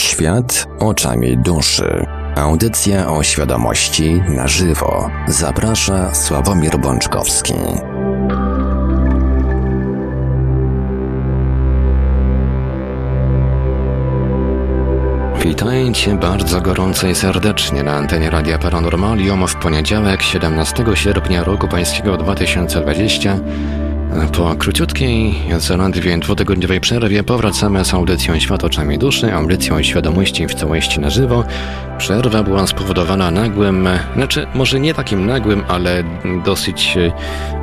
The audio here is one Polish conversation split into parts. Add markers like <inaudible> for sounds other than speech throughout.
Świat oczami duszy. Audycja o świadomości na żywo. Zaprasza Sławomir Bączkowski. Witajcie bardzo gorąco i serdecznie na antenie Radia Paranormalium w poniedziałek 17 sierpnia roku pańskiego 2020. Po króciutkiej, zaledwie dwutygodniowej przerwie powracamy z audycją Świat oczami duszy, audycją świadomości w całości na żywo. Przerwa była spowodowana nagłym, znaczy może nie takim nagłym, ale dosyć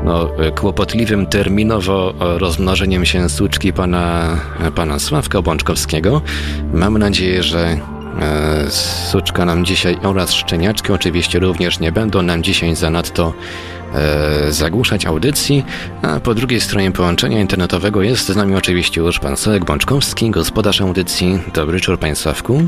no, kłopotliwym terminowo rozmnożeniem się suczki pana, pana Sławka Bączkowskiego. Mam nadzieję, że e, suczka nam dzisiaj oraz szczeniaczki oczywiście również nie będą nam dzisiaj zanadto e, zagłuszać audycji, a po drugiej stronie połączenia internetowego jest z nami oczywiście już pan Sławek Bączkowski, gospodarz audycji. Dobry wieczór panie Sławku.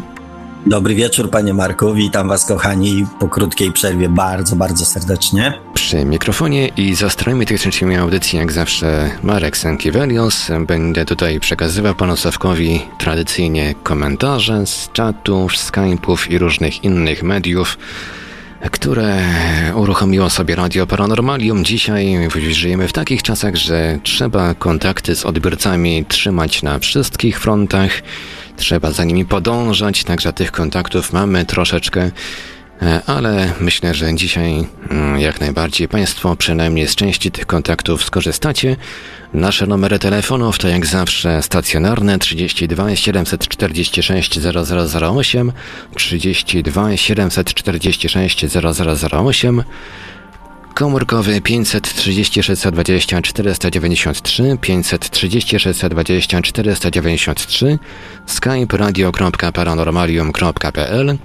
Dobry wieczór, panie Marku. Witam was, kochani, po krótkiej przerwie bardzo, bardzo serdecznie. Przy mikrofonie i za strojmi technicznymi audycji, jak zawsze, Marek Sankiewelios. Będę tutaj przekazywał panu Sławkowi tradycyjnie komentarze z czatów, Skype'ów i różnych innych mediów które uruchomiło sobie Radio Paranormalium. Dzisiaj żyjemy w takich czasach, że trzeba kontakty z odbiorcami trzymać na wszystkich frontach, trzeba za nimi podążać, także tych kontaktów mamy troszeczkę. Ale myślę, że dzisiaj jak najbardziej Państwo przynajmniej z części tych kontaktów skorzystacie. Nasze numery telefonów to jak zawsze stacjonarne 32 746 0008, 32 746 0008, komórkowy 536 20 493, 536 20 493, skype radio.paranormalium.pl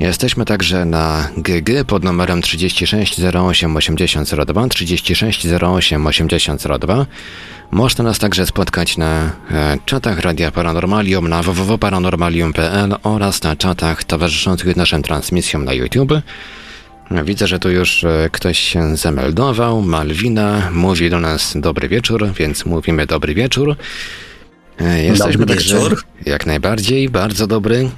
Jesteśmy także na GG pod numerem 36 08 8002, 36 08 8002. Można nas także spotkać na e, czatach Radia Paranormalium na www.paranormalium.pl oraz na czatach towarzyszących naszym transmisjom na YouTube. Widzę, że tu już e, ktoś się zameldował. Malwina mówi do nas dobry wieczór, więc mówimy dobry wieczór. E, jesteśmy Dobry także wieczór. jak najbardziej, bardzo dobry.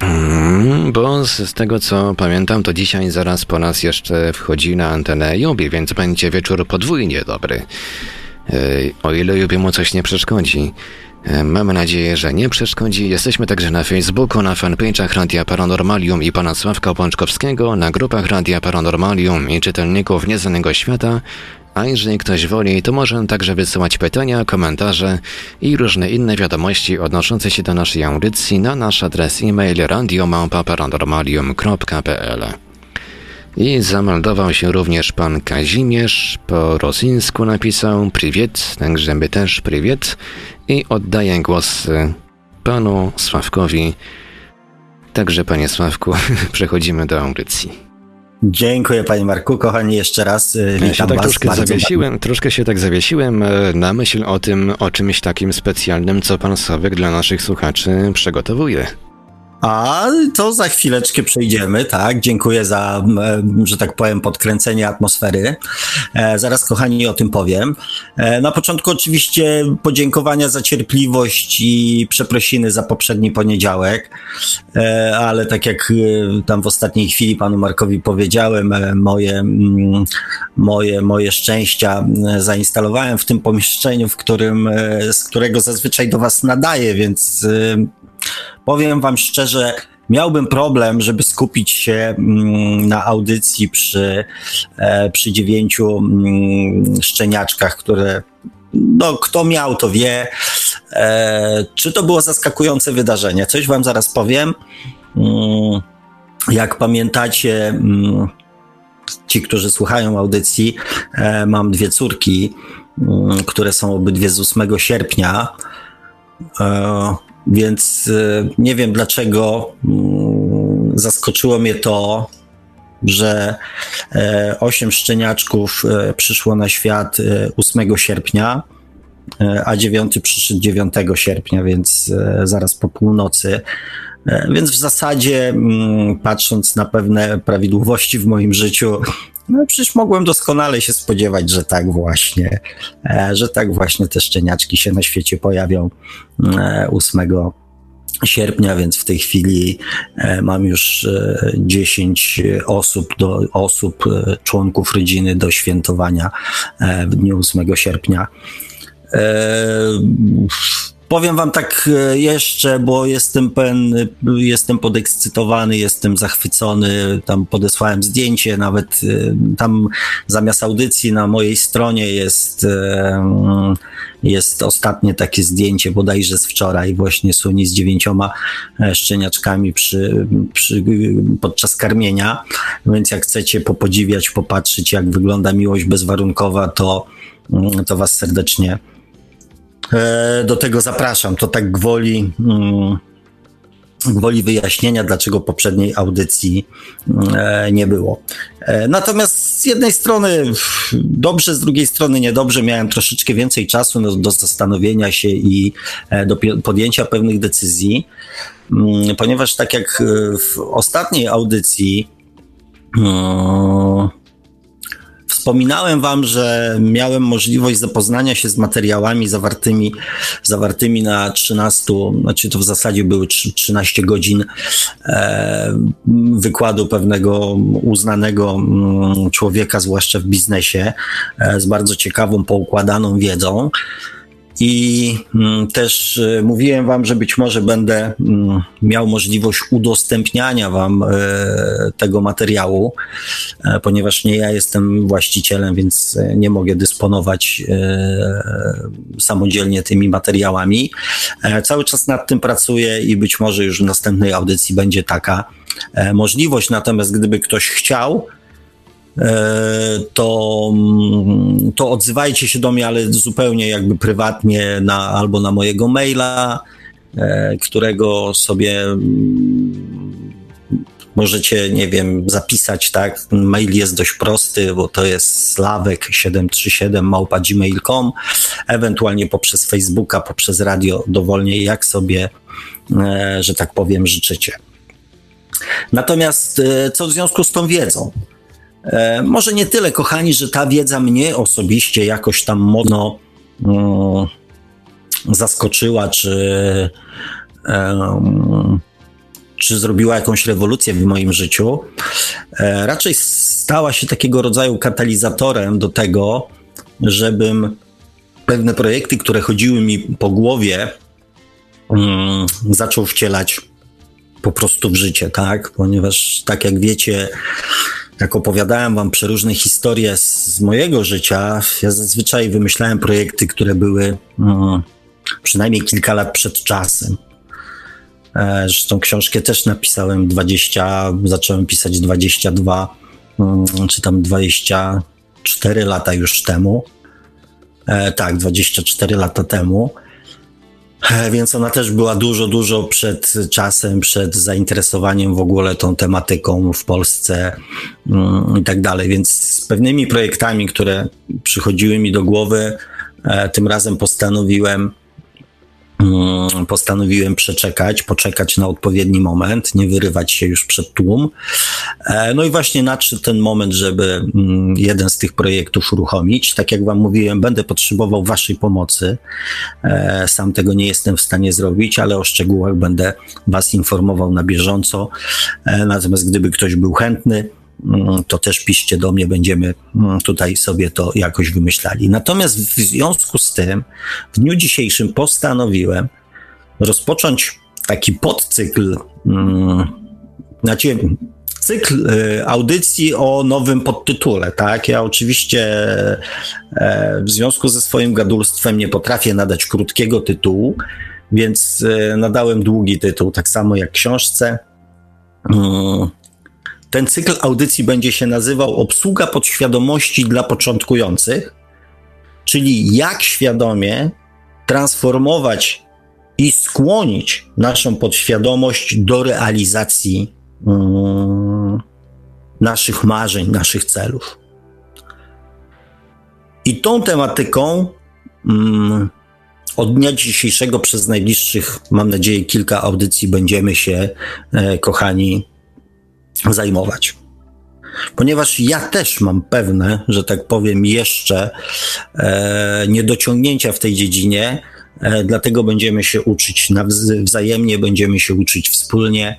Mm, Bo z, tego co pamiętam, to dzisiaj zaraz po nas jeszcze wchodzi na antenę Jubi, więc będzie wieczór podwójnie dobry. Ej, O ile Jubi mu coś nie przeszkodzi. E, Mamy nadzieję, że nie przeszkodzi. Jesteśmy także na Facebooku, na fanpage'ach Radia Paranormalium i pana Sławka Pączkowskiego, na grupach Radia Paranormalium i czytelników Nieznanego Świata, a jeżeli ktoś woli, to może także wysyłać pytania, komentarze i różne inne wiadomości odnoszące się do naszej audycji na nasz adres e-mail radiomałpa-paranormalium.pl I zameldował się również pan Kazimierz, po rosyjsku napisał priwiet, także my też priwiet i oddaję głos panu Sławkowi. Także panie Sławku, <laughs> przechodzimy do audycji. Dziękuję, panie Marku. Kochani, jeszcze raz y, Ja witam się tak was. troszkę bardzo, zawiesiłem, troszkę się tak zawiesiłem e, na myśl o tym, o czymś takim specjalnym, co pan Sławek dla naszych słuchaczy przygotowuje. A to za chwileczkę przejdziemy, tak? Dziękuję za, że tak powiem, podkręcenie atmosfery. E, zaraz, kochani, o tym powiem. E, na początku oczywiście podziękowania za cierpliwość i przeprosiny za poprzedni poniedziałek, e, ale tak jak tam w ostatniej chwili panu Markowi powiedziałem, moje, moje, moje szczęścia zainstalowałem w tym pomieszczeniu, w którym, z którego zazwyczaj do was nadaję, więc powiem wam szczerze, miałbym problem, żeby skupić się mm, na audycji przy, e, przy dziewięciu mm, szczeniaczkach, które no, kto miał, to wie. E, czy to było zaskakujące wydarzenie? Coś wam zaraz powiem. Mm, Jak pamiętacie, ci, którzy słuchają audycji, e, mam dwie córki, które są obydwie z 8 sierpnia. Więc e, nie wiem dlaczego mm, zaskoczyło mnie to, że e, osiem szczeniaczków e, przyszło na świat e, 8 sierpnia, e, a dziewiąty przyszedł 9 sierpnia, więc e, zaraz po północy. E, Więc w zasadzie, mm, patrząc na pewne prawidłowości w moim życiu, no przecież mogłem doskonale się spodziewać, że tak właśnie, e, że tak właśnie te szczeniaczki się na świecie pojawią e, 8 sierpnia, więc w tej chwili e, mam już 10 e, osób, do, osób e, członków rodziny do świętowania w dniu 8 sierpnia. Powiem wam tak e, jeszcze, bo jestem pełen, jestem podekscytowany, jestem zachwycony. Tam podesłałem zdjęcie, nawet e, tam zamiast audycji na mojej stronie jest, e, jest ostatnie takie zdjęcie, bodajże z wczoraj, właśnie Suni z dziewięcioma szczeniaczkami przy, przy, podczas karmienia. Więc jak chcecie popodziwiać, popatrzeć, jak wygląda miłość bezwarunkowa, to, to was serdecznie E, do tego zapraszam. To tak gwoli, mm, gwoli wyjaśnienia, dlaczego poprzedniej audycji e, nie było. E, natomiast z jednej strony dobrze, z drugiej strony niedobrze. Miałem troszeczkę więcej czasu no, do zastanowienia się i do podjęcia pewnych decyzji, mm, ponieważ tak jak w ostatniej audycji, mm, Wspominałem Wam, że miałem możliwość zapoznania się z materiałami zawartymi, zawartymi na 13, znaczy to w zasadzie były 13 godzin e, wykładu pewnego uznanego mm, człowieka, zwłaszcza w biznesie, e, z bardzo ciekawą, poukładaną wiedzą. I mm, też e, mówiłem Wam, że być może będę mm, miał możliwość udostępniania Wam e, tego materiału, e, ponieważ nie ja jestem właścicielem, więc nie mogę dysponować samodzielnie tymi materiałami. Cały czas nad tym pracuję i być może już w następnej audycji będzie taka możliwość. Natomiast gdyby ktoś chciał, to, mm, to odzywajcie się do mnie, ale zupełnie jakby prywatnie na, albo na mojego maila, e, którego sobie mm, możecie, nie wiem, zapisać, tak? Mail jest dość prosty, bo to jest slawek737 małpa.gmail.com, ewentualnie poprzez Facebooka, poprzez radio, dowolnie jak sobie, e, że tak powiem, życzycie. Natomiast co w związku z tą wiedzą? E, może nie tyle, kochani, że ta wiedza mnie osobiście jakoś tam mocno um, zaskoczyła, czy, um, czy zrobiła jakąś rewolucję w moim życiu. E, raczej stała się takiego rodzaju katalizatorem do tego, żebym pewne projekty, które chodziły mi po głowie, um, zaczął wcielać po prostu w życie, tak? Ponieważ, tak jak wiecie, jak opowiadałem wam przeróżne historie z mojego życia, ja zazwyczaj wymyślałem projekty, które były no, przynajmniej kilka lat przed czasem. E, zresztą książkę też napisałem 20, zacząłem pisać 22, mm, czy tam 24 lata już temu. E, tak, 24 lata temu. E, więc ona też była dużo, dużo przed czasem, przed zainteresowaniem w ogóle tą tematyką w Polsce mm, i tak dalej. Więc z pewnymi projektami, które przychodziły mi do głowy, e, tym razem postanowiłem postanowiłem przeczekać, poczekać na odpowiedni moment, nie wyrywać się już przed tłum. E, no i właśnie nadszedł ten moment, żeby mm, jeden z tych projektów uruchomić. Tak jak Wam mówiłem, będę potrzebował Waszej pomocy. E, sam tego nie jestem w stanie zrobić, ale o szczegółach będę Was informował na bieżąco. E, natomiast gdyby ktoś był chętny, Mm, to też piszcie do mnie, będziemy mm, tutaj sobie to jakoś wymyślali. Natomiast w związku z tym, w dniu dzisiejszym postanowiłem rozpocząć taki podcykl, hmm, znaczy cykl y, audycji o nowym podtytule, tak? Ja oczywiście e, w związku ze swoim gadulstwem nie potrafię nadać krótkiego tytułu, więc e, nadałem długi tytuł, tak samo jak książce. Ten cykl audycji będzie się nazywał Obsługa podświadomości dla początkujących, czyli jak świadomie transformować i skłonić naszą podświadomość do realizacji um, naszych marzeń, naszych celów. I tą tematyką um, od dnia dzisiejszego przez najbliższych, mam nadzieję, kilka audycji będziemy się, e, kochani, zajmować. Ponieważ ja też mam pewne, że tak powiem, jeszcze e, niedociągnięcia w tej dziedzinie, E, dlatego będziemy się uczyć wzajemnie, będziemy się uczyć wspólnie.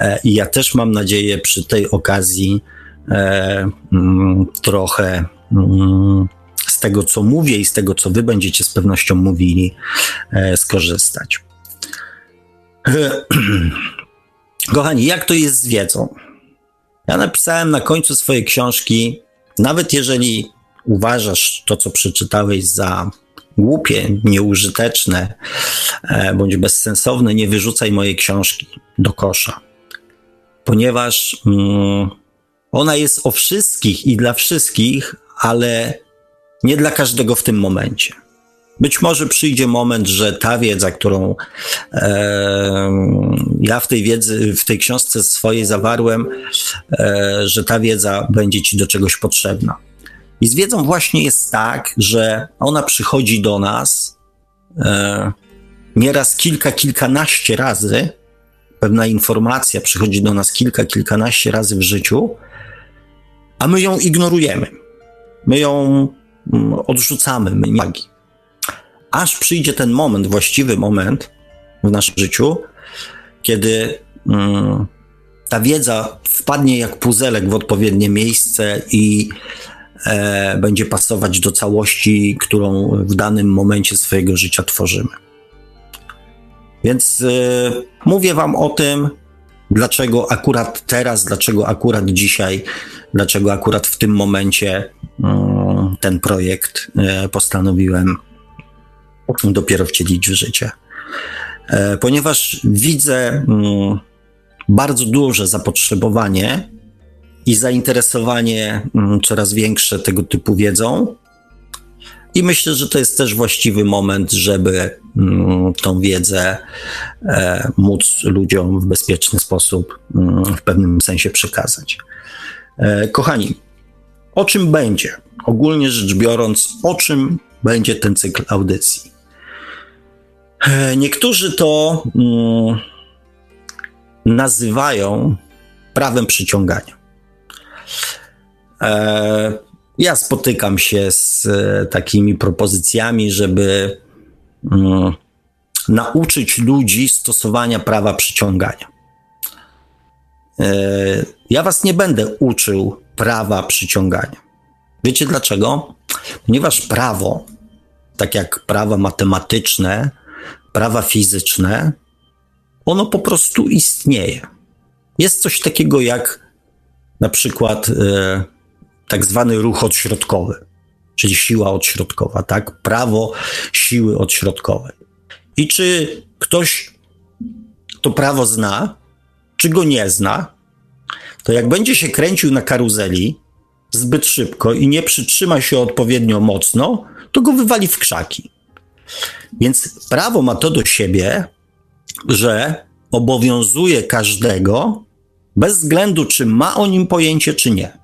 E, I ja też mam nadzieję przy tej okazji e, mm, trochę mm, z tego, co mówię i z tego, co wy będziecie z pewnością mówili, skorzystać. <clears throat> Kochani, jak to jest z wiedzą? Ja napisałem na końcu swojej książki, nawet jeżeli uważasz to, co przeczytałeś za głupie, nieużyteczne e, bądź bezsensowne, nie wyrzucaj mojej książki do kosza, ponieważ mm, ona jest o wszystkich i dla wszystkich, ale nie dla każdego w tym momencie. Być może przyjdzie moment, że ta wiedza, którą e, ja w tej wiedzy, w tej książce swojej zawarłem, e, że ta wiedza będzie ci do czegoś potrzebna. I z wiedzą właśnie jest tak, że ona przychodzi do nas e, nieraz kilka, kilkanaście razy. Pewna informacja przychodzi do nas kilka, kilkanaście razy w życiu, a my ją ignorujemy. My ją mm, odrzucamy, my nie magii. Aż przyjdzie ten moment, właściwy moment w naszym życiu, kiedy mm, ta wiedza wpadnie jak puzelek w odpowiednie miejsce i e, będzie pasować do całości, którą w danym momencie swojego życia tworzymy. Więc e, mówię Wam o tym, dlaczego akurat teraz, dlaczego akurat dzisiaj, dlaczego akurat w tym momencie e, ten projekt e, postanowiłem dopiero wcielić w życie. E, ponieważ widzę mm, bardzo duże zapotrzebowanie i zainteresowanie mm, coraz większe tego typu wiedzą. I myślę, że to jest też właściwy moment, żeby mm, tą wiedzę e, móc ludziom w bezpieczny sposób, w pewnym sensie przekazać. E, kochani, o czym będzie? Ogólnie rzecz biorąc, o czym będzie ten cykl audycji? E, niektórzy to nazywają prawem przyciągania. E, ja spotykam się z e, takimi propozycjami, żeby mm, nauczyć ludzi stosowania prawa przyciągania. Ja was nie będę uczył prawa przyciągania. Wiecie dlaczego? Ponieważ prawo, tak jak prawa matematyczne, prawa fizyczne, ono po prostu istnieje. Jest coś takiego jak na przykład e, tak zwany ruch odśrodkowy, czyli siła odśrodkowa, tak? Prawo siły odśrodkowej. I czy ktoś to prawo zna, czy go nie zna, to jak będzie się kręcił na karuzeli zbyt szybko i nie przytrzyma się odpowiednio mocno, to go wywali w krzaki. Więc prawo ma to do siebie, że obowiązuje każdego, bez względu czy ma o nim pojęcie, czy nie.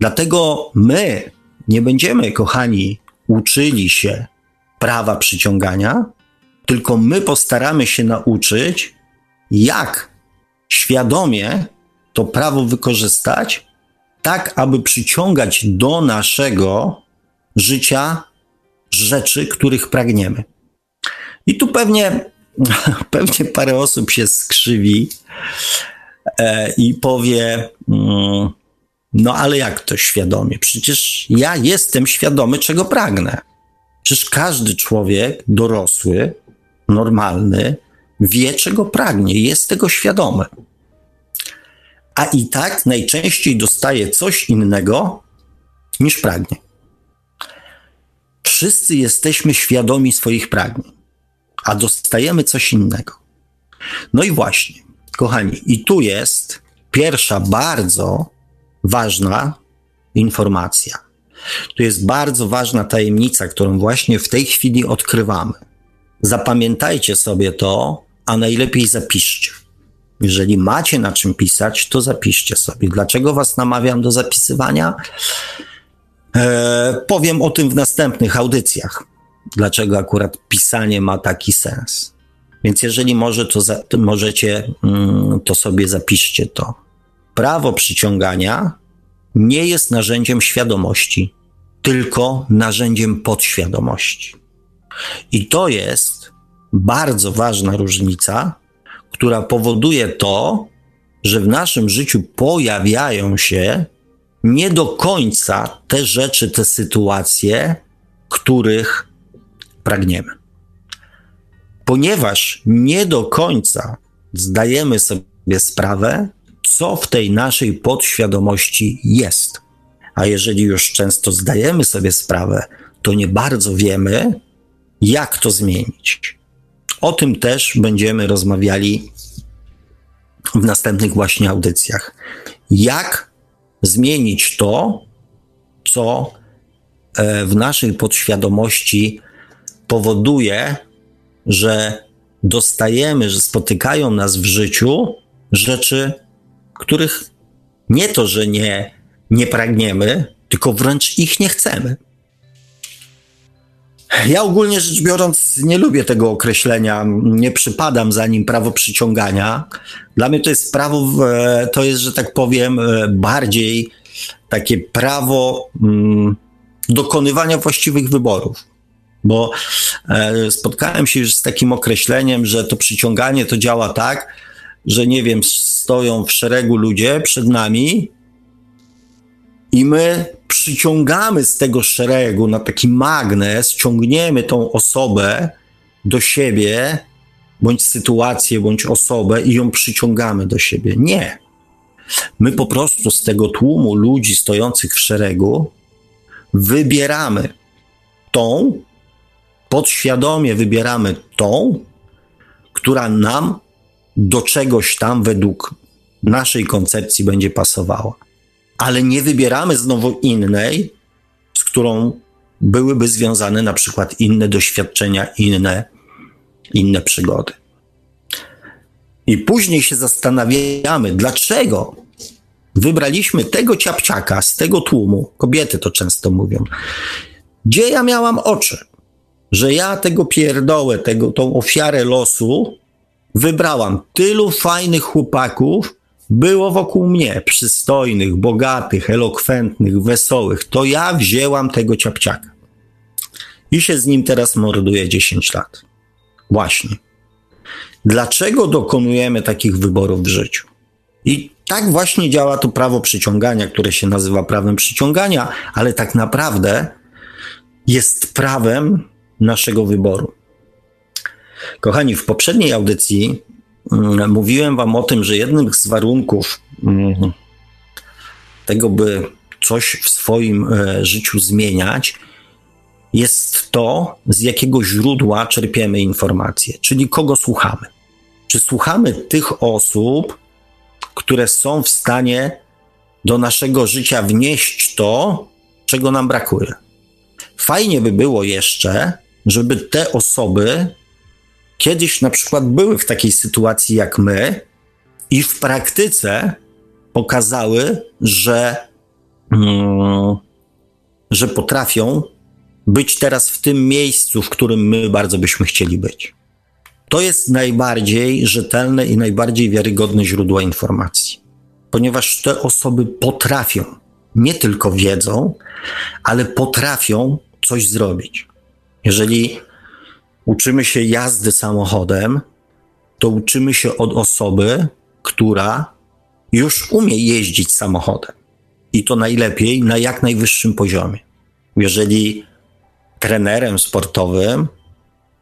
Dlatego my nie będziemy, kochani, uczyli się prawa przyciągania, tylko my postaramy się nauczyć, jak świadomie to prawo wykorzystać, tak aby przyciągać do naszego życia rzeczy, których pragniemy. I tu pewnie, <laughs> pewnie parę osób się skrzywi e, i powie, mm, no ale jak to świadomie? Przecież ja jestem świadomy, czego pragnę. Przecież każdy człowiek dorosły, normalny, wie, czego pragnie, jest tego świadomy. A i tak najczęściej dostaje coś innego niż pragnie. Wszyscy jesteśmy świadomi swoich pragnień, a dostajemy coś innego. No i właśnie, kochani, i tu jest pierwsza bardzo ważna informacja. To jest bardzo ważna tajemnica, którą właśnie w tej chwili odkrywamy. Zapamiętajcie sobie to, a najlepiej zapiszcie. Jeżeli macie na czym pisać, to zapiszcie sobie. Dlaczego Was namawiam do zapisywania? E, powiem o tym w następnych audycjach. Dlaczego akurat pisanie ma taki sens. Więc jeżeli może, to, za, to możecie, mm, to sobie zapiszcie to. Prawo przyciągania nie jest narzędziem świadomości, tylko narzędziem podświadomości. I to jest bardzo ważna różnica, która powoduje to, że w naszym życiu pojawiają się nie do końca te rzeczy, te sytuacje, których pragniemy. Ponieważ nie do końca zdajemy sobie sprawę, co w tej naszej podświadomości jest. A jeżeli już często zdajemy sobie sprawę, to nie bardzo wiemy, jak to zmienić. O tym też będziemy rozmawiali w następnych właśnie audycjach. Jak zmienić to, co e, w naszej podświadomości powoduje, że dostajemy, że spotykają nas w życiu rzeczy, których nie to, że nie, nie pragniemy, tylko wręcz ich nie chcemy. Ja ogólnie rzecz biorąc nie lubię tego określenia, nie przypadam za nim prawo przyciągania. Dla mnie to jest prawo, to jest, że tak powiem, bardziej takie prawo mm, dokonywania właściwych wyborów. Bo e, spotkałem się już z takim określeniem, że to przyciąganie to działa tak, że nie wiem, stoją w szeregu ludzie przed nami i my przyciągamy z tego szeregu na taki magnes, ciągniemy tą osobę do siebie, bądź sytuację, bądź osobę i ją przyciągamy do siebie. Nie. My po prostu z tego tłumu ludzi stojących w szeregu wybieramy tą, podświadomie wybieramy tą, która nam do czegoś tam według naszej koncepcji będzie pasowała ale nie wybieramy znowu innej, z którą byłyby związane na przykład inne doświadczenia, inne, inne przygody. I później się zastanawiamy, dlaczego wybraliśmy tego ciapciaka z tego tłumu, kobiety to często mówią, gdzie ja miałam oczy, że ja tego pierdołę, tego, tą ofiarę losu wybrałam tylu fajnych chłopaków, było wokół mnie przystojnych, bogatych, elokwentnych, wesołych. To ja wzięłam tego ciapciaka. I się z nim teraz morduje 10 lat. Właśnie. Dlaczego dokonujemy takich wyborów w życiu? I tak właśnie działa to prawo przyciągania, które się nazywa prawem przyciągania, ale tak naprawdę jest prawem naszego wyboru. Kochani, w poprzedniej audycji mówiłem Wam o tym, że jednym z warunków mm, tego, by coś w swoim e, życiu zmieniać, jest to, z jakiego źródła czerpiemy informacje, czyli kogo słuchamy. Czy słuchamy tych osób, które są w stanie do naszego życia wnieść to, czego nam brakuje. Fajnie by było jeszcze, żeby te osoby kiedyś na przykład były w takiej sytuacji jak my i w praktyce pokazały, że, mm, że potrafią być teraz w tym miejscu, w którym my bardzo byśmy chcieli być. To jest najbardziej rzetelne i najbardziej wiarygodne źródło informacji, ponieważ te osoby potrafią, nie tylko wiedzą, ale potrafią coś zrobić. Jeżeli uczymy się jazdy samochodem, to uczymy się od osoby, która już umie jeździć samochodem. I to najlepiej na jak najwyższym poziomie. Jeżeli trenerem sportowym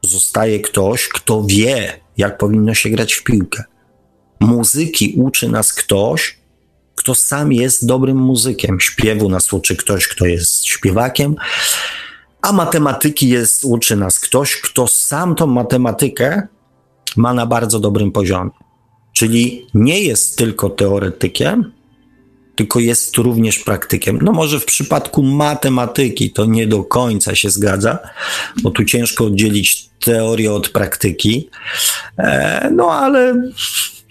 zostaje ktoś, kto wie, jak powinno się grać w piłkę. Muzyki uczy nas ktoś, kto sam jest dobrym muzykiem. Śpiewu nas uczy ktoś, kto jest śpiewakiem a matematyki jest, uczy nas ktoś, kto sam tą matematykę ma na bardzo dobrym poziomie. Czyli nie jest tylko teoretykiem, tylko jest również praktykiem. No może w przypadku matematyki to nie do końca się zgadza, bo tu ciężko oddzielić teorię od praktyki, e, no ale,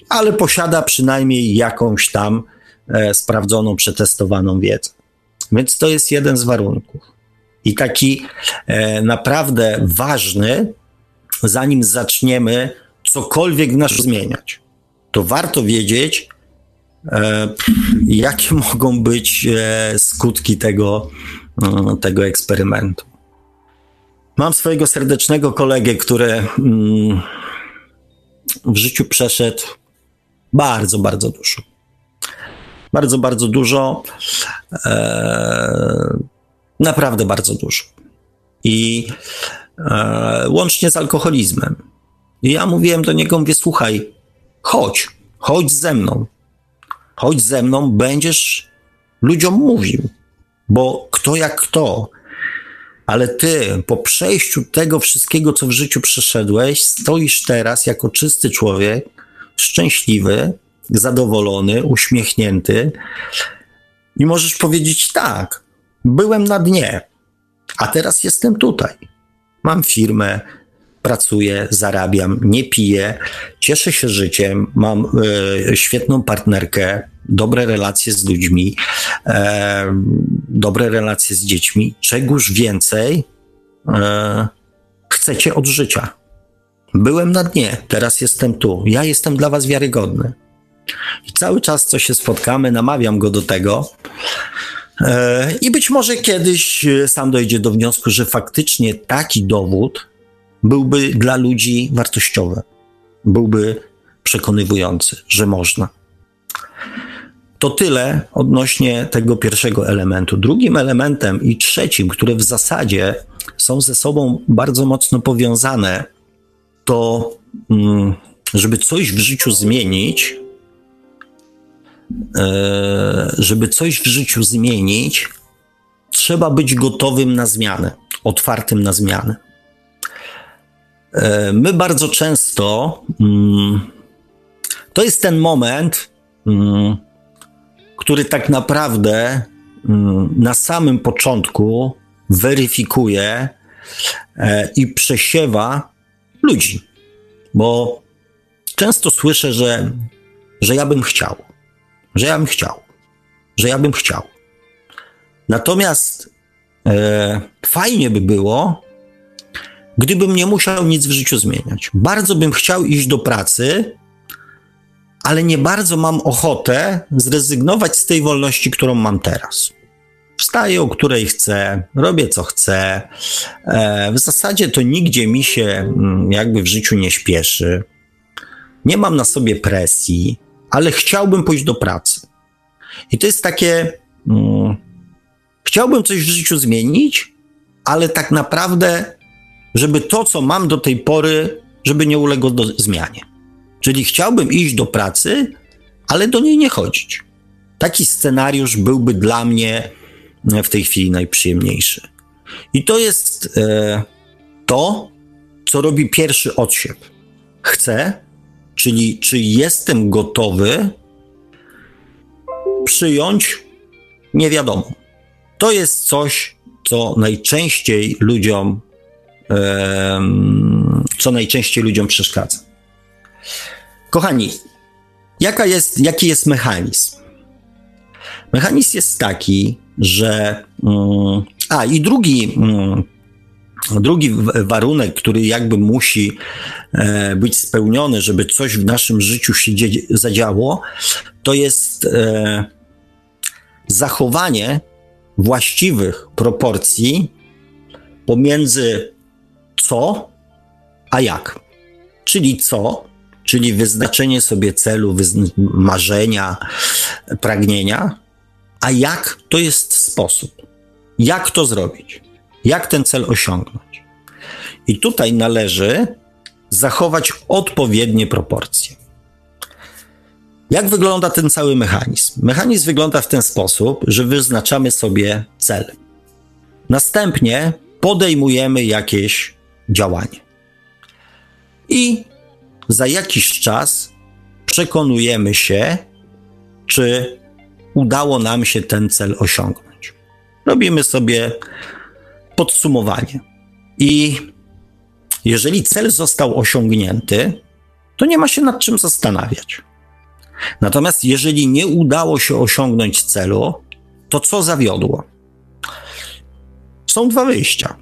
ale posiada przynajmniej jakąś tam e, sprawdzoną, przetestowaną wiedzę. Więc to jest jeden z warunków i taki e, naprawdę ważny, zanim zaczniemy cokolwiek w nas zmieniać. To warto wiedzieć, e, jakie <laughs> mogą być e, skutki tego, e, tego eksperymentu. Mam swojego serdecznego kolegę, który mm, w życiu przeszedł bardzo, bardzo dużo. Bardzo, bardzo dużo. E, naprawdę bardzo dużo. I e, łącznie z alkoholizmem. I ja mówiłem do niego, mówię, słuchaj, chodź, chodź ze mną. Chodź ze mną, będziesz ludziom mówił. Bo kto jak kto, ale ty po przejściu tego wszystkiego, co w życiu przeszedłeś, stoisz teraz jako czysty człowiek, szczęśliwy, zadowolony, uśmiechnięty i możesz powiedzieć tak, byłem na dnie, a teraz jestem tutaj. Mam firmę, pracuję, zarabiam, nie piję, cieszę się życiem, mam e, świetną partnerkę, dobre relacje z ludźmi, e, dobre relacje z dziećmi. Czegoż więcej e, chcecie od życia? Byłem na dnie, teraz jestem tu. Ja jestem dla Was wiarygodny. I cały czas, co się spotkamy, namawiam go do tego. E, I być może kiedyś e, sam dojdzie do wniosku, że faktycznie taki dowód byłby dla ludzi wartościowy, byłby przekonywujący, że można. To tyle odnośnie tego pierwszego elementu. Drugim elementem i trzecim, które w zasadzie są ze sobą bardzo mocno powiązane, to mm, żeby coś w życiu zmienić, żeby coś w życiu zmienić, trzeba być gotowym na zmianę, otwartym na zmianę. E, my bardzo często, mm, to jest ten moment, mm, który tak naprawdę mm, na samym początku weryfikuje e, i przesiewa ludzi. Bo często słyszę, że, że ja bym chciał, że ja bym chciał, że ja bym chciał. Natomiast e, fajnie by było, gdybym nie musiał nic w życiu zmieniać. Bardzo bym chciał iść do pracy, ale nie bardzo mam ochotę zrezygnować z tej wolności, którą mam teraz. Wstaję, o której chcę, robię co chcę. E, w zasadzie to nigdzie mi się mm, jakby w życiu nie śpieszy. Nie mam na sobie presji, ale chciałbym pójść do pracy. I to jest takie. Hmm, chciałbym coś w życiu zmienić, ale tak naprawdę, żeby to, co mam do tej pory, żeby nie uległo do zmianie. Czyli chciałbym iść do pracy, ale do niej nie chodzić. Taki scenariusz byłby dla mnie w tej chwili najprzyjemniejszy. I to jest e, to, co robi pierwszy odsiew. Chcę, czyli czy jestem gotowy przyjąć nie wiadomo. To jest coś, co najczęściej ludziom, co najczęściej ludziom przeszkadza. Kochani, jaka jest, jaki jest mechanizm? Mechanizm jest taki, że. Mm, a i drugi. Drugi warunek, który jakby musi e, być spełniony, żeby coś w naszym życiu się zadziało, to jest e, zachowanie właściwych proporcji pomiędzy co a jak. Czyli co czyli wyznaczenie sobie celu, marzenia, pragnienia, a jak to jest sposób, jak to zrobić, jak ten cel osiągnąć. I tutaj należy zachować odpowiednie proporcje. Jak wygląda ten cały mechanizm? Mechanizm wygląda w ten sposób, że wyznaczamy sobie cel. Następnie podejmujemy jakieś działanie. I za jakiś czas przekonujemy się, czy udało nam się ten cel osiągnąć. Robimy sobie podsumowanie. I jeżeli cel został osiągnięty, to nie ma się nad czym zastanawiać. Natomiast jeżeli nie udało się osiągnąć celu, to co zawiodło? Są dwa wyjścia.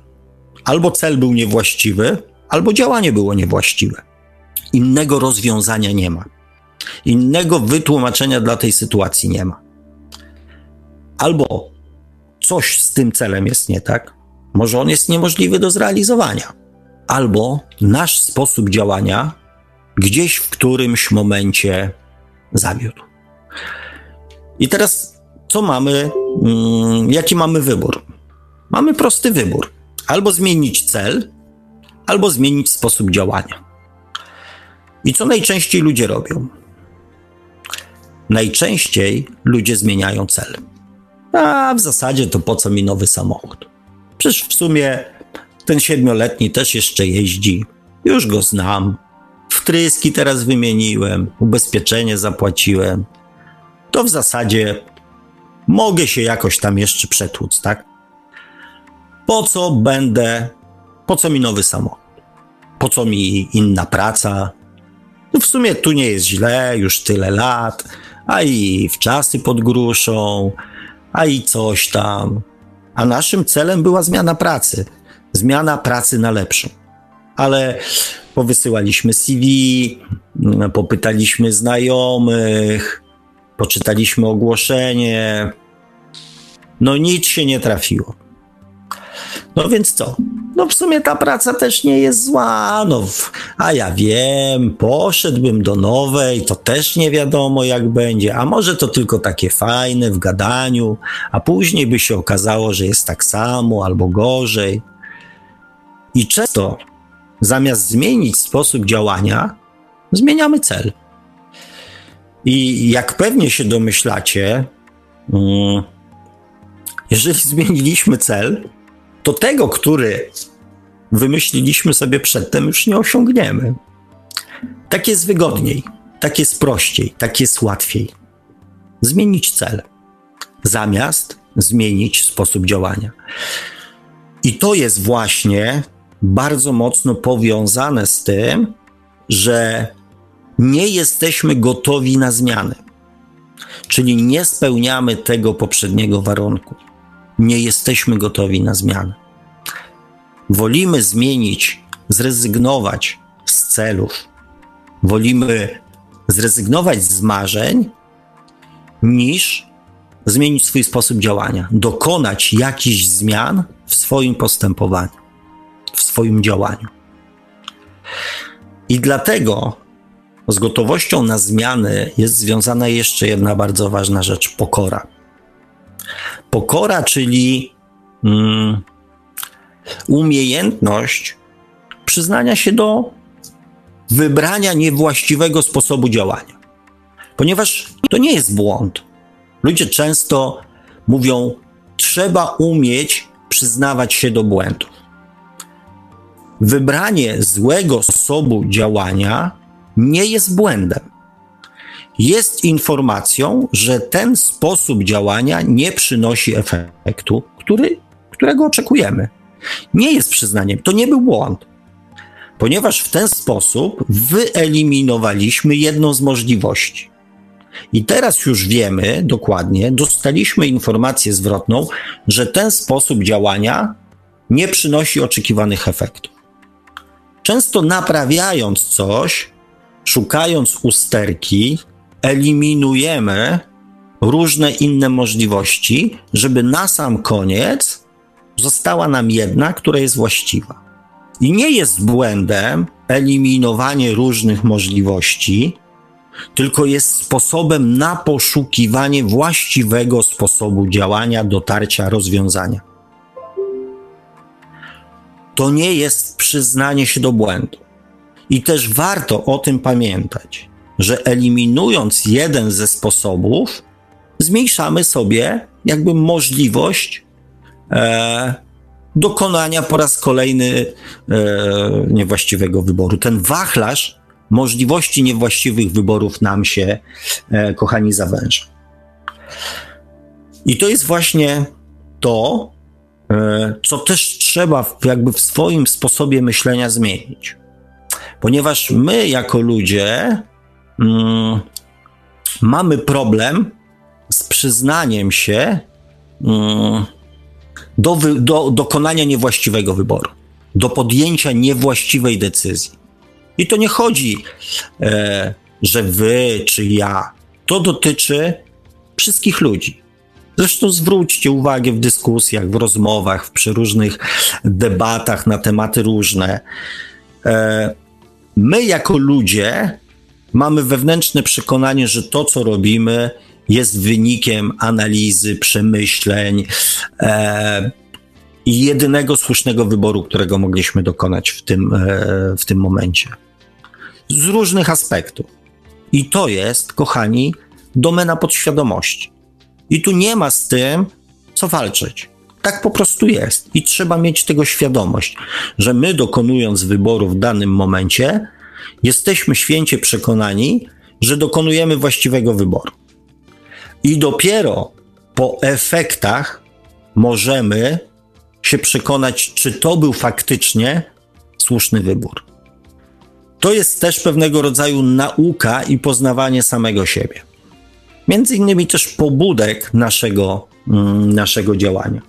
Albo cel był niewłaściwy, albo działanie było niewłaściwe. Innego rozwiązania nie ma. Innego wytłumaczenia dla tej sytuacji nie ma. Albo coś z tym celem jest nie tak, może on jest niemożliwy do zrealizowania, albo nasz sposób działania gdzieś w którymś momencie zawiódł. I teraz co mamy, mm, jaki mamy wybór? Mamy prosty wybór: albo zmienić cel, albo zmienić sposób działania. I co najczęściej ludzie robią? Najczęściej ludzie zmieniają cel. A w zasadzie to po co mi nowy samochód? Przecież w sumie ten siedmioletni też jeszcze jeździ. Już go znam. Wtryski teraz wymieniłem, ubezpieczenie zapłaciłem. To w zasadzie mogę się jakoś tam jeszcze przetłuc, tak? Po co będę, po co mi nowy samochód? Po co mi inna praca? No w sumie tu nie jest źle, już tyle lat, a i w czasy pod gruszą, a i coś tam. A naszym celem była zmiana pracy. Zmiana pracy na lepszą. Ale powysyłaliśmy CV, popytaliśmy znajomych, poczytaliśmy ogłoszenie. No nic się nie trafiło. No więc co? No w sumie ta praca też nie jest zła, no, a ja wiem, poszedłbym do nowej, to też nie wiadomo jak będzie, a może to tylko takie fajne w gadaniu, a później by się okazało, że jest tak samo albo gorzej. I często zamiast zmienić sposób działania, zmieniamy cel. I jak pewnie się domyślacie, mm, jeżeli <laughs> zmieniliśmy cel, to tego, który wymyśliliśmy sobie przedtem, już nie osiągniemy. Tak jest wygodniej, tak jest prościej, tak jest łatwiej. Zmienić cel, zamiast zmienić sposób działania. I to jest właśnie bardzo mocno powiązane z tym, że nie jesteśmy gotowi na zmiany, czyli nie spełniamy tego poprzedniego warunku. Nie jesteśmy gotowi na zmianę. Wolimy zmienić, zrezygnować z celów, wolimy zrezygnować z marzeń, niż zmienić swój sposób działania, dokonać jakichś zmian w swoim postępowaniu, w swoim działaniu. I dlatego z gotowością na zmiany jest związana jeszcze jedna bardzo ważna rzecz pokora. Pokora, czyli mm, umiejętność przyznania się do wybrania niewłaściwego sposobu działania. Ponieważ to nie jest błąd. Ludzie często mówią, trzeba umieć przyznawać się do błędów. Wybranie złego sposobu działania nie jest błędem. Jest informacją, że ten sposób działania nie przynosi efektu, który, którego oczekujemy. Nie jest przyznaniem, to nie był błąd, ponieważ w ten sposób wyeliminowaliśmy jedną z możliwości. I teraz już wiemy dokładnie, dostaliśmy informację zwrotną, że ten sposób działania nie przynosi oczekiwanych efektów. Często naprawiając coś, szukając usterki, eliminujemy różne inne możliwości, żeby na sam koniec została nam jedna, która jest właściwa. I nie jest błędem eliminowanie różnych możliwości, tylko jest sposobem na poszukiwanie właściwego sposobu działania, dotarcia, rozwiązania. To nie jest przyznanie się do błędu. I też warto o tym pamiętać, że eliminując jeden ze sposobów, zmniejszamy sobie jakby możliwość e, dokonania po raz kolejny e, niewłaściwego wyboru. Ten wachlarz możliwości niewłaściwych wyborów nam się, e, kochani, zawęża. I to jest właśnie to, e, co też trzeba jakby w swoim sposobie myślenia zmienić. Ponieważ my, jako ludzie, mm, mamy problem z przyznaniem się mm, do, wy, do dokonania niewłaściwego wyboru, do podjęcia niewłaściwej decyzji. I to nie chodzi, e, że wy czy ja. To dotyczy wszystkich ludzi. Zresztą zwróćcie uwagę w dyskusjach, w rozmowach, w przeróżnych debatach na tematy różne. E, my, jako ludzie, mamy wewnętrzne przekonanie, że to, co robimy, jest wynikiem analizy, przemyśleń e, i jedynego słusznego wyboru, którego mogliśmy dokonać w tym, e, w tym momencie. Z różnych aspektów. I to jest, kochani, domena podświadomości. I tu nie ma z tym co walczyć. Tak po prostu jest. I trzeba mieć tego świadomość, że my dokonując wyboru w danym momencie, jesteśmy święcie przekonani, że dokonujemy właściwego wyboru. I dopiero po efektach możemy się przekonać, czy to był faktycznie słuszny wybór. To jest też pewnego rodzaju nauka i poznawanie samego siebie. Między innymi też pobudek naszego, mm, naszego działania.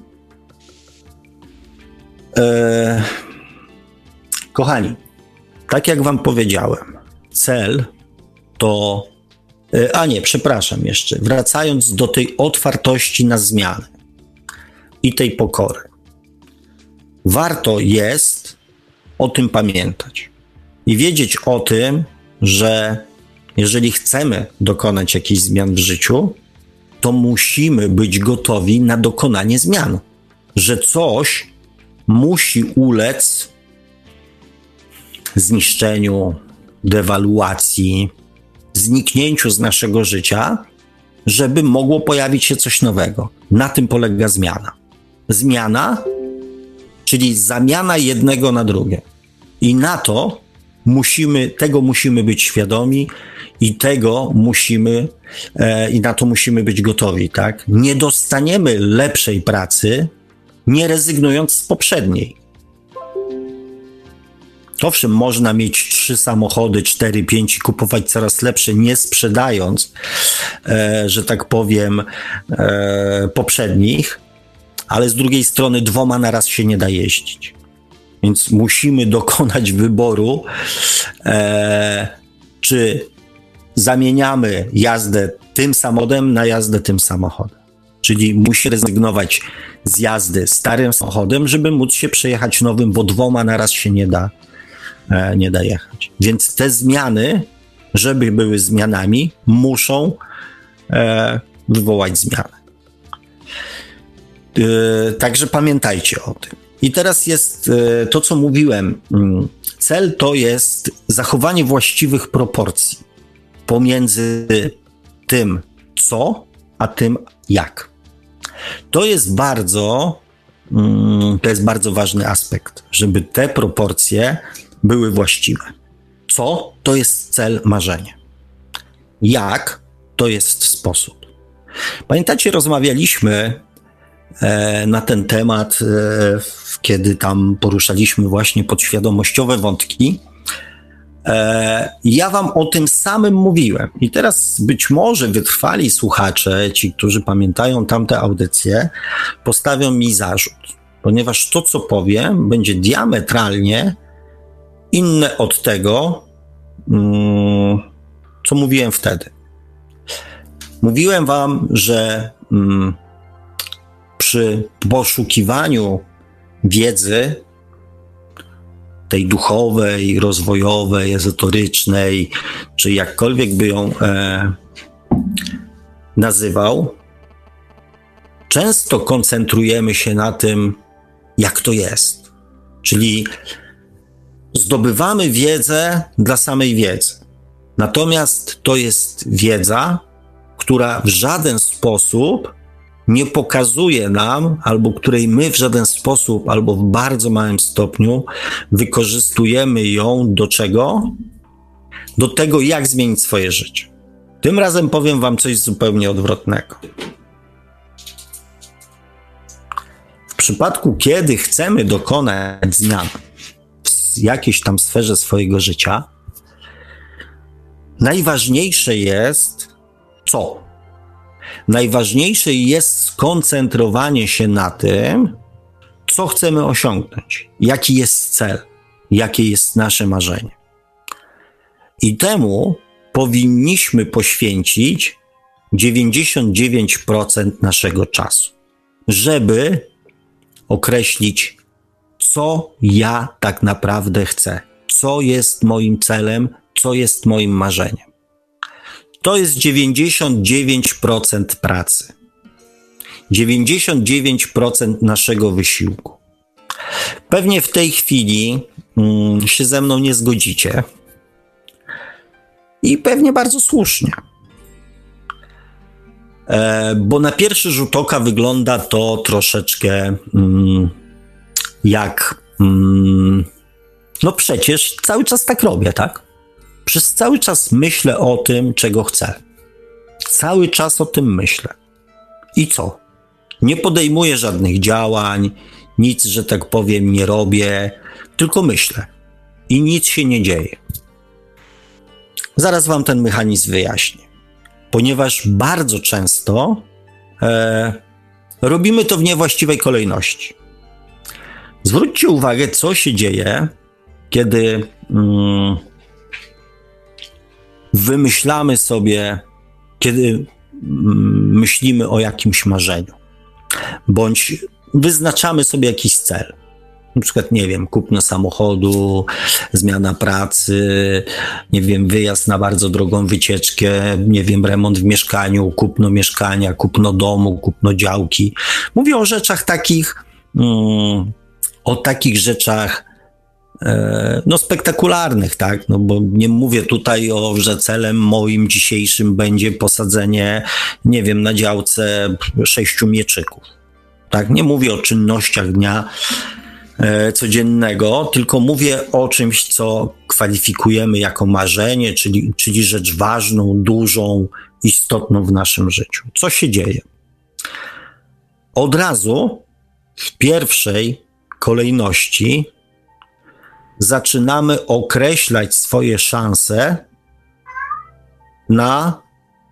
Eee, kochani, tak jak Wam powiedziałem, cel to. E, a nie, przepraszam jeszcze. Wracając do tej otwartości na zmiany i tej pokory. Warto jest o tym pamiętać i wiedzieć o tym, że jeżeli chcemy dokonać jakichś zmian w życiu, to musimy być gotowi na dokonanie zmian. Że coś musi ulec zniszczeniu, dewaluacji, zniknięciu z naszego życia, żeby mogło pojawić się coś nowego. Na tym polega zmiana. Zmiana, czyli zamiana jednego na drugie. I na to musimy, tego musimy być świadomi i tego musimy, e, i na to musimy być gotowi, tak? Nie dostaniemy lepszej pracy, nie rezygnując z poprzedniej. Owszem, można mieć trzy samochody, cztery, pięć i kupować coraz lepsze, nie sprzedając, e, że tak powiem, e, poprzednich, ale z drugiej strony dwoma na raz się nie da jeździć. Więc musimy dokonać wyboru, e, czy zamieniamy jazdę tym samochodem na jazdę tym samochodem. Czyli musi rezygnować z jazdy starym samochodem, żeby móc się przejechać nowym, bo dwoma na raz się nie da, nie da jechać. Więc te zmiany, żeby były zmianami, muszą e, wywołać zmianę. E, także pamiętajcie o tym. I teraz jest e, to, co mówiłem. Mm, cel to jest zachowanie właściwych proporcji pomiędzy tym, co, a tym, jak. To jest bardzo, mm, to jest bardzo ważny aspekt, żeby te proporcje były właściwe. Co to jest cel marzenia? Jak to jest sposób? Pamiętacie, rozmawialiśmy e, na ten temat, e, kiedy tam poruszaliśmy właśnie podświadomościowe wątki. E, ja wam o tym samym mówiłem. I teraz być może wytrwali słuchacze, ci, którzy pamiętają tamte audycje, postawią mi zarzut, ponieważ to, co powiem, będzie diametralnie inne od tego, mm, co mówiłem wtedy. Mówiłem wam, że mm, przy poszukiwaniu wiedzy tej duchowej, rozwojowej, ezotorycznej, czy jakkolwiek by ją e, nazywał, często koncentrujemy się na tym, jak to jest. Czyli zdobywamy wiedzę dla samej wiedzy. Natomiast to jest wiedza, która w żaden sposób nie pokazuje nam, albo której my w żaden sposób, albo w bardzo małym stopniu wykorzystujemy ją do czego? Do tego, jak zmienić swoje życie. Tym razem powiem Wam coś zupełnie odwrotnego. W przypadku, kiedy chcemy dokonać zmian jakiejś tam sferze swojego życia, najważniejsze jest co? Najważniejsze jest skoncentrowanie się na tym, co chcemy osiągnąć, jaki jest cel, jakie jest nasze marzenie. I temu powinniśmy poświęcić 99% naszego czasu, żeby określić, co ja tak naprawdę chcę, co jest moim celem, co jest moim marzeniem. To jest 99% pracy. 99% naszego wysiłku. Pewnie w tej chwili mm, się ze mną nie zgodzicie. I pewnie bardzo słusznie. E, bo na pierwszy rzut oka wygląda to troszeczkę mm, jak. Mm, no przecież cały czas tak robię, tak? Przez cały czas myślę o tym, czego chcę. Cały czas o tym myślę. I co? Nie podejmuję żadnych działań, nic, że tak powiem, nie robię, tylko myślę. I nic się nie dzieje. Zaraz Wam ten mechanizm wyjaśnię. Ponieważ bardzo często e, robimy to w niewłaściwej kolejności. Zwróćcie uwagę, co się dzieje, kiedy mm, wymyślamy sobie, kiedy mm, myślimy o jakimś marzeniu, bądź wyznaczamy sobie jakiś cel. Na przykład, nie wiem, kupno samochodu, zmiana pracy, nie wiem, wyjazd na bardzo drogą wycieczkę, nie wiem, remont w mieszkaniu, kupno mieszkania, kupno domu, kupno działki. Mówię o rzeczach takich, mm, o takich rzeczach e, no spektakularnych, tak, no bo nie mówię tutaj o, że celem moim dzisiejszym będzie posadzenie, nie wiem, na działce sześciu mieczyków tak? Nie mówię o czynnościach dnia e, codziennego, tylko mówię o czymś, co kwalifikujemy jako marzenie, czyli, czyli rzecz ważną, dużą, istotną w naszym życiu. Co się dzieje? Od razu w pierwszej kolejności zaczynamy określać swoje szanse na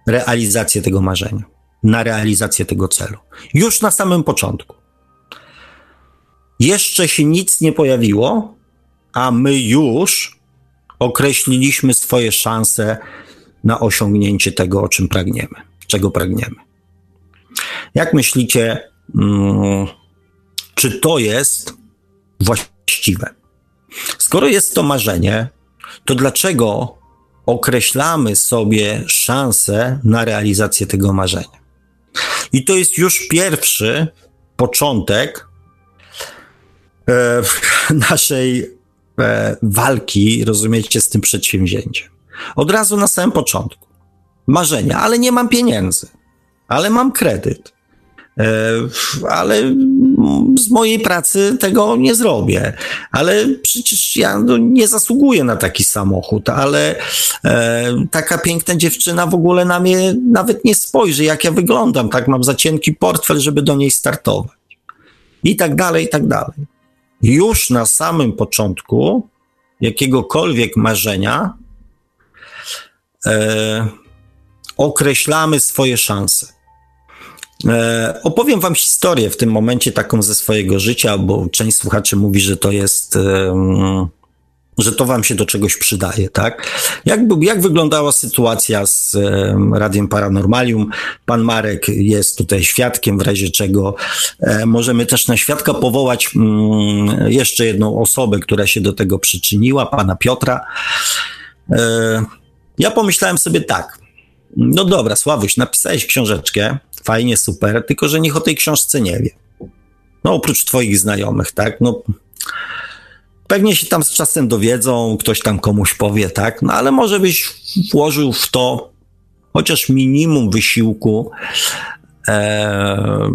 realizację tego marzenia na realizację tego celu. Już na samym początku. Jeszcze się nic nie pojawiło, a my już określiliśmy swoje szanse na osiągnięcie tego, o czym pragniemy, czego pragniemy. Jak myślicie, hmm, czy to jest właściwe? Skoro jest to marzenie, to dlaczego określamy sobie szanse na realizację tego marzenia? I to jest już pierwszy początek e, <laughs> naszej e, walki, rozumiecie, z tym przedsięwzięciem. Od razu na samym początku. Marzenia, ale nie mam pieniędzy, ale mam kredyt. E, ale z mojej pracy tego nie zrobię. Ale przecież ja no, nie zasługuję na taki samochód, ale e, taka piękna dziewczyna w ogóle na mnie nawet nie spojrzy, jak ja wyglądam. Tak, mam za cienki portfel, żeby do niej startować. I tak dalej, i tak dalej. Już na samym początku jakiegokolwiek marzenia e, określamy swoje szanse. E, opowiem Wam historię w tym momencie, taką ze swojego życia, bo część słuchaczy mówi, że to jest. Że to wam się do czegoś przydaje, tak? Jak, jak wyglądała sytuacja z Radiem Paranormalium? Pan Marek jest tutaj świadkiem, w razie czego e, możemy też na świadka powołać mm, jeszcze jedną osobę, która się do tego przyczyniła, pana Piotra. E, ja pomyślałem sobie tak, no dobra, Sławuś, napisałeś książeczkę, fajnie, super, tylko że niech o tej książce nie wie. No oprócz twoich znajomych, tak? No pewnie się tam z czasem dowiedzą, ktoś tam komuś powie, tak? No ale może byś włożył w to chociaż minimum wysiłku, e,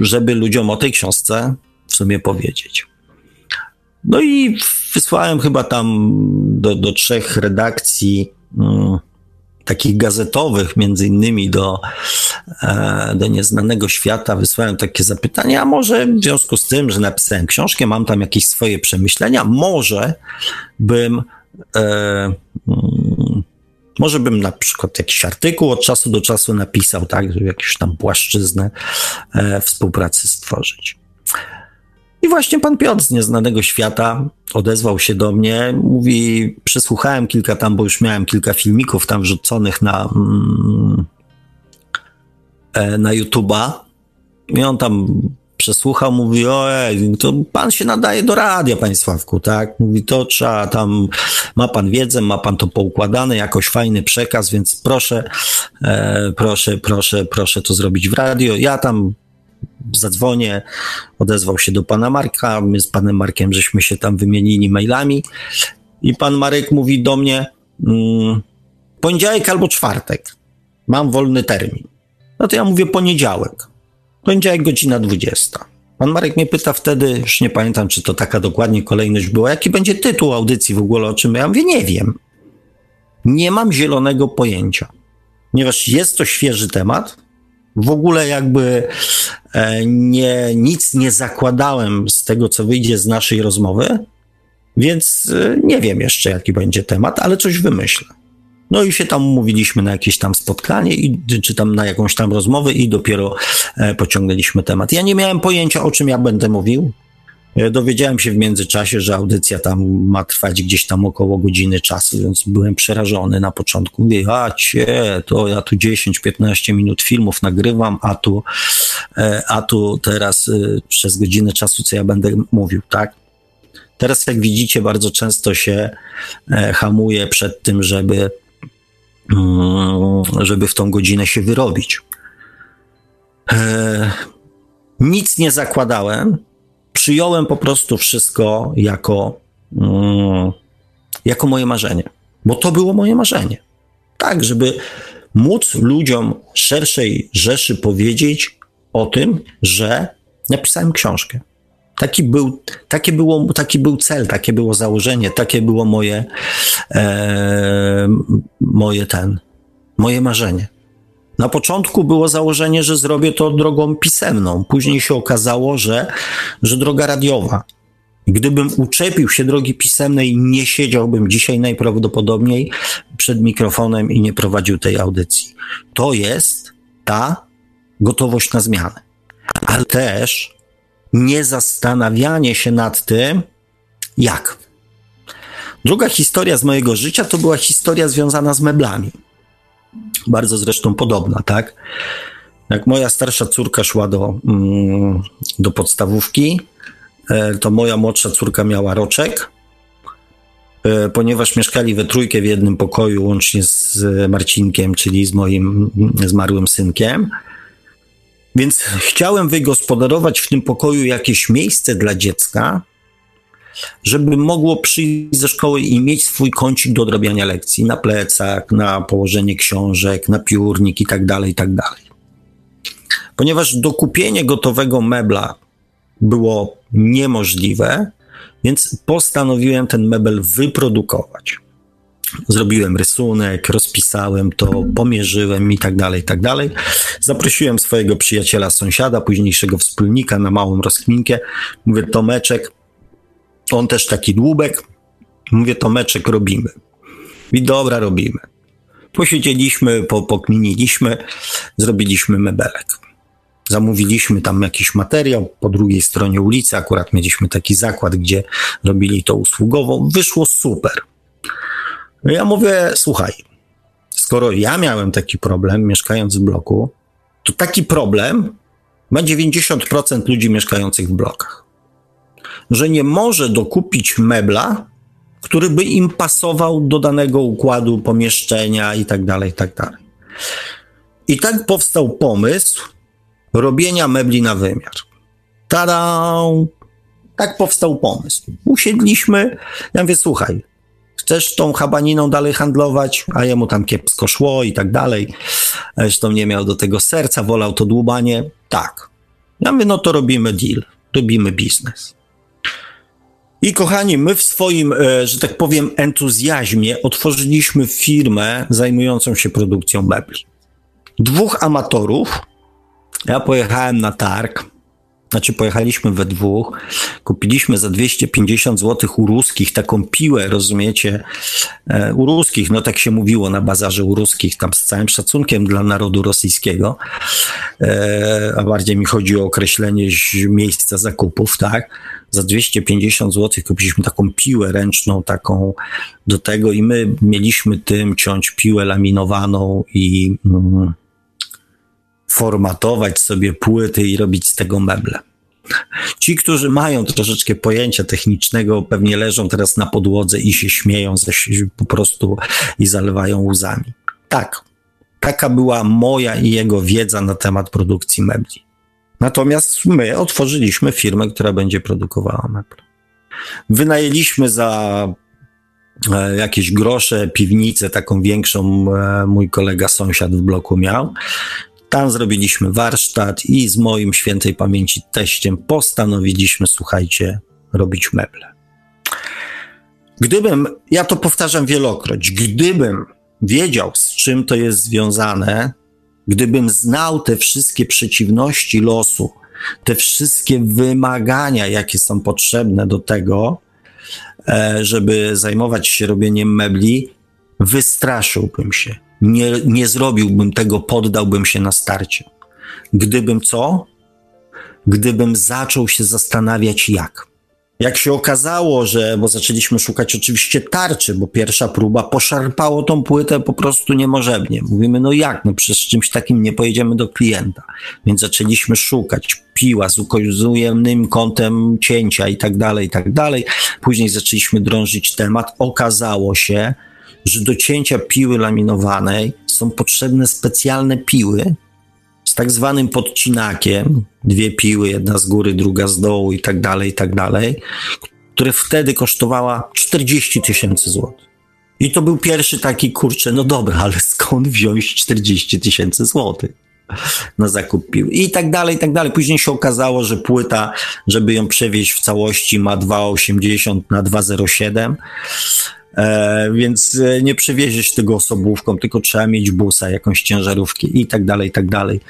żeby ludziom o tej książce w sumie powiedzieć. No i wysłałem chyba tam do, do trzech redakcji. Mm, takich gazetowych, między innymi do, e, do Nieznanego Świata, wysłałem takie zapytania, a może w związku z tym, że napisałem książkę, mam tam jakieś swoje przemyślenia, może bym e, mm, może bym na przykład jakiś artykuł od czasu do czasu napisał, tak, żeby jakąś tam płaszczyznę e, współpracy stworzyć. I właśnie pan Piotr z Nieznanego Świata odezwał się do mnie, mówi, przesłuchałem kilka tam, bo już miałem kilka filmików tam wrzuconych na, mm, e, na YouTube'a i on tam przesłuchał, mówi, ojej, to pan się nadaje do radia, panie Sławku, tak? Mówi, to trzeba tam, ma pan wiedzę, ma pan to poukładane, jakoś fajny przekaz, więc proszę, e, proszę, proszę, proszę to zrobić w radio. Ja tam zadzwonię, odezwał się do pana Marka, my z panem Markiem żeśmy się tam wymienili mailami i pan Marek mówi do mnie, mm, poniedziałek albo czwartek, mam wolny termin. No to ja mówię poniedziałek. Poniedziałek godzina 20. Pan Marek mnie pyta wtedy, już nie pamiętam, czy to taka dokładnie kolejność była, jaki będzie tytuł audycji w ogóle, o czym ja mówię, nie wiem. Nie mam zielonego pojęcia. Ponieważ jest to świeży temat, w ogóle jakby e, nie, nic nie zakładałem z tego, co wyjdzie z naszej rozmowy, więc e, nie wiem jeszcze, jaki będzie temat, ale coś wymyślę. No i się tam umówiliśmy na jakieś tam spotkanie, i, czy tam na jakąś tam rozmowę i dopiero e, pociągnęliśmy temat. Ja nie miałem pojęcia, o czym ja będę mówił. E, dowiedziałem się w międzyczasie, że audycja tam ma trwać gdzieś tam około godziny czasu, więc byłem przerażony na początku. Mówię, a cie, to ja tu 10-15 minut filmów nagrywam, a tu, e, a tu teraz e, przez godzinę czasu, co ja będę mówił, tak? Teraz, jak widzicie, bardzo często się hamuje przed tym, żeby Mm, żeby w tą godzinę się wyrobić. Nic nie zakładałem, przyjąłem po prostu wszystko jako, mm, jako moje marzenie, bo to było moje marzenie. Tak, żeby móc ludziom szerszej rzeszy powiedzieć o tym, że napisałem książkę. Taki był, takie było, taki był cel, takie było założenie, takie było moje, e, moje ten, moje marzenie. Na początku było założenie, że zrobię to drogą pisemną. Później się okazało, że, że droga radiowa. Gdybym uczepił się drogi pisemnej, nie siedziałbym dzisiaj najprawdopodobniej przed mikrofonem i nie prowadził tej audycji. To jest ta gotowość na zmianę. Ale też nie zastanawianie się nad tym, jak. Druga historia z mojego życia to była historia związana z meblami. Bardzo zresztą podobna, tak? Jak moja starsza córka szła do, mm, do podstawówki, e, to moja młodsza córka miała roczek, e, ponieważ mieszkali we trójkę w jednym pokoju, łącznie z Marcinkiem, czyli z moim zmarłym synkiem więc chciałem wygospodarować w tym pokoju jakieś miejsce dla dziecka, żeby mogło przyjść ze szkoły i mieć swój kącik do odrabiania lekcji na plecach, na położenie książek, na piórnik i tak dalej, i tak dalej. Ponieważ dokupienie gotowego mebla było niemożliwe, więc postanowiłem ten mebel wyprodukować zrobiłem rysunek, rozpisałem to, pomierzyłem i tak dalej, i tak dalej. Zaprosiłem swojego przyjaciela, sąsiada, późniejszego wspólnika na małą rozkminkę. Mówię, Tomeczek, on też taki dłubek. Mówię, Tomeczek, robimy. I dobra, robimy. Posiedzieliśmy, po, pokminiliśmy, zrobiliśmy mebelek. Zamówiliśmy tam jakiś materiał po drugiej stronie ulicy. Akurat mieliśmy taki zakład, gdzie robili to usługowo. Wyszło super. Ja mówię, słuchaj, skoro ja miałem taki problem mieszkając w bloku, to taki problem ma 90% ludzi mieszkających w blokach. Że nie może dokupić mebla, który by im pasował do danego układu pomieszczenia i tak dalej, i tak dalej. I tak powstał pomysł robienia mebli na wymiar. Tada! Tak powstał pomysł. Usiedliśmy, ja mówię, słuchaj, chcesz tą habaniną dalej handlować, a jemu tam kiepsko szło i tak dalej. Zresztą nie miał do tego serca, wolał to dłubanie. Tak. Ja mówię, no to robimy deal, robimy biznes. I kochani, my w swoim, e, że tak powiem, entuzjazmie otworzyliśmy firmę zajmującą się produkcją mebli. Dwóch amatorów. Ja pojechałem na targ, znaczy pojechaliśmy we dwóch, kupiliśmy za 250 zł u ruskich taką piłę, rozumiecie, e, u ruskich, no tak się mówiło na bazarze u ruskich, tam z całym szacunkiem dla narodu rosyjskiego, e, a bardziej mi chodzi o określenie miejsca zakupów, tak, za 250 zł kupiliśmy taką piłę ręczną, taką do tego i my mieliśmy tym ciąć piłę laminowaną i... Mm, formatować sobie płyty i robić z tego meble. Ci, którzy mają troszeczkę pojęcia technicznego, pewnie leżą teraz na podłodze i się śmieją ze, po prostu i zalewają łzami. Tak, taka była moja i jego wiedza na temat produkcji mebli. Natomiast my otworzyliśmy firmę, która będzie produkowała meble. Wynajęliśmy za e, jakieś grosze, piwnicę taką większą, e, mój kolega sąsiad w bloku miał. Tam zrobiliśmy warsztat i z moim świętej pamięci teściem postanowiliśmy, słuchajcie, robić meble. Gdybym, ja to powtarzam wielokroć, gdybym wiedział, z czym to jest związane, gdybym znał te wszystkie przeciwności losu, te wszystkie wymagania, jakie są potrzebne do tego, e, żeby zajmować się robieniem mebli, wystraszyłbym się. Nie, nie zrobiłbym tego, poddałbym się na starcie. Gdybym co? Gdybym zaczął się zastanawiać, jak. Jak się okazało, że, bo zaczęliśmy szukać oczywiście tarczy, bo pierwsza próba poszarpało tą płytę po prostu niemożebnie. Mówimy, no jak, no przecież czymś takim nie pojedziemy do klienta. Więc zaczęliśmy szukać piła z ujemnym kątem cięcia i tak dalej, i tak dalej. Później zaczęliśmy drążyć temat. Okazało się, że do cięcia piły laminowanej są potrzebne specjalne piły, tak zwanym podcinakiem, dwie piły, jedna z góry, druga z dołu i tak dalej, i tak dalej, które wtedy kosztowała 40 tysięcy złotych. I to był pierwszy taki, kurczę, no dobra, ale skąd wziąć 40 tysięcy złotych na zakup piły? I tak dalej, i tak dalej. Później się okazało, że płyta, żeby ją przewieźć w całości, ma 2,80 na 2,07 E, więc e, nie przewieziesz tego osobówką, tylko trzeba mieć busa, jakąś ciężarówkę i tak dalej, i tak dalej.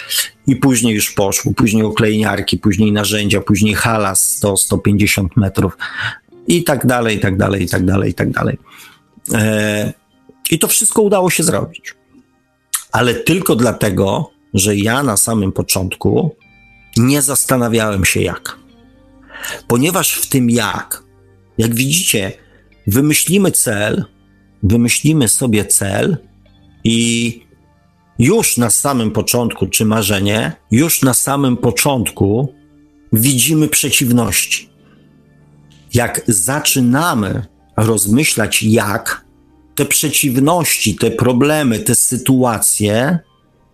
I później już poszło, później oklejniarki, później narzędzia, później hala 100-150 metrów i tak dalej, i tak dalej, i tak dalej, i tak dalej. E, I to wszystko udało się zrobić. Ale tylko dlatego, że ja na samym początku nie zastanawiałem się jak. Ponieważ w tym jak, jak widzicie, wymyślimy cel, wymyślimy sobie cel i już na samym początku, czy marzenie, już na samym początku widzimy przeciwności. Jak zaczynamy rozmyślać, jak te przeciwności, te problemy, te sytuacje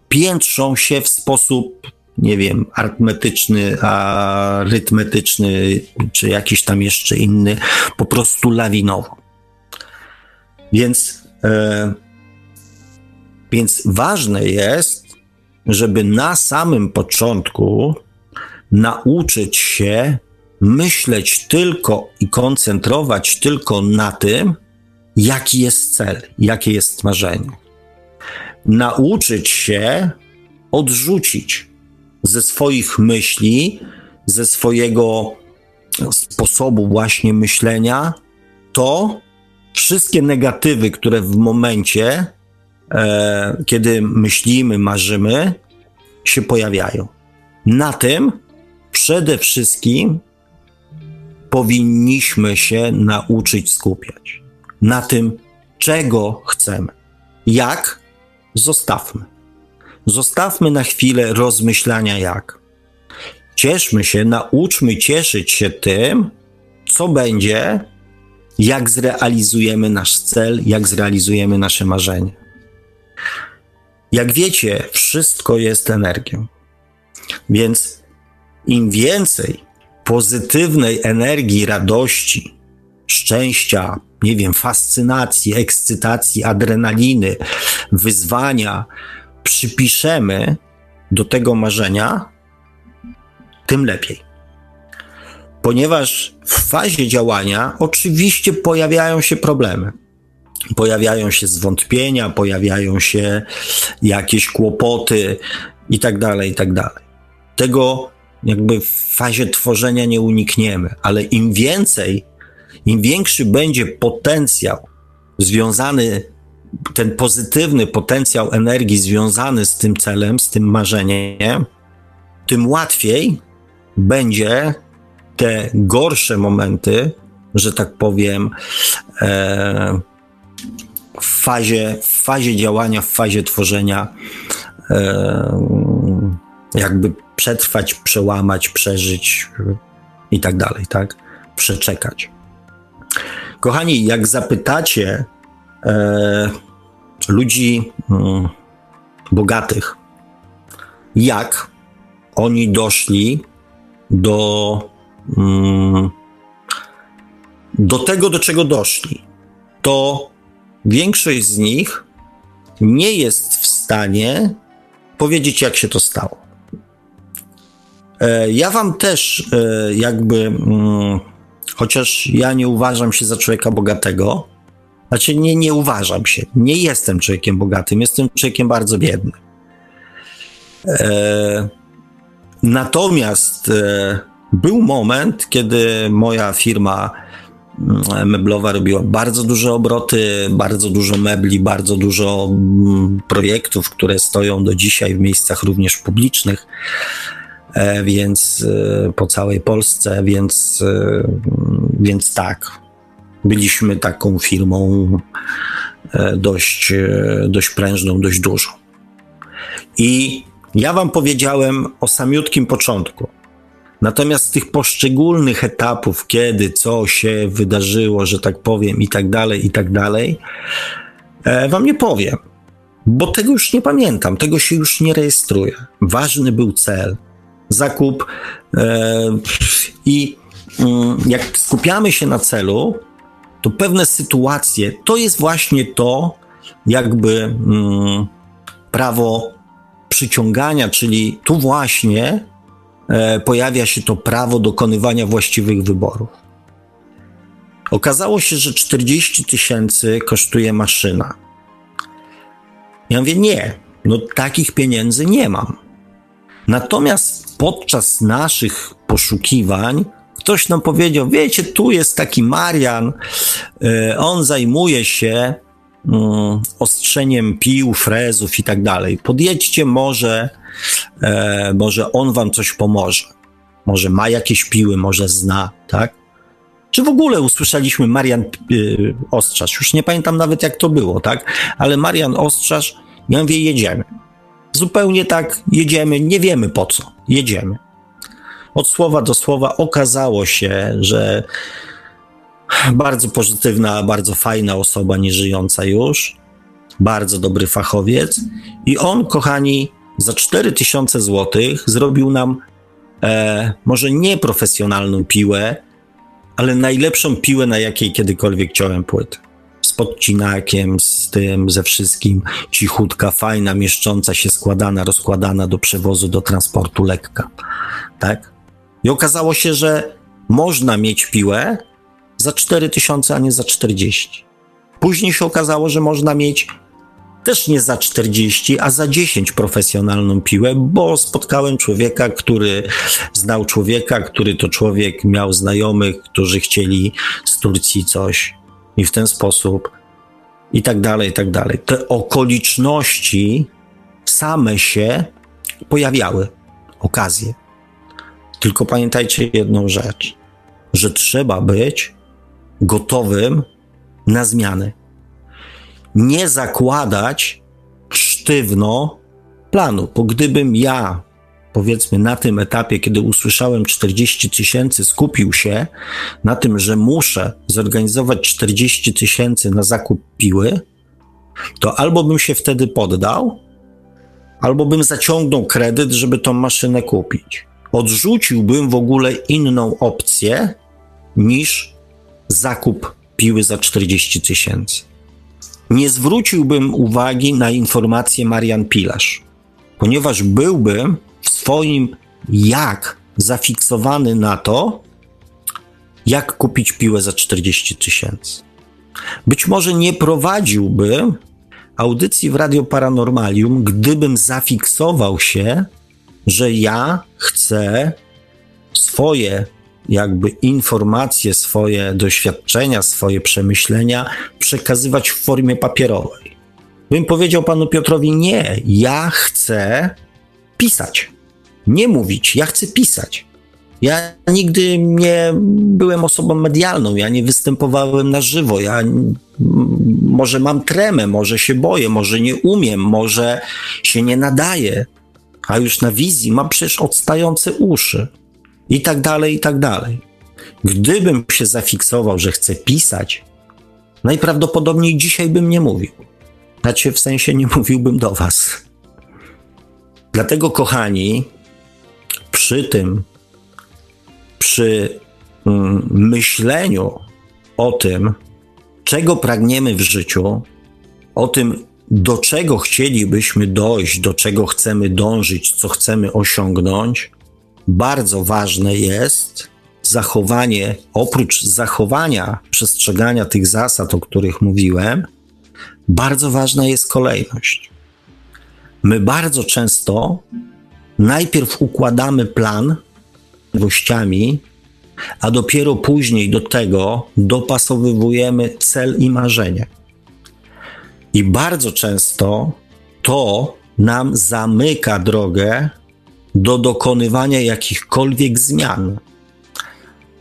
piętrzą się w sposób nie wiem, arytmetyczny, arytmetyczny, czy jakiś tam jeszcze inny, po prostu lawinowo. Więc, e, więc ważne jest, żeby na samym początku nauczyć się myśleć tylko i koncentrować tylko na tym, jaki jest cel, jakie jest marzenie. Nauczyć się odrzucić ze swoich myśli, ze swojego sposobu właśnie myślenia, to wszystkie negatywy, które w momencie, e, kiedy myślimy, marzymy, się pojawiają. Na tym przede wszystkim powinniśmy się nauczyć skupiać. Na tym, czego chcemy. Jak? Zostawmy. Zostawmy na chwilę rozmyślania jak. Cieszmy się, nauczmy cieszyć się tym, co będzie, jak zrealizujemy nasz cel, jak zrealizujemy nasze marzenie. Jak wiecie, wszystko jest energią. Więc im więcej pozytywnej energii, radości, szczęścia, nie wiem, fascynacji, ekscytacji, adrenaliny, wyzwania, przypiszemy do tego marzenia, tym lepiej. Ponieważ w fazie działania oczywiście pojawiają się problemy. Pojawiają się zwątpienia, pojawiają się jakieś kłopoty i tak dalej, i tak dalej. Tego jakby w fazie tworzenia nie unikniemy, ale im więcej, im większy będzie potencjał związany ten pozytywny potencjał energii związany z tym celem, z tym marzeniem, tym łatwiej będzie te gorsze momenty, że tak powiem, e, w, fazie, w fazie działania, w fazie tworzenia e, jakby przetrwać, przełamać, przeżyć i tak dalej, tak? Przeczekać. Kochani, jak zapytacie e, ludzi mm, bogatych, jak oni doszli do, mm, do tego, do czego doszli, to większość z nich nie jest w stanie powiedzieć, jak się to stało. E, ja wam też e, jakby, mm, chociaż ja nie uważam się za człowieka bogatego, znaczy nie, nie uważam się, nie jestem człowiekiem bogatym, jestem człowiekiem bardzo biednym. E, natomiast był moment, kiedy moja firma mm, meblowa robiła bardzo duże obroty, bardzo dużo mebli, bardzo dużo mm, projektów, które stoją do dzisiaj w miejscach również publicznych. E, więc e, po całej Polsce, więc, e, więc tak. Byliśmy taką firmą dość, dość prężną, dość dużą. I ja wam powiedziałem o samiutkim początku. Natomiast tych poszczególnych etapów, kiedy co się wydarzyło, że tak powiem, i tak dalej, i tak dalej, wam nie powiem, bo tego już nie pamiętam, tego się już nie rejestruje. Ważny był cel, zakup. E, I mm, jak skupiamy się na celu, to pewne sytuacje to jest właśnie to, jakby mm, prawo przyciągania, czyli tu właśnie e, pojawia się to prawo dokonywania właściwych wyborów. Okazało się, że 40 tysięcy kosztuje maszyna. Ja mówię, nie, no takich pieniędzy nie mam. Natomiast podczas naszych poszukiwań ktoś nam powiedział: Wiecie, tu jest taki Marian, e, on zajmuje się mm, ostrzeniem pił, frezów i tak dalej. Podjedźcie, może, e, może on wam coś pomoże. Może ma jakieś piły, może zna, tak? Czy w ogóle usłyszeliśmy Marian y, Ostrzasz? Już nie pamiętam nawet jak to było, tak? Ale Marian Ostrzasz, ja mówię, jedziemy. Zupełnie tak jedziemy, nie wiemy po co, jedziemy. Od słowa do słowa okazało się, że bardzo pozytywna, bardzo fajna osoba, nieżyjąca już, bardzo dobry fachowiec. I on, kochani, za 4000 zł zrobił nam e, może nie profesjonalną piłę, ale najlepszą piłę, na jakiej kiedykolwiek ciąłem płyt z podcinakiem, z tym, ze wszystkim, cichutka, fajna, mieszcząca się, składana, rozkładana do przewozu, do transportu lekka, tak? I okazało się, że można mieć piłę za 4000, a nie za 40. Później się okazało, że można mieć też nie za 40, a za 10 profesjonalną piłę, bo spotkałem człowieka, który znał człowieka, który to człowiek miał znajomych, którzy chcieli z Turcji coś i w ten sposób i tak dalej, i tak dalej. Te okoliczności same się pojawiały, okazje. Tylko pamiętajcie jedną rzecz, że trzeba być gotowym na zmiany. Nie zakładać sztywno planu, bo gdybym ja powiedzmy na tym etapie, kiedy usłyszałem 40 tysięcy, skupił się na tym, że muszę zorganizować 40 tysięcy na zakup piły, to albo bym się wtedy poddał, albo bym zaciągnął kredyt, żeby tą maszynę kupić. Odrzuciłbym w ogóle inną opcję niż zakup piły za 40 tysięcy. Nie zwróciłbym uwagi na informację Marian Pilarz, ponieważ byłbym w swoim jak zafiksowany na to, jak kupić piłę za 40 tysięcy. Być może nie prowadziłbym audycji w Radio Paranormalium, gdybym zafiksował się, że ja chcę swoje jakby informacje, swoje doświadczenia, swoje przemyślenia przekazywać w formie papierowej. Bym powiedział panu Piotrowi: Nie, ja chcę pisać nie mówić, ja chcę pisać. Ja nigdy nie byłem osobą medialną, ja nie występowałem na żywo, ja może mam tremę, może się boję, może nie umiem, może się nie nadaję, a już na wizji ma przecież odstające uszy i tak dalej, i tak dalej. Gdybym się zafiksował, że chcę pisać, najprawdopodobniej dzisiaj bym nie mówił. Znaczy, w sensie nie <laughs> mówiłbym do Was. Dlatego, kochani, przy tym, przy mm, myśleniu o tym, czego pragniemy w życiu, o tym, do czego chcielibyśmy dojść, do czego chcemy dążyć, co chcemy osiągnąć, bardzo ważne jest zachowanie, oprócz zachowania, przestrzegania tych zasad, o których mówiłem, bardzo ważna jest kolejność. My bardzo często najpierw układamy plan możliwościami, a dopiero później do tego dopasowywujemy cel i marzenie. I bardzo często to nam zamyka drogę do dokonywania jakichkolwiek zmian,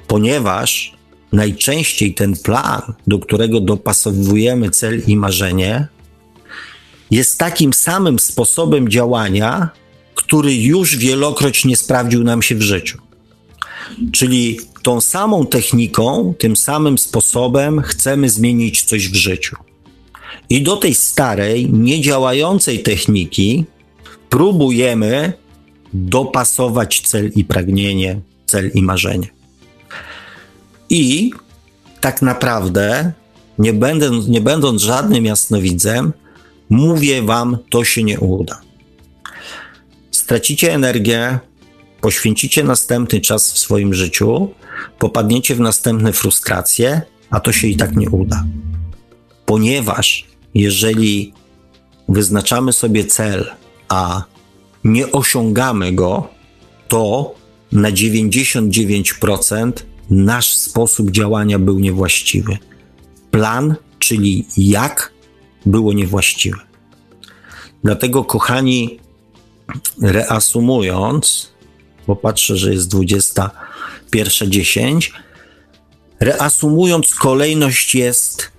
ponieważ najczęściej ten plan, do którego dopasowujemy cel i marzenie, jest takim samym sposobem działania, który już wielokroć nie sprawdził nam się w życiu. Czyli tą samą techniką, tym samym sposobem chcemy zmienić coś w życiu. I do tej starej, niedziałającej techniki próbujemy dopasować cel i pragnienie, cel i marzenie. I tak naprawdę, nie będąc, nie będąc żadnym jasnowidzem, mówię wam, to się nie uda. Stracicie energię, poświęcicie następny czas w swoim życiu, popadniecie w następne frustracje, a to się i tak nie uda. Ponieważ jeżeli wyznaczamy sobie cel, a nie osiągamy go, to na 99% nasz sposób działania był niewłaściwy. Plan, czyli jak, było niewłaściwe. Dlatego, kochani, reasumując, bo patrzę, że jest 21.10, reasumując, kolejność jest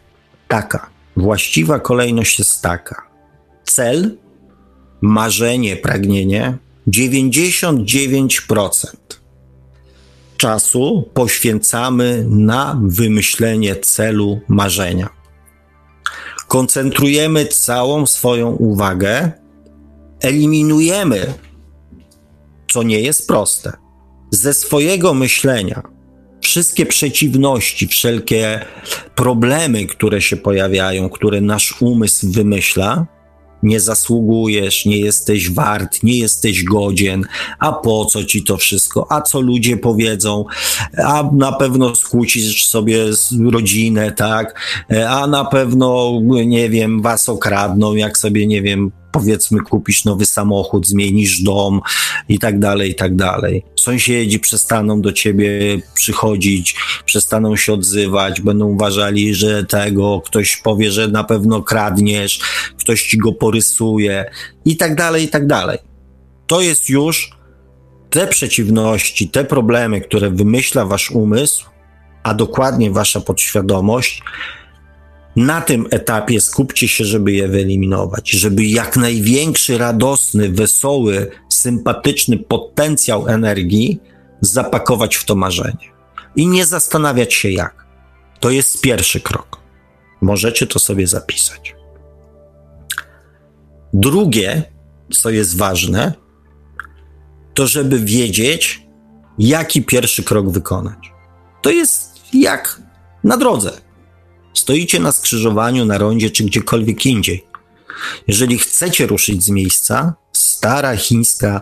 taka. Właściwa kolejność jest taka. Cel, marzenie, pragnienie 99% czasu poświęcamy na wymyślenie celu marzenia. Koncentrujemy całą swoją uwagę, eliminujemy, co nie jest proste, ze swojego myślenia wszystkie przeciwności, wszelkie problemy, które się pojawiają, które nasz umysł wymyśla, nie zasługujesz, nie jesteś wart, nie jesteś godzien, a po co ci to wszystko, a co ludzie powiedzą, a na pewno skłócisz sobie rodzinę, tak, a na pewno, nie wiem, was okradną, jak sobie, nie wiem, powiedzmy kupisz nowy samochód, zmienisz dom i tak dalej, i tak dalej. Sąsiedzi przestaną do ciebie przychodzić, przestaną się odzywać, będą uważali, że tego, ktoś powie, że na pewno kradniesz, ktoś ci go porysuje i tak dalej, i tak dalej. To jest już te przeciwności, te problemy, które wymyśla wasz umysł, a dokładnie wasza podświadomość, na tym etapie skupcie się, żeby je wyeliminować, żeby jak największy, radosny, wesoły, sympatyczny potencjał energii zapakować w to marzenie. I nie zastanawiać się jak. To jest pierwszy krok. Możecie to sobie zapisać. Drugie, co jest ważne, to żeby wiedzieć, jaki pierwszy krok wykonać. To jest jak na drodze stoicie na skrzyżowaniu, na rondzie czy gdziekolwiek indziej. Jeżeli chcecie ruszyć z miejsca, stara chińska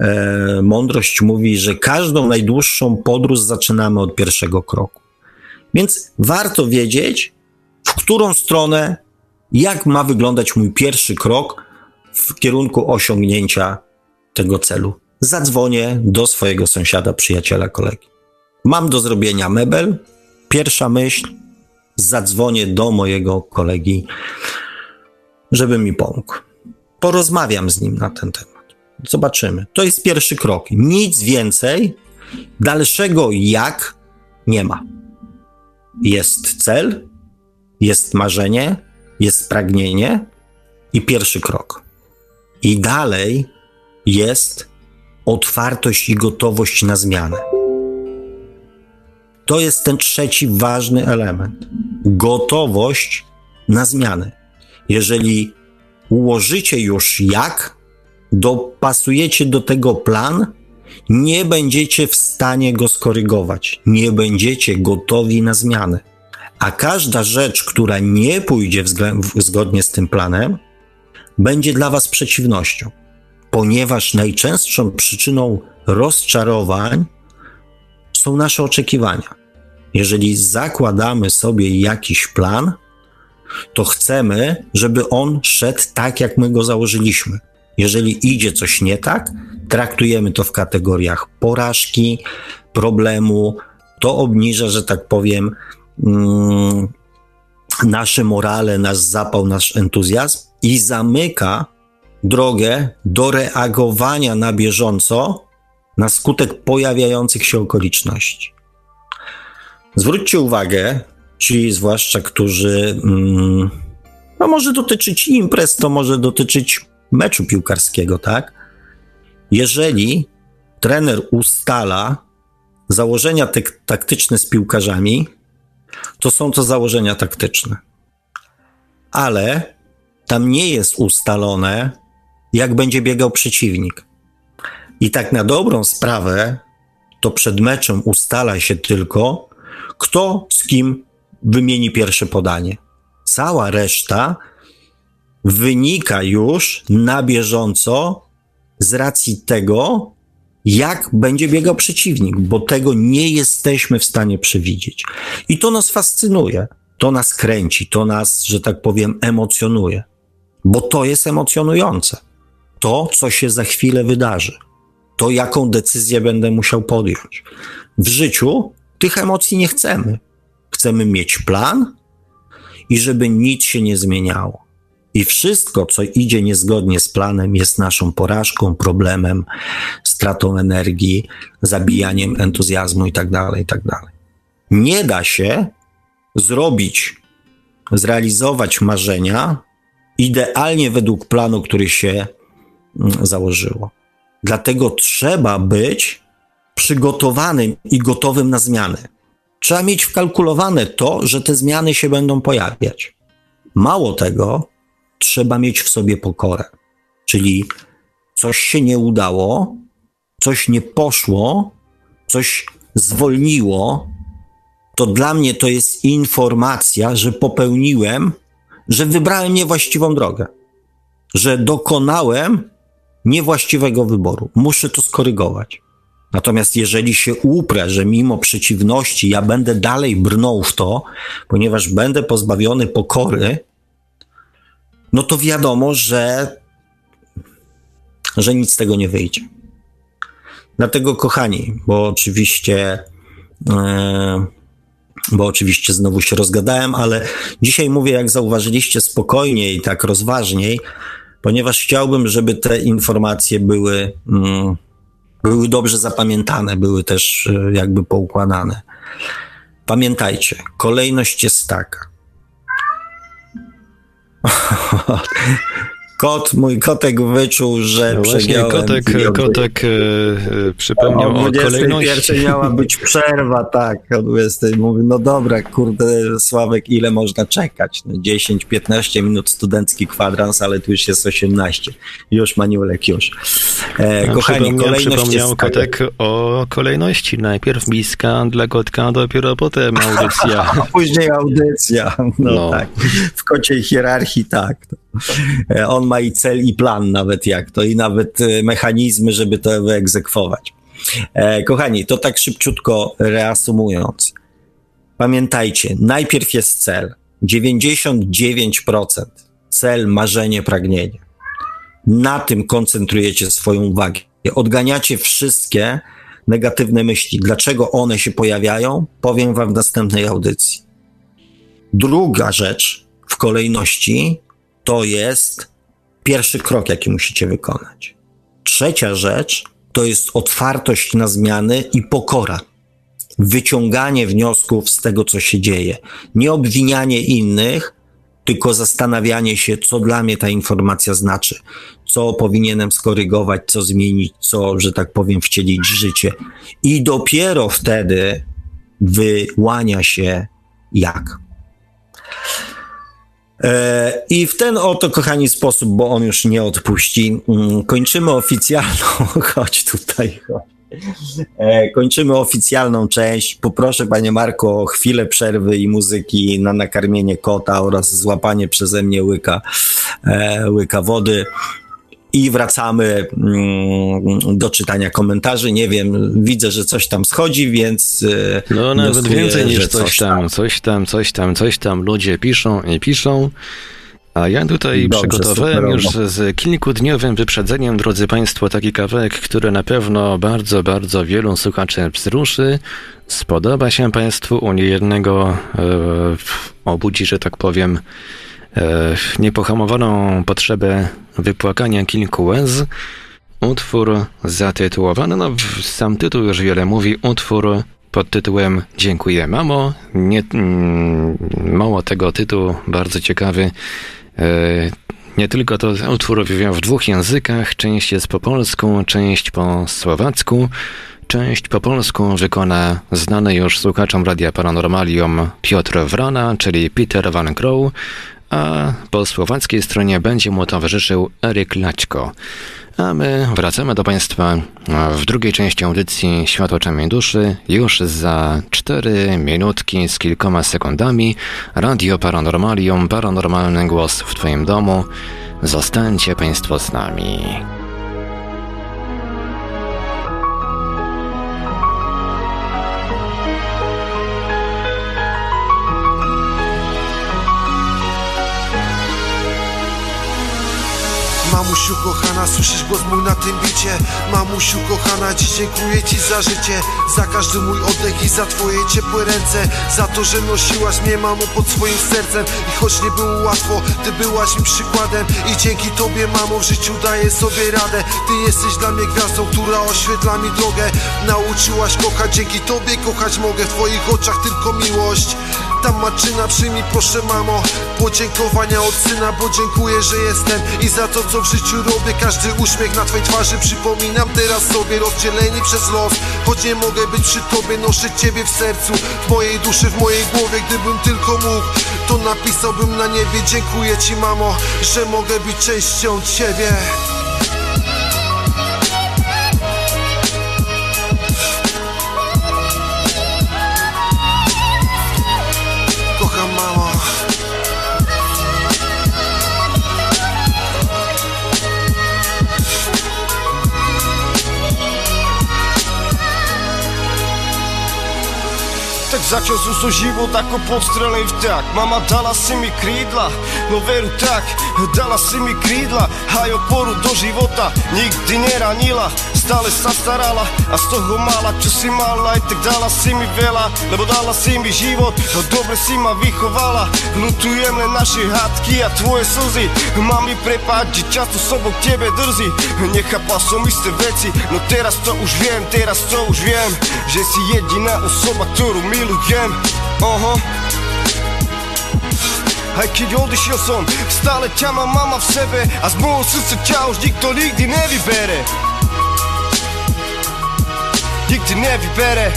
e, mądrość mówi, że każdą najdłuższą podróż zaczynamy od pierwszego kroku. Więc warto wiedzieć, w którą stronę, jak ma wyglądać mój pierwszy krok w kierunku osiągnięcia tego celu. Zadzwonię do swojego sąsiada, przyjaciela, kolegi. Mam do zrobienia mebel. Pierwsza myśl, zadzwonię do mojego kolegi, żeby mi pomógł. Porozmawiam z nim na ten temat. Zobaczymy. To jest pierwszy krok. Nic więcej, dalszego jak nie ma. Jest cel, jest marzenie, jest pragnienie i pierwszy krok. I dalej jest otwartość i gotowość na zmianę. To jest ten trzeci ważny element. Gotowość na zmianę. Jeżeli ułożycie już jak, dopasujecie do tego plan, nie będziecie w stanie go skorygować, nie będziecie gotowi na zmianę. A każda rzecz, która nie pójdzie zgodnie z tym planem, będzie dla Was przeciwnością, ponieważ najczęstszą przyczyną rozczarowań są nasze oczekiwania. Jeżeli zakładamy sobie jakiś plan, to chcemy, żeby on szedł tak, jak my go założyliśmy. Jeżeli idzie coś nie tak, traktujemy to w kategoriach porażki, problemu, to obniża, że tak powiem, mm, nasze morale, nasz zapał, nasz entuzjazm i zamyka drogę do reagowania na bieżąco na skutek pojawiających się okoliczności. Zwróćcie uwagę, ci zwłaszcza, którzy, mm, no może dotyczyć imprez, to może dotyczyć meczu piłkarskiego, tak? Jeżeli trener ustala założenia taktyczne z piłkarzami, to są to założenia taktyczne. Ale tam nie jest ustalone, jak będzie biegał przeciwnik. I tak na dobrą sprawę, to przed meczem ustala się tylko, kto z kim wymieni pierwsze podanie. Cała reszta wynika już na bieżąco z racji tego, jak będzie biegał przeciwnik, bo tego nie jesteśmy w stanie przewidzieć. I to nas fascynuje, to nas kręci, to nas, że tak powiem, emocjonuje, bo to jest emocjonujące. To, co się za chwilę wydarzy, to, jaką decyzję będę musiał podjąć. W życiu tych emocji nie chcemy. Chcemy mieć plan i żeby nic się nie zmieniało. I wszystko, co idzie niezgodnie z planem, jest naszą porażką, problemem, stratą energii, zabijaniem entuzjazmu itd., tak itd. Tak nie da się zrobić, zrealizować marzenia idealnie według planu, który się mm, założyło. Dlatego trzeba być przygotowanym i gotowym na zmiany. Trzeba mieć wkalkulowane to, że te zmiany się będą pojawiać. Mało tego, trzeba mieć w sobie pokorę. Czyli coś się nie udało, coś nie poszło, coś zwolniło, to dla mnie to jest informacja, że popełniłem, że wybrałem niewłaściwą drogę, że dokonałem niewłaściwego wyboru. Muszę to skorygować. Natomiast jeżeli się uprę, że mimo przeciwności ja będę dalej brnął w to, ponieważ będę pozbawiony pokory, no to wiadomo, że, że nic z tego nie wyjdzie. Dlatego, kochani, bo oczywiście, e, bo oczywiście znowu się rozgadałem, ale dzisiaj mówię, jak zauważyliście, spokojniej tak rozważniej, ponieważ chciałbym, żeby te informacje były, mm, były dobrze zapamiętane, były też e, jakby poukładane. Pamiętajcie, kolejność jest taka. <laughs> Kot, mój kotek wyczuł, że no właśnie kotek, kotek e, e, przypomniał o, o kolejności. miała być przerwa, tak, o 20. Mówi, no dobra, kurde, Sławek, ile można czekać? No 10-15 minut studencki kwadrans, ale tu już jest 18. Już maniulek, już. E, no, kochani, przypomniał, kolejność przypomniał jest kotek o kolejności. Najpierw miska dla kotka, dopiero potem <laughs> audycja. A później audycja, no, no. tak. W kociej hierarchii, tak. <laughs> On ma i cel, i plan nawet jak to, i nawet e, mechanizmy, żeby to wyegzekwować. E, kochani, to tak szybciutko reasumując. Pamiętajcie, najpierw jest cel. 99% cel, marzenie, pragnienie. Na tym koncentrujecie swoją uwagę. Odganiacie wszystkie negatywne myśli. Dlaczego one się pojawiają? Powiem Wam w następnej audycji. Druga rzecz w kolejności to jest pierwszy krok, jaki musicie wykonać. Trzecia rzecz to jest otwartość na zmiany i pokora. Wyciąganie wniosków z tego, co się dzieje. Nie obwinianie innych, tylko zastanawianie się, co dla mnie ta informacja znaczy, co powinienem skorygować, co zmienić, co, że tak powiem, wcielić w życie. I dopiero wtedy wyłania się jak. E, I w ten oto, kochani, sposób, bo on już nie odpuści, mm, kończymy oficjalną, <laughs> chodź tutaj, chodź. E, kończymy oficjalną część. Poproszę, panie Marko, o chwilę przerwy i muzyki na nakarmienie kota oraz złapanie przeze mnie łyka, e, łyka wody. I wracamy mm, do czytania komentarzy. Nie wiem, widzę, że coś tam schodzi, więc. E, no, nawet więcej niż coś tam, coś tam, coś tam, coś tam. Ludzie piszą i piszą. A ja tutaj Dobrze, przygotowałem już z kilkudniowym wyprzedzeniem, drodzy Państwo, taki kawałek, który na pewno bardzo, bardzo wielu słuchaczy wzruszy. Spodoba się Państwu, u niejednego e, obudzi, że tak powiem, niepohamowaną potrzebę wypłakania kilku łez. Utwór zatytułowany, no sam tytuł już wiele mówi, utwór pod tytułem Dziękuję mamo. Nie, mm, mało tego tytuł, bardzo ciekawy. E, nie tylko to utwór w dwóch językach, część jest po polsku, część po słowacku. Część po polsku wykona znany już słuchaczom Radia Paranormalium Piotr Wrana, czyli Peter Van Crow, a po słowackiej stronie będzie mu towarzyszył Eryk Laćko. A my wracamy do Państwa w drugiej części audycji Świat oczami duszy. Już za cztery minutki z kilkoma sekundami Radio Paranormalium, paranormalny głos w Twoim domu. Zostańcie Państwo z nami. Mamusiu kochana, słyszysz głos mój na tym bicie? Mamusiu kochana, dziś dziękuję ci za życie. Za każdy mój oddech i za twoje ciepłe ręce. Za to, że nosiłaś mnie mamo pod swoim sercem. I choć nie było łatwo, ty byłaś mi przykładem. I dzięki tobie mamo w życiu daję sobie radę. Ty jesteś dla mnie gwiazdą, która oświetla mi drogę. Nauczyłaś kochać, dzięki tobie kochać mogę. W twoich oczach tylko miłość. Tam maczyna, przyjmij proszę mamo Podziękowania od syna, bo dziękuję, że jestem. I za to, co w życiu robię Każdy uśmiech na twej twarzy. Przypominam teraz sobie rozdzieleni przez los Choć nie mogę być przy tobie Noszę ciebie w sercu W mojej duszy, w mojej głowie. Gdybym tylko mógł To napisałbym na niebie Dziękuję ci mamo, że mogę być częścią ciebie Začeo sam svoj život ako podstrelen vták Mama dala si mi krídla, no veru tak Dala si mi krídla, aj oporu do života Nikdy neranila, stále sa starala A z toho mala, čo si mala Aj tak dala si mi veľa, lebo dala si mi život. No dobre si ma vychovala. Lutujem len naše hádky a tvoje slzy. Mami prepáč, že často sobou k tebe drzí. Nechápal som isté veci, no teraz to už viem Teraz to už viem, že si jediná osoba, ktorú milujem gölgem Aha Ay yol düşüyorsun Stale tamam ama w sebe. A zmuszy ciało, nikt to nigdy nie wybere Nigdy nie wybere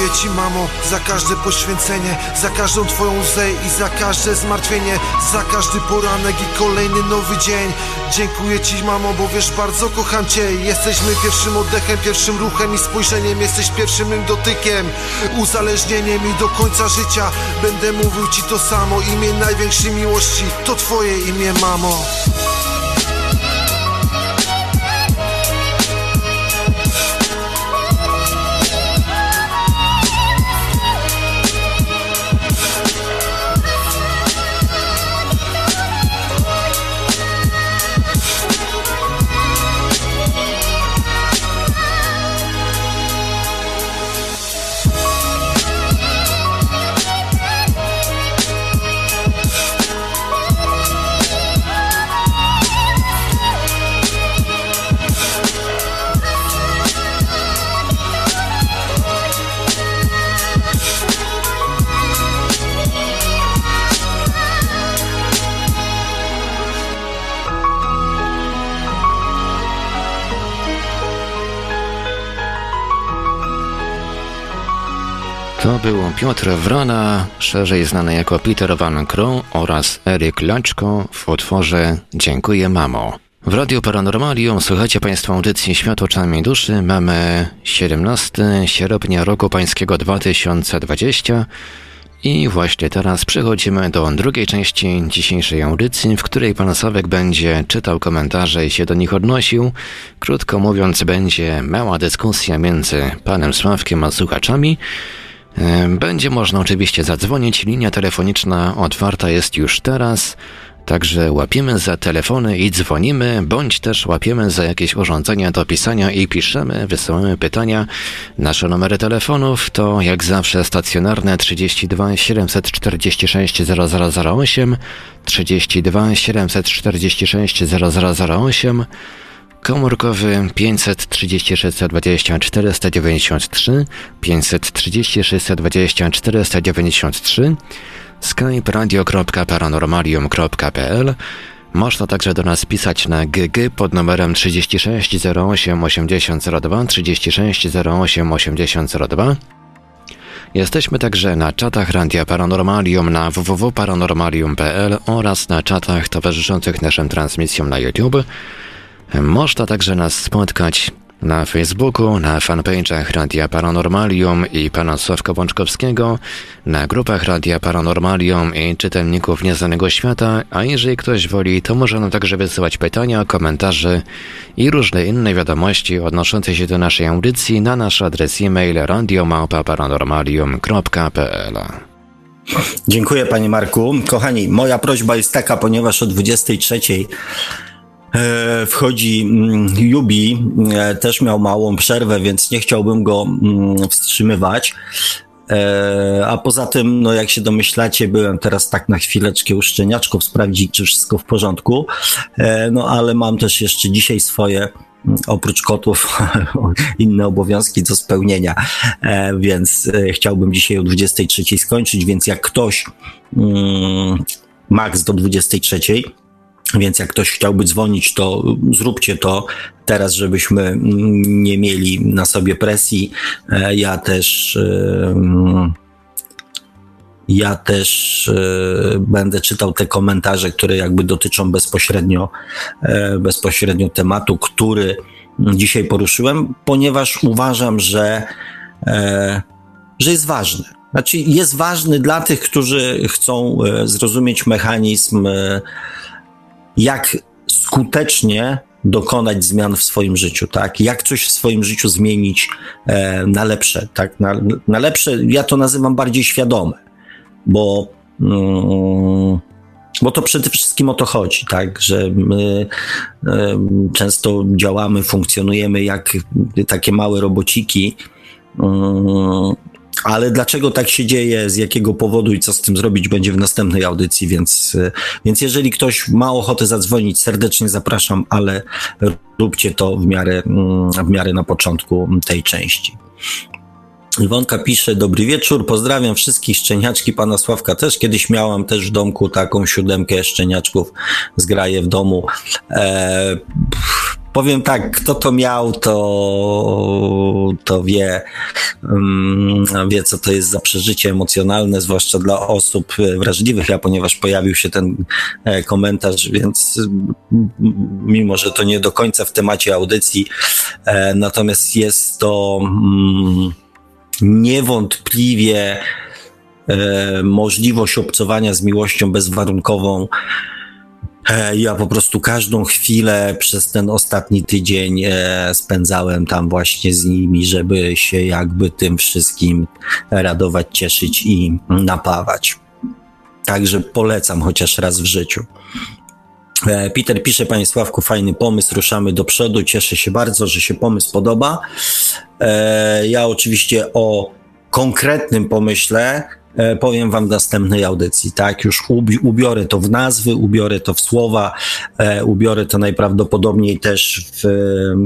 Dziękuję Ci mamo za każde poświęcenie Za każdą Twoją łzę i za każde zmartwienie Za każdy poranek i kolejny nowy dzień. Dziękuję Ci mamo, bo wiesz bardzo kocham Cię. Jesteśmy pierwszym oddechem, pierwszym ruchem i spojrzeniem. Jesteś pierwszym mym dotykiem, uzależnieniem i do końca życia. Będę mówił Ci to samo, imię największej miłości. To Twoje imię mamo To był Piotr Wrona, szerzej znany jako Peter Van Crow oraz Eryk Laczko w utworze Dziękuję Mamo. W Radiu Paranormalium słuchacie Państwo audycji Świat oczami duszy. Mamy 17 sierpnia roku pańskiego 2020 i właśnie teraz przechodzimy do drugiej części dzisiejszej audycji, w której pan Sławek będzie czytał komentarze i się do nich odnosił. Krótko mówiąc, będzie mała dyskusja między panem Sławkiem a słuchaczami. Będzie można oczywiście zadzwonić. Linia telefoniczna otwarta jest już teraz. Także łapiemy za telefony i dzwonimy, bądź też łapiemy za jakieś urządzenia do pisania i piszemy, wysyłamy pytania. Nasze numery telefonów to jak zawsze stacjonarne 32 746 0008, 32 746 0008, komórkowy 536 20 493, 536 20 493, skype radio.paranormalium.pl można także do nas pisać na GG pod numerem 36 08 8002 36 08 8002 Jesteśmy także na czatach Radia Paranormalium na www.paranormalium.pl oraz na czatach towarzyszących naszym transmisjom na YouTube. Można także nas spotkać na Facebooku, na fanpage'ach Radia Paranormalium i pana Sławka Bączkowskiego, na grupach Radia Paranormalium i czytelników Nieznanego Świata, a jeżeli ktoś woli, to może nam także wysyłać pytania, komentarze i różne inne wiadomości odnoszące się do naszej audycji na nasz adres e-mail radiomałpa-paranormalium.pl Dziękuję panie Marku. Kochani, moja prośba jest taka, ponieważ o 23 E, wchodzi mm, Jubi, e, też miał małą przerwę, więc nie chciałbym go mm, wstrzymywać. E, a poza tym, no jak się domyślacie, byłem teraz tak na chwileczkę u szczeniaczków sprawdzić, czy wszystko w porządku. No ale mam też jeszcze dzisiaj swoje mm, oprócz kotów <laughs> inne obowiązki do spełnienia, więc chciałbym dzisiaj o 23 skończyć, więc jak ktoś max do 23 więc jak ktoś chciałby dzwonić, to zróbcie to teraz, żebyśmy nie mieli na sobie presji. E, ja też. E, ja też e, będę czytał te komentarze, które jakby dotyczą bezpośrednio, bezpośrednio tematu, który dzisiaj poruszyłem, ponieważ uważam, że, że jest ważny. Znaczy, jest ważny dla tych, którzy chcą zrozumieć mechanizm jak skutecznie dokonać zmian w swoim życiu, tak? Jak coś w swoim życiu zmienić e, na lepsze, tak? Na, na, lepsze, ja to nazywam bardziej świadome, bo, mm, bo to przede wszystkim o to chodzi, tak? Że my e, często działamy, funkcjonujemy jak takie małe robociki, mm, ale dlaczego tak się dzieje, z jakiego powodu i co z tym zrobić, będzie w następnej audycji, więc, więc jeżeli ktoś ma ochotę zadzwonić, serdecznie zapraszam, ale róbcie to w miarę, mm, w miarę na początku tej części. Iwonka pisze, dobry wieczór, pozdrawiam wszystkich szczeniaczki, pana Sławka też. Kiedyś miałam też w domku taką siódemkę szczeniaczków, zgraję w domu. E, powiem tak, kto to miał, to, to wie, um, wie, co to jest za przeżycie emocjonalne, zwłaszcza dla osób wrażliwych. Ja, ponieważ pojawił się ten e, komentarz, więc mimo, że to nie do końca w temacie audycji, e, natomiast jest to mm, niewątpliwie e, możliwość obcowania z miłością bezwarunkową E, ja po prostu każdą chwilę przez ten ostatni tydzień e, spędzałem tam właśnie z nimi, żeby się jakby tym wszystkim radować, cieszyć i napawać. Także polecam chociaż raz w życiu. E, Peter pisze, Panie Sławku, fajny pomysł, ruszamy do przodu. Cieszę się bardzo, że się pomysł podoba. Ja oczywiście o konkretnym pomyśle E, powiem wam w następnej audycji, tak? Już ubiorę to w nazwy, ubiorę to w słowa, e, ubiorę to najprawdopodobniej też w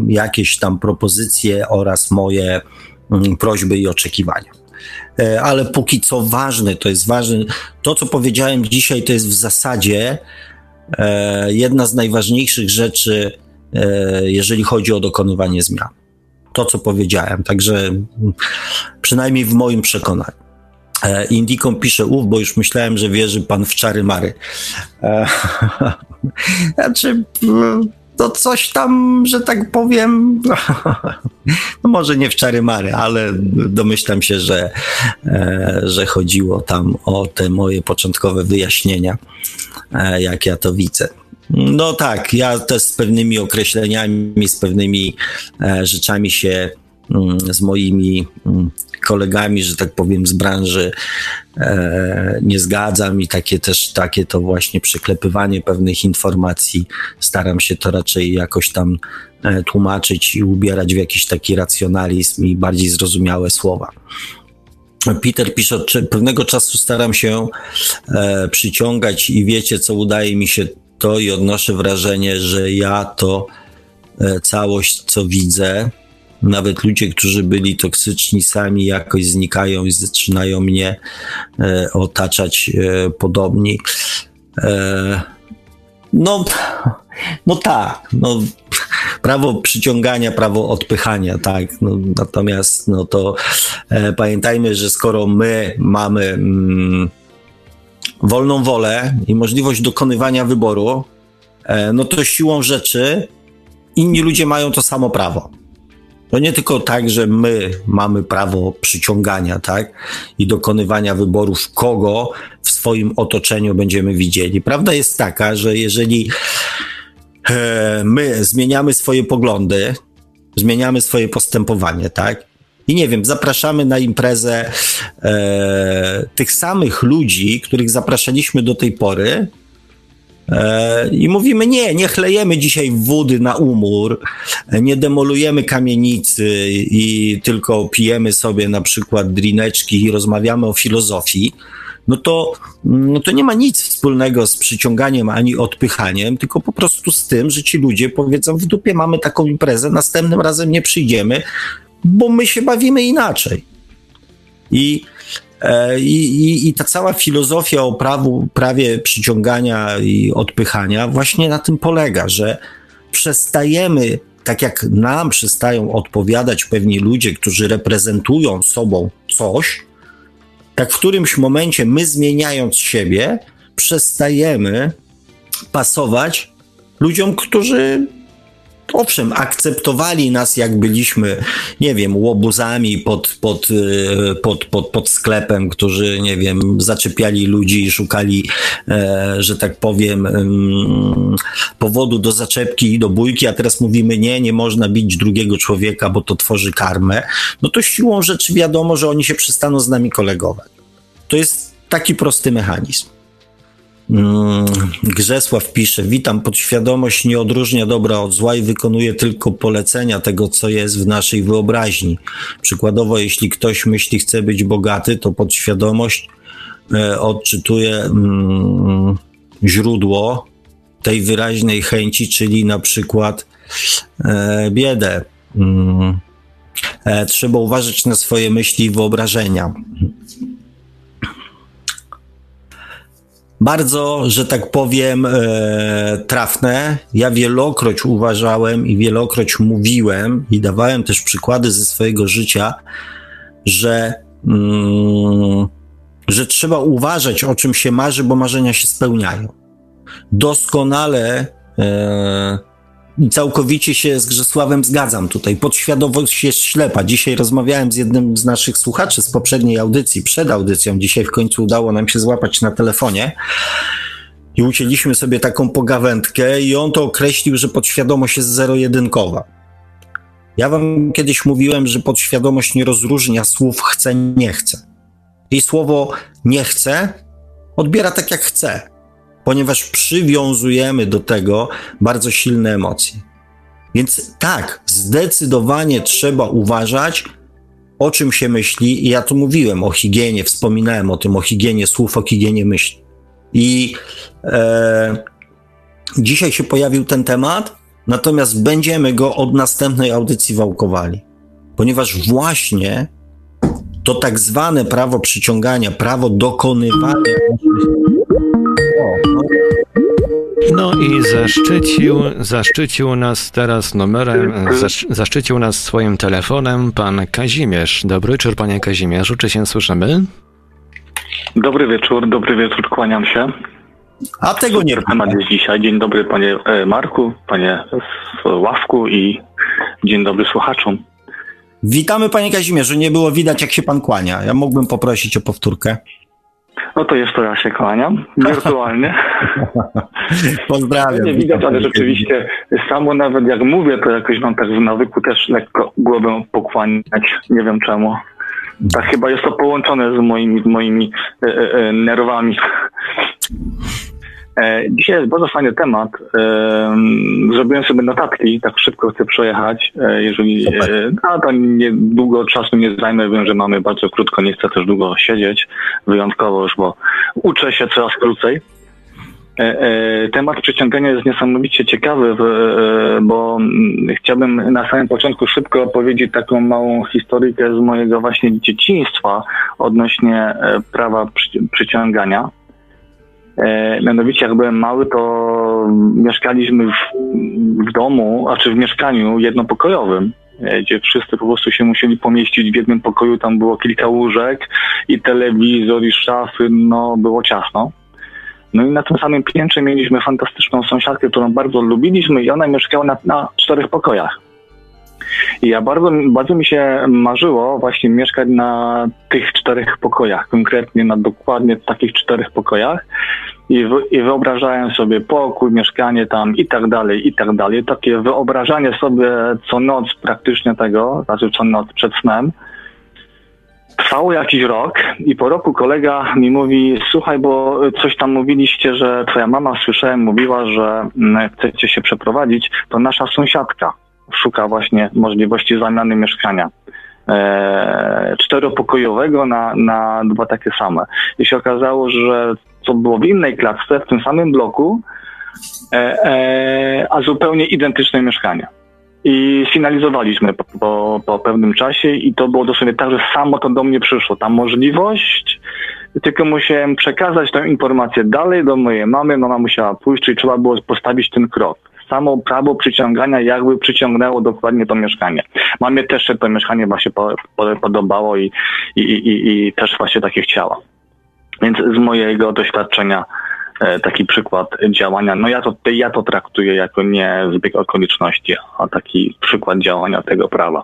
jakieś tam propozycje oraz moje mm, prośby i oczekiwania. E, ale póki co ważne, to jest ważne, to co powiedziałem dzisiaj, to jest w zasadzie jedna z najważniejszych rzeczy, jeżeli chodzi o dokonywanie zmian. To, co powiedziałem, także przynajmniej w moim przekonaniu. E, Indikom pisze, ów, bo już myślałem, że wierzy pan w czary mary. E, <laughs> znaczy, to coś tam, że tak powiem, <laughs> no może nie w czary mary, ale domyślam się, że, e, że chodziło tam o te moje początkowe wyjaśnienia, jak ja to widzę. No tak, ja też z pewnymi określeniami, z pewnymi rzeczami się mm, z moimi mm, kolegami, że tak powiem, z branży e, nie zgadzam i takie też, takie to właśnie przyklepywanie pewnych informacji staram się to raczej jakoś tam e, tłumaczyć i ubierać w jakiś taki racjonalizm i bardziej zrozumiałe słowa. Peter pisze, od pewnego czasu staram się e, przyciągać i wiecie, co udaje mi się to i odnoszę wrażenie, że ja to e, całość, co widzę, nawet ludzie, którzy byli toksyczni, sami jakoś znikają i zaczynają mnie e, otaczać e, podobni. E, no, no tak, no, prawo przyciągania, prawo odpychania, tak. No, natomiast no to e, pamiętajmy, że skoro my mamy mm, wolną wolę i możliwość dokonywania wyboru, e, no to siłą rzeczy inni ludzie mają to samo prawo. To nie tylko tak, że my mamy prawo przyciągania, tak, i dokonywania wyborów, kogo w swoim otoczeniu będziemy widzieli. Prawda jest taka, że jeżeli e, my zmieniamy swoje poglądy, zmieniamy swoje postępowanie, tak, i nie wiem, zapraszamy na imprezę e, tych samych ludzi, których zapraszaliśmy do tej pory, I mówimy, nie, nie chlejemy dzisiaj wody na umór, nie demolujemy kamienicy i tylko pijemy sobie na przykład drineczki i rozmawiamy o filozofii, no to, no to nie ma nic wspólnego z przyciąganiem ani odpychaniem, tylko po prostu z tym, że ci ludzie powiedzą, w dupie mamy taką imprezę, następnym razem nie przyjdziemy, bo my się bawimy inaczej. I E, I, i, I, ta cała filozofia o prawu, prawie przyciągania i odpychania właśnie na tym polega, że przestajemy, tak jak nam przestają odpowiadać pewni ludzie, którzy reprezentują sobą coś, tak w którymś momencie my zmieniając siebie, przestajemy pasować ludziom, którzy owszem, akceptowali nas, jak byliśmy, nie wiem, łobuzami pod, pod, y, pod, pod, pod sklepem, którzy, nie wiem, zaczepiali ludzi i szukali, e, że tak powiem, powodu do zaczepki i do bójki, a teraz mówimy, nie, nie można bić drugiego człowieka, bo to tworzy karmę, no to siłą rzeczy wiadomo, że oni się przestaną z nami kolegować. To jest taki prosty mechanizm. Mm, Grzesław pisze, witam, podświadomość nie odróżnia dobra od zła i wykonuje tylko polecenia tego, co jest w naszej wyobraźni. Przykładowo, jeśli ktoś myśli, chce być bogaty, to podświadomość e, odczytuje mm, źródło tej wyraźnej chęci, czyli na przykład e, biedę. Mm, e, trzeba uważać na swoje myśli i wyobrażenia. Bardzo, że tak powiem, e, trafne. Ja wielokroć uważałem i wielokroć mówiłem i dawałem też przykłady ze swojego życia, że, mm, że trzeba uważać, o czym się marzy, bo marzenia się spełniają. Doskonale e, całkowicie się z Grzesławem zgadzam tutaj. Podświadomość jest ślepa. Dzisiaj rozmawiałem z jednym z naszych słuchaczy z poprzedniej audycji, przed audycją. Dzisiaj w końcu udało nam się złapać na telefonie. I ucięliśmy sobie taką pogawędkę, i on to określił, że podświadomość jest zero-jedynkowa. Ja wam kiedyś mówiłem, że podświadomość nie rozróżnia słów chcę, nie chcę. I słowo nie chcę odbiera tak, jak chce ponieważ przywiązujemy do tego bardzo silne emocje. Więc tak, zdecydowanie trzeba uważać, o czym się myśli. I ja tu mówiłem o higienie, wspominałem o tym, o higienie słów, o higienie myśli. I e, dzisiaj się pojawił ten temat, natomiast będziemy go od następnej audycji wałkowali, ponieważ właśnie to tak zwane prawo przyciągania, prawo dokonywania no i zaszczycił, zaszczycił nas teraz numerem, zaszczycił nas swoim telefonem pan Kazimierz. Dobry wieczór, panie Kazimierzu, czy się słyszymy? Dobry wieczór, dobry wieczór, kłaniam się. A tego nie temat jest dzisiaj. Dzień dobry panie e, Marku, panie Ławku i dzień dobry słuchaczom. Witamy panie Kazimierzu, nie było widać jak się pan kłania. Ja mógłbym poprosić o powtórkę. No to jeszcze raz się kłaniam, wirtualnie. <laughs> Pozdrawiam. Nie widać, ale rzeczywiście samo nawet jak mówię, to jakoś mam tak w nawyku też lekko głowę pokłaniać, nie wiem czemu. Tak chyba jest to połączone z moimi, moimi e, e, e nerwami. E, dzisiaj jest bardzo fajny temat. E, zrobiłem sobie notatki, tak szybko chcę przejechać. E, jeżeli no, to nie, długo czasu nie zajmę, wiem, że mamy bardzo krótko, nie chcę też długo siedzieć, wyjątkowo już, bo uczę się coraz krócej. Temat przyciągania jest niesamowicie ciekawy, bo mm, chciałbym na samym początku szybko opowiedzieć taką małą historykę z mojego właśnie dzieciństwa odnośnie prawa przyciągania. E, mianowicie jak byłem mały, to mieszkaliśmy w, w domu, a czy w mieszkaniu jednopokojowym e, gdzie wszyscy po prostu się musieli pomieścić w jednym pokoju, tam było kilka łóżek i telewizor i szafy, no było ciasno. No i na tym samym piętrze mieliśmy fantastyczną sąsiadkę, którą bardzo lubiliśmy i ona mieszkała na, na czterech pokojach. I ja bardzo, bardzo mi się marzyło właśnie mieszkać na tych czterech pokojach, konkretnie na dokładnie takich czterech pokojach. I, w, I wyobrażałem sobie pokój, mieszkanie tam i tak dalej, i tak dalej. Takie wyobrażanie sobie co noc praktycznie tego, znaczy co noc przed snem, Trwało jakiś rok i po roku kolega mi mówi, słuchaj, bo coś tam mówiliście, że twoja mama, słyszałem, mówiła, że mm, chcecie się przeprowadzić, to nasza sąsiadka szuka właśnie możliwości zamiany mieszkania e, czteropokojowego na, na dwa takie same. I się okazało, że co było w innej klatce, w tym samym bloku, e, e, a zupełnie identyczne mieszkania. I finalizowaliśmy po, po, po, pewnym czasie i to było dosłownie tak, że samo to do mnie przyszło. Ta możliwość, tylko musiałem przekazać tę informację dalej do mojej mamy, mama musiała pójść, czyli trzeba było postawić ten krok samo prawo przyciągania jakby przyciągnęło dokładnie to mieszkanie. Mamie też się to mieszkanie właśnie podobało i, i, i, i też właśnie takie chciała. Więc z mojego doświadczenia e, taki przykład działania. No ja to, ja to traktuję jako nie zbieg okoliczności, a taki przykład działania tego prawa.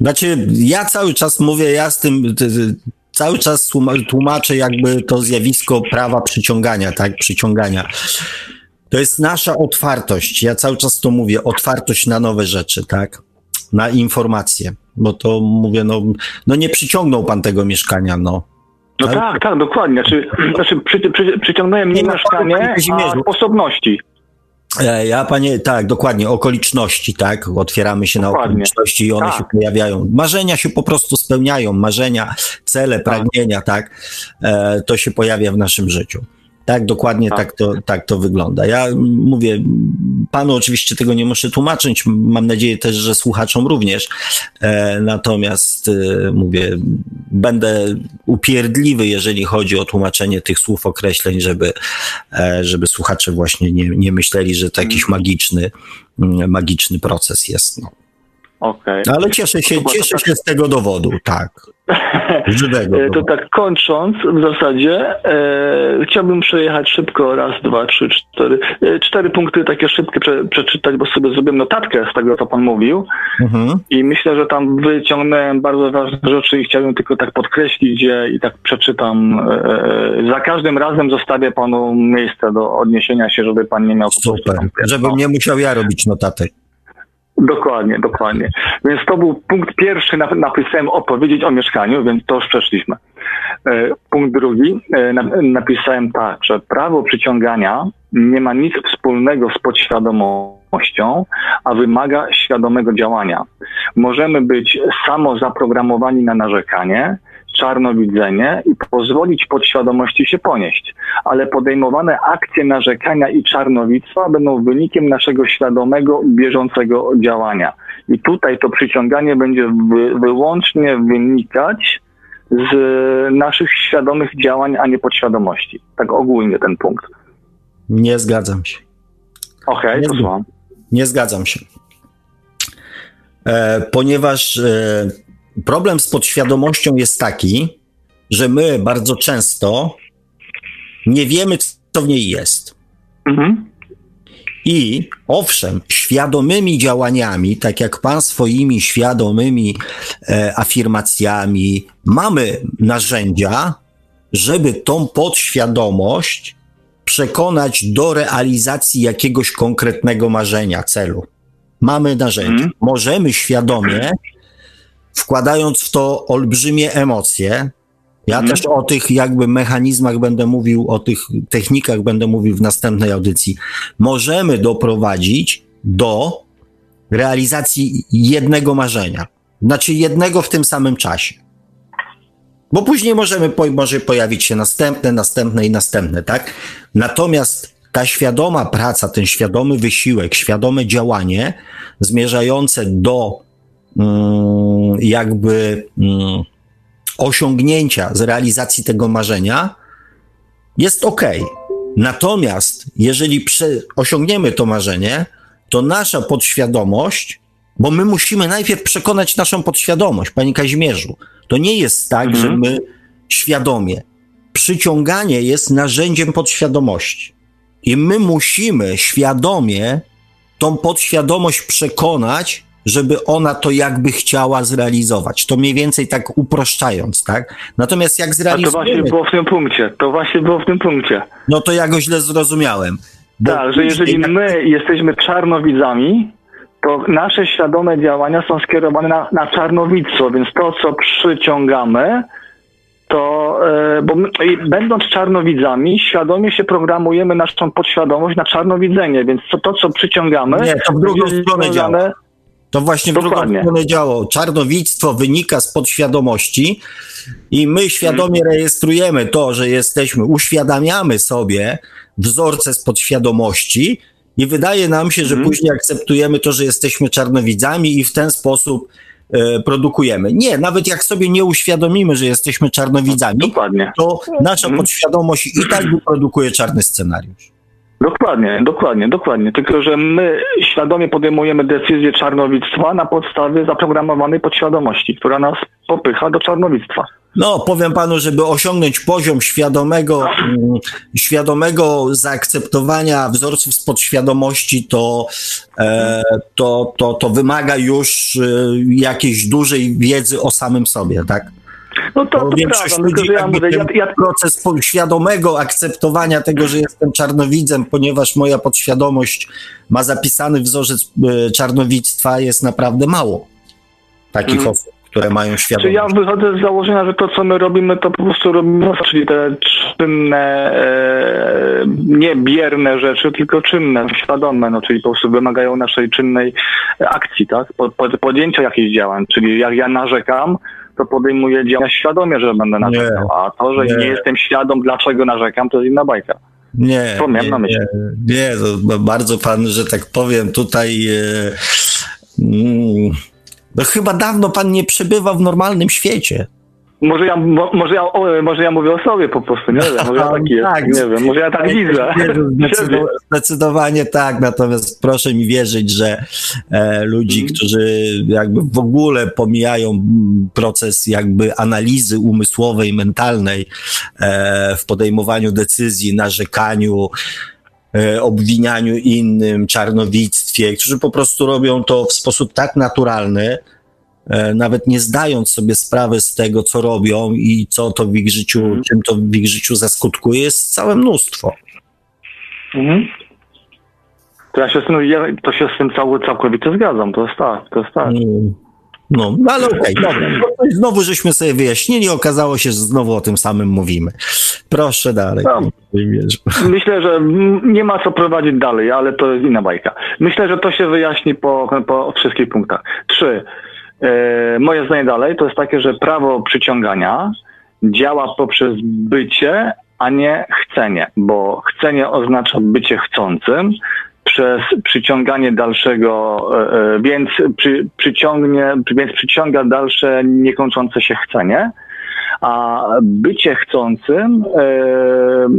Znaczy, ja cały czas mówię, ja z tym cały czas tłumaczę jakby to zjawisko prawa przyciągania, tak, przyciągania. To jest nasza otwartość. Ja cały czas to mówię, otwartość na nowe rzeczy, tak? Na informacje. Bo to mówię, no, no nie przyciągnął pan tego mieszkania, no. No Ale... tak, tak, dokładnie. Znaczy, znaczy przy, przy, przyciągnąłem nie, nie mieszkanie, a sposobności. E, ja, panie, tak, dokładnie, okoliczności, tak, otwieramy się dokładnie. na okoliczności i one tak. się pojawiają. Marzenia się po prostu spełniają, marzenia, cele, tak. pragnienia, tak, e, to się pojawia w naszym życiu. Tak, dokładnie tak. tak, to, tak to wygląda. Ja mówię, panu oczywiście tego nie muszę tłumaczyć, mam nadzieję też, że słuchaczom również. E, natomiast e, mówię, będę upierdliwy, jeżeli chodzi o tłumaczenie tych słów, określeń, żeby, e, żeby słuchacze właśnie nie, nie myśleli, że to jakiś mhm. magiczny, magiczny proces jest. No. Okay. Ale cieszę się, cieszę się z tego dowodu, tak. <laughs> Żywego. E, to tak kończąc w zasadzie, e, chciałbym przejechać szybko raz, dwa, trzy, cztery. E, cztery punkty takie szybkie prze, przeczytać, bo sobie zrobiłem notatkę z tego, co pan mówił. Mhm. I myślę, że tam wyciągnąłem bardzo ważne rzeczy i chciałbym tylko tak podkreślić je i tak przeczytam. E, za każdym razem zostawię panu miejsce do odniesienia się, żeby pan nie miał Super, żebym nie musiał ja robić notatek. Dokładnie, dokładnie. Więc to był punkt pierwszy, napisałem opowiedzieć o mieszkaniu, więc to już przeszliśmy. E, punkt drugi, e, napisałem tak, że prawo przyciągania nie ma nic wspólnego z podświadomością, a wymaga świadomego działania. Możemy być samo zaprogramowani na narzekanie, czarnowidzenie i pozwolić podświadomości się ponieść. Ale podejmowane akcje narzekania i czarnowictwa będą wynikiem naszego świadomego, bieżącego działania. I tutaj to przyciąganie będzie wy, wyłącznie wynikać z naszych świadomych działań, a nie podświadomości. Tak ogólnie ten punkt. Nie zgadzam się. Okej, okay, słucham. Nie zgadzam się. E, ponieważ e, problem z podświadomością jest taki, że my bardzo często nie wiemy, co w niej jest. Mhm. I owszem, świadomymi działaniami, tak jak Pan swoimi świadomymi e, afirmacjami, mamy narzędzia, żeby tą podświadomość przekonać do realizacji jakiegoś konkretnego marzenia, celu. Mamy narzędzia. Mhm. Możemy świadomie, wkładając w to olbrzymie emocje, ja Mhm. też o tych jakby mechanizmach będę mówił, o tych technikach będę mówił w następnej audycji. Możemy doprowadzić do realizacji jednego marzenia. Znaczy jednego w tym samym czasie. Bo później możemy, może pojawić się następne, następne i następne, tak? Natomiast ta świadoma praca, ten świadomy wysiłek, świadome działanie zmierzające do jakby mm, osiągnięcia, z realizacji tego marzenia jest ok. Natomiast jeżeli osiągniemy to marzenie, to nasza podświadomość, bo my musimy najpierw przekonać naszą podświadomość, panie Kazimierzu. To nie jest tak, Mhm. że my świadomie. Przyciąganie jest narzędziem podświadomości. I my musimy świadomie tą podświadomość przekonać, żeby ona to jakby chciała zrealizować. To mniej więcej tak uproszczając, tak? Natomiast jak A to właśnie zrealizujemy, było w tym punkcie. To właśnie było w tym punkcie. no to ja go źle zrozumiałem. Tak, że jeżeli później- my jesteśmy czarnowidzami, to nasze świadome działania są skierowane na, na czarnowictwo, więc to, co przyciągamy, to, e, bo my, będąc czarnowidzami, świadomie się programujemy naszą podświadomość na czarnowidzenie, więc to, to co przyciągamy... Nie, to w drugą stronę działa. To właśnie w drugą Dokładnie. stronę działo. Czarnowictwo wynika z podświadomości i my świadomie Mhm. rejestrujemy to, że jesteśmy, uświadamiamy sobie wzorce z podświadomości i wydaje nam się, że Mhm. później akceptujemy to, że jesteśmy czarnowidzami i w ten sposób e, produkujemy. Nie, nawet jak sobie nie uświadomimy, że jesteśmy czarnowidzami, Dokładnie. to nasza Mhm. podświadomość i tak wyprodukuje czarny scenariusz. Dokładnie, dokładnie, dokładnie. Tylko, że my świadomie podejmujemy decyzję czarnowictwa na podstawie zaprogramowanej podświadomości, która nas popycha do czarnowictwa. No, powiem panu, żeby osiągnąć poziom świadomego, mm, świadomego zaakceptowania wzorców z podświadomości, to, e, to, to, to wymaga już e, jakiejś dużej wiedzy o samym sobie, tak? No to, to większość prawda, tylko ludzi ja mówię, ja, ten ja, proces po- świadomego akceptowania tego, że jestem czarnowidzem, ponieważ moja podświadomość ma zapisany wzorzec e, czarnowictwa, jest naprawdę mało takich Mhm. osób, które mają Czy świadomość. ja wychodzę z założenia, że to, co my robimy, to po prostu robimy, czyli te czynne, e, nie bierne rzeczy, tylko czynne, świadome, no, czyli po prostu wymagają naszej czynnej akcji, tak? Po, po, podjęcia jakichś działań, czyli jak ja narzekam, to podejmuję działania świadomie, że będę narzekał, a to, że Nie. nie. jestem świadom, dlaczego narzekam, to jest inna bajka. Nie, To miałem nie, na myśli. nie, nie to ba- bardzo pan, że tak powiem, tutaj. E, mm, no chyba dawno pan nie przebywał w normalnym świecie. Może ja, mo, może, ja, o, może ja mówię o sobie po prostu, nie wiem, może ja taki <laughs> Tak. nie wiem, może ja tak widzę. <laughs> siebie. Zdecydowanie, zdecydowanie tak, natomiast proszę mi wierzyć, że e, ludzi, Mhm. którzy jakby w ogóle pomijają mm, proces jakby analizy umysłowej, mentalnej e, w podejmowaniu decyzji, narzekaniu, e, obwinianiu innym, czarnowictwie, którzy po prostu robią to w sposób tak naturalny, nawet nie zdając sobie sprawy z tego, co robią i co to w ich życiu, Mhm. czym to w ich życiu zaskutkuje, jest całe mnóstwo. Mhm. To ja się z tym, ja, to się z tym cały, całkowicie zgadzam, to jest tak, to jest tak. Mm. No, ale okej, dobra. To Znowu żeśmy sobie wyjaśnili, okazało się, że znowu o tym samym mówimy. Proszę dalej. No. Myślę, że nie ma co prowadzić dalej, ale to jest inna bajka. Myślę, że to się wyjaśni po, po wszystkich punktach. Trzy. E, moje zdanie dalej to jest takie, że prawo przyciągania działa poprzez bycie, a nie chcenie, bo chcenie oznacza bycie chcącym, przez przyciąganie dalszego, e, e, więc przy, przyciągnie, więc przyciąga dalsze niekończące się chcenie. A bycie chcącym,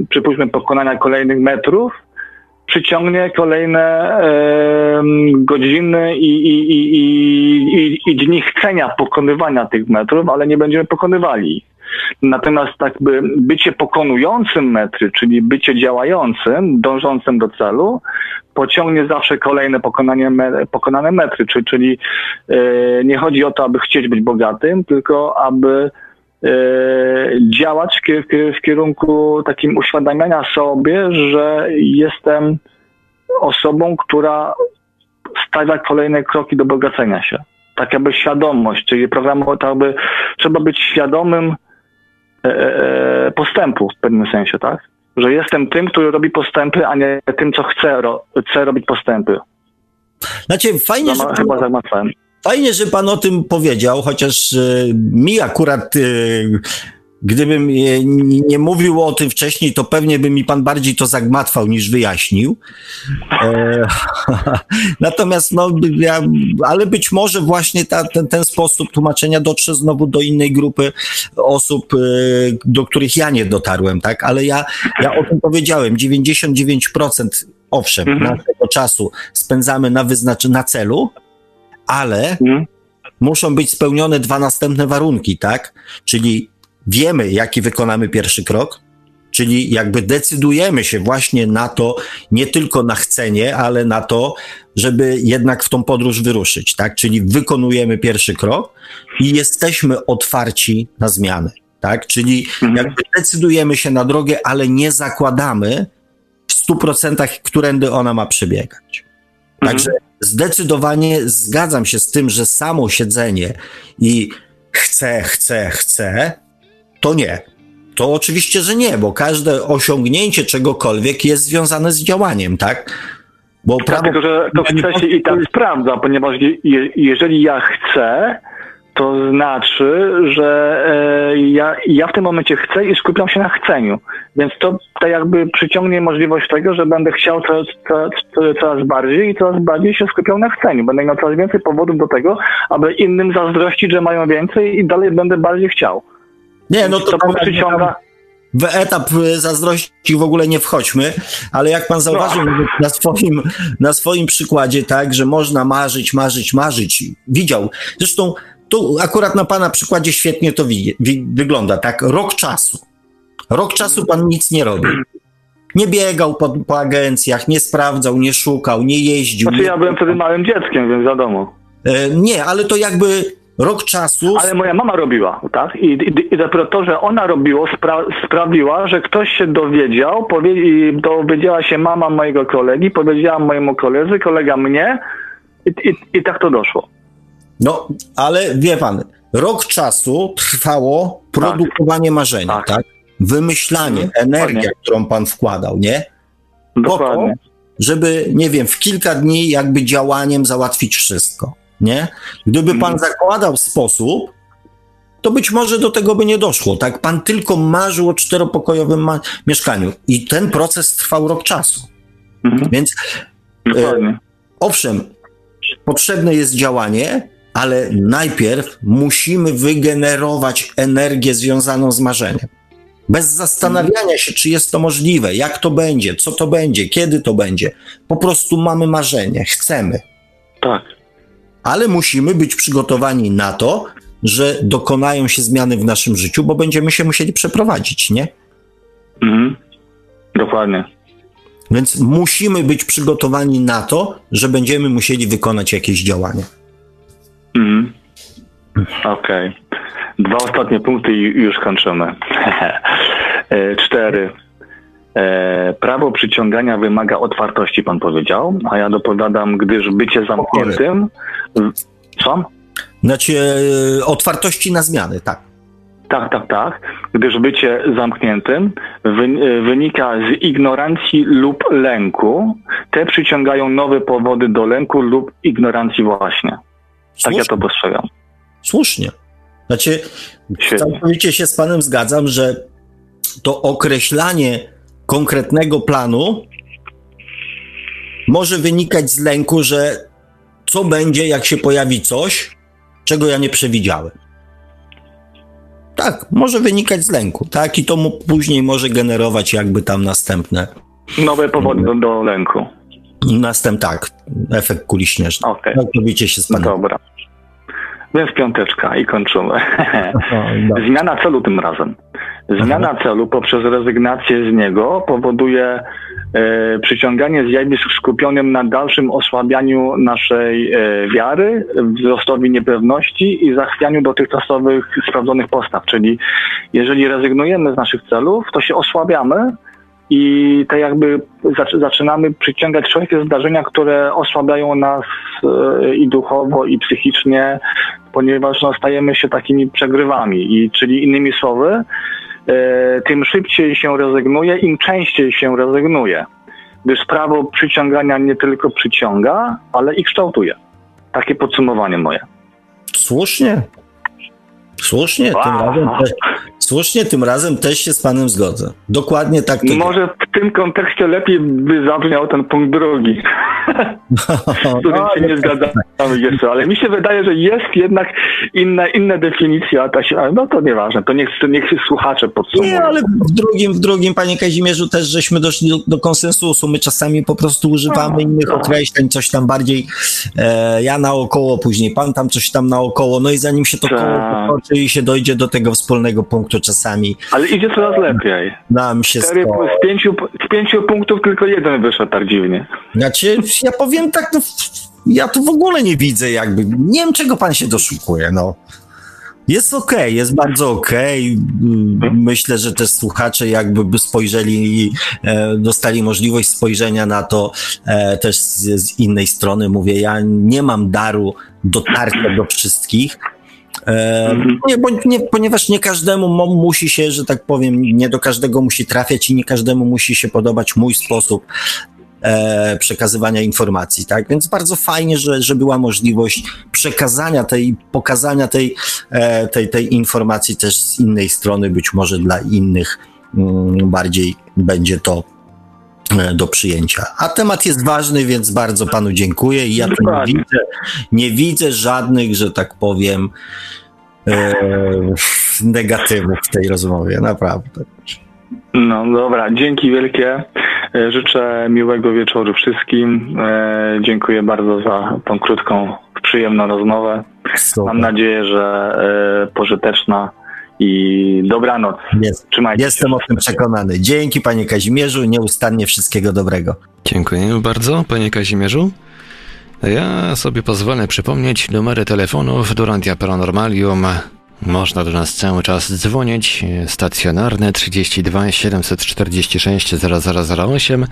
przypuśćmy pokonania kolejnych metrów, przyciągnie kolejne e, godziny i, i, i, i, i, dni chcenia pokonywania tych metrów, ale nie będziemy pokonywali. Natomiast tak by bycie pokonującym metry, czyli bycie działającym, dążącym do celu, pociągnie zawsze kolejne pokonanie, pokonane metry, czyli, czyli e, nie chodzi o to, aby chcieć być bogatym, tylko aby działać w, kierunku takim uświadamiania sobie, że jestem osobą, która stawia kolejne kroki do bogacenia się. Tak jakby świadomość, czyli programu, tak by trzeba być świadomym e, e, postępu w pewnym sensie, tak? Że jestem tym, który robi postępy, a nie tym, co chce, ro, chce robić postępy. Znaczy, fajnie, Zama, że chyba zagmatwałem. Fajnie, że pan o tym powiedział, chociaż y, mi akurat, y, gdybym y, nie mówił o tym wcześniej, to pewnie by mi pan bardziej to zagmatwał niż wyjaśnił. E, <laughs> natomiast, no, ja, ale być może właśnie ta, ten, ten sposób tłumaczenia dotrze znowu do innej grupy osób, do których ja nie dotarłem, tak? Ale ja, ja o tym powiedziałem, 99% owszem, Mhm. naszego czasu spędzamy na wyznaczy, na celu, ale Mhm. muszą być spełnione dwa następne warunki, tak? Czyli wiemy, jaki wykonamy pierwszy krok, czyli jakby decydujemy się właśnie na to, nie tylko na chcenie, ale na to, żeby jednak w tą podróż wyruszyć, tak? Czyli wykonujemy pierwszy krok i jesteśmy otwarci na zmiany, tak? Czyli Mhm. jakby decydujemy się na drogę, ale nie zakładamy w stu procentach, którędy ona ma przebiegać. Także zdecydowanie zgadzam się z tym, że samo siedzenie i chcę, chcę, chcę, to nie. To oczywiście, że nie, bo każde osiągnięcie czegokolwiek jest związane z działaniem, tak? Bo Tak, prawo. tylko że to chce się i tak sprawdza, ponieważ je, jeżeli ja chcę, to znaczy, że e, ja, ja w tym momencie chcę i skupiam się na chceniu. Więc to tak jakby przyciągnie możliwość tego, że będę chciał coraz, coraz, coraz bardziej i coraz bardziej się skupiał na chceniu. Będę miał coraz więcej powodów do tego, aby innym zazdrościć, że mają więcej i dalej będę bardziej chciał. Nie, no to, to przyciąga. w etap y, zazdrości w ogóle nie wchodźmy, ale jak pan zauważył nawet na, swoim, na swoim przykładzie, tak, że można marzyć, marzyć, marzyć. Widział. Zresztą tu akurat na pana przykładzie świetnie to wi- wi- wygląda, tak? Rok czasu. Rok czasu pan nic nie robił. Nie biegał po, po agencjach, nie sprawdzał, nie szukał, nie jeździł. Znaczy nie, ja byłem wtedy małym dzieckiem, więc wiadomo. e, nie, ale to jakby rok czasu. Ale moja mama robiła, tak? I, i, i dopiero to, że ona robiło, spra sprawiła, że ktoś się dowiedział, powie, i dowiedziała się mama mojego kolegi, powiedziała mojemu koledze, kolega mnie i, i tak to doszło. No, ale wie pan, rok czasu trwało produkowanie marzenia, tak? Tak. Wymyślanie, Mhm, energia, dokładnie. którą pan wkładał, nie? Po to, Dokładnie. żeby, nie wiem, w kilka dni jakby działaniem załatwić wszystko, nie? Gdyby pan Mhm. zakładał sposób, to być może do tego by nie doszło, tak? Pan tylko marzył o czteropokojowym ma- mieszkaniu i ten proces trwał rok czasu, Mhm. więc Dokładnie. Owszem, potrzebne jest działanie, ale najpierw musimy wygenerować energię związaną z marzeniem. Bez zastanawiania się, czy jest to możliwe, jak to będzie, co to będzie, kiedy to będzie. Po prostu mamy marzenie, chcemy, Tak. ale musimy być przygotowani na to, że dokonają się zmiany w naszym życiu, bo będziemy się musieli przeprowadzić, nie? Mhm. Dokładnie. Więc musimy być przygotowani na to, że będziemy musieli wykonać jakieś działania. Mhm. <laughs> Okej. Dwa ostatnie punkty i już kończymy. <laughs> E, Cztery. E, prawo przyciągania wymaga otwartości, pan powiedział, a ja dopowiadam, gdyż bycie zamkniętym. Co? Znaczy, e, otwartości na zmiany, tak. Tak, tak, tak. Gdyż bycie zamkniętym wy, wynika z ignorancji lub lęku. Te przyciągają nowe powody do lęku lub ignorancji właśnie. Tak Słusznie. ja to postrzegam. Słusznie. Znaczy, Świetnie. całkowicie się z Panem zgadzam, że to określanie konkretnego planu może wynikać z lęku, że co będzie, jak się pojawi coś, czego ja nie przewidziałem. Tak, może wynikać z lęku, tak? I to mu później może generować jakby tam następne, Nowe powody do, do lęku. Następ, tak, efekt kuli śnieżnej. Okej. Całkowicie się z Panem Dobra. Więc piąteczka i kończymy. <laughs> Zmiana celu tym razem. Zmiana celu poprzez rezygnację z niego powoduje e, przyciąganie zjawisk skupionym na dalszym osłabianiu naszej e, wiary, wzrostowi niepewności i zachwianiu dotychczasowych sprawdzonych postaw. Czyli jeżeli rezygnujemy z naszych celów, to się osłabiamy i tak jakby zaczynamy przyciągać wszelkie zdarzenia, które osłabiają nas e, i duchowo, i psychicznie, ponieważ no, stajemy się takimi przegrywami. I czyli innymi słowy, e, tym szybciej się rezygnuje, im częściej się rezygnuje. Gdyż prawo przyciągania nie tylko przyciąga, ale i kształtuje. Takie podsumowanie moje. Słusznie. Słusznie, wow. tym razem słusznie, tym razem też się z panem zgodzę. Dokładnie tak to Może w tym kontekście lepiej by zabrzmiał ten punkt drugi, <laughs> z którym no, się nie zgadzamy jeszcze, ale mi się wydaje, że jest jednak inna, inna definicja, ta się, no to nieważne, to niech, niech słuchacze podsumują. Nie, ale w drugim, w drugim, panie Kazimierzu, też żeśmy doszli do, do konsensusu, my czasami po prostu używamy no, innych no. określeń, coś tam bardziej e, ja naokoło, później pan tam coś tam naokoło, no i zanim się to koło tak. potoczy i się dojdzie do tego wspólnego punktu czasami. Ale idzie coraz lepiej. Nam się Cztery, z, pięciu, z pięciu punktów tylko jeden wyszedł tak dziwnie. Znaczy, ja powiem tak, no, ja tu w ogóle nie widzę jakby, nie wiem czego pan się doszukuje, no. Jest okej, okay, jest bardzo okej. Okay. Myślę, że też słuchacze jakby by spojrzeli i e, dostali możliwość spojrzenia na to e, też z, innej strony. Mówię, ja nie mam daru dotarcia do wszystkich. E, nie, bo, nie, ponieważ nie każdemu musi się, że tak powiem, nie do każdego musi trafiać i nie każdemu musi się podobać mój sposób e, przekazywania informacji, tak? Więc bardzo fajnie, że, że była możliwość przekazania tej, pokazania tej, e, tej, tej informacji też z innej strony, być może dla innych mm, bardziej będzie to do przyjęcia. A temat jest ważny, więc bardzo panu dziękuję i ja tu nie widzę, nie widzę żadnych, że tak powiem, e, negatywów w tej rozmowie, naprawdę. No dobra, dzięki wielkie. E, życzę miłego wieczoru wszystkim. E, dziękuję bardzo za tą krótką, przyjemną rozmowę. Super. Mam nadzieję, że e, pożyteczna i dobranoc. Jest, Trzymajcie Jestem się. o tym przekonany. Dzięki panie Kazimierzu, nieustannie wszystkiego dobrego. Dziękuję bardzo panie Kazimierzu. Ja sobie pozwolę przypomnieć numery telefonów do Radia Paranormalium można do nas cały czas dzwonić. Stacjonarne 32 746 0008,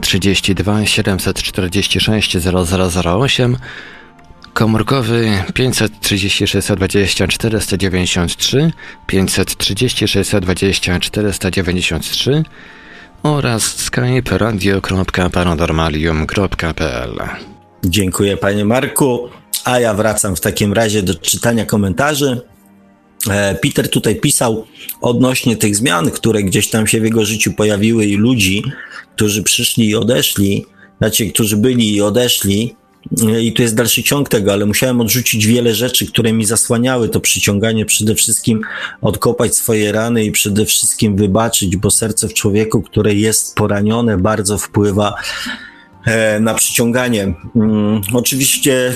32 746 0008, komórkowy 536 20 493, 536 20 493 oraz skype radio.paranormalium.pl. Dziękuję panie Marku, a ja wracam w takim razie do czytania komentarzy. E, Peter tutaj pisał odnośnie tych zmian, które gdzieś tam się w jego życiu pojawiły i ludzi, którzy przyszli i odeszli, znaczy, którzy byli i odeszli. E, I tu jest dalszy ciąg tego, ale musiałem odrzucić wiele rzeczy, które mi zasłaniały to przyciąganie. Przede wszystkim odkopać swoje rany i przede wszystkim wybaczyć, bo serce w człowieku, które jest poranione, bardzo wpływa e, na przyciąganie. Mm, oczywiście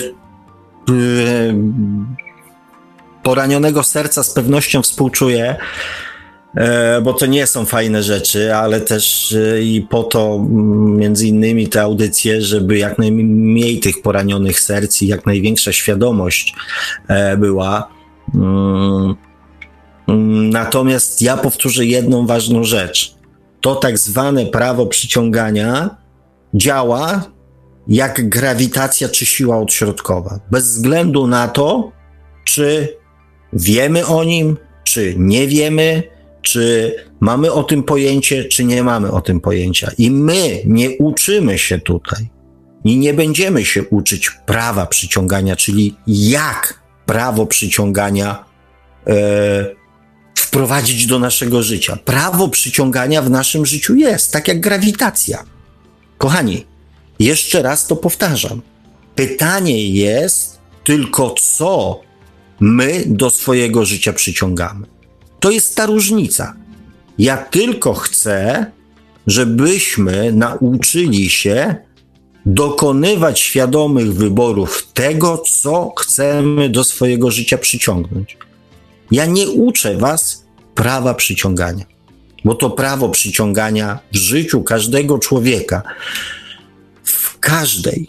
poranionego serca z pewnością współczuję, e, bo to nie są fajne rzeczy, ale też e, i po to mm, między innymi te audycje, żeby jak najmniej tych poranionych serc i jak największa świadomość e, była. Mm, mm, natomiast ja powtórzę jedną ważną rzecz. To tak zwane prawo przyciągania działa jak grawitacja czy siła odśrodkowa. Bez względu na to, czy wiemy o nim, czy nie wiemy, czy mamy o tym pojęcie, czy nie mamy o tym pojęcia. I my nie uczymy się tutaj i nie będziemy się uczyć prawa przyciągania, czyli jak prawo przyciągania e, wprowadzić do naszego życia. Prawo przyciągania w naszym życiu jest, tak jak grawitacja. Kochani, jeszcze raz to powtarzam. Pytanie jest tylko, co my do swojego życia przyciągamy. To jest ta różnica. Ja tylko chcę, żebyśmy nauczyli się dokonywać świadomych wyborów tego, co chcemy do swojego życia przyciągnąć. Ja nie uczę Was prawa przyciągania, bo to prawo przyciągania w życiu każdego człowieka, w każdej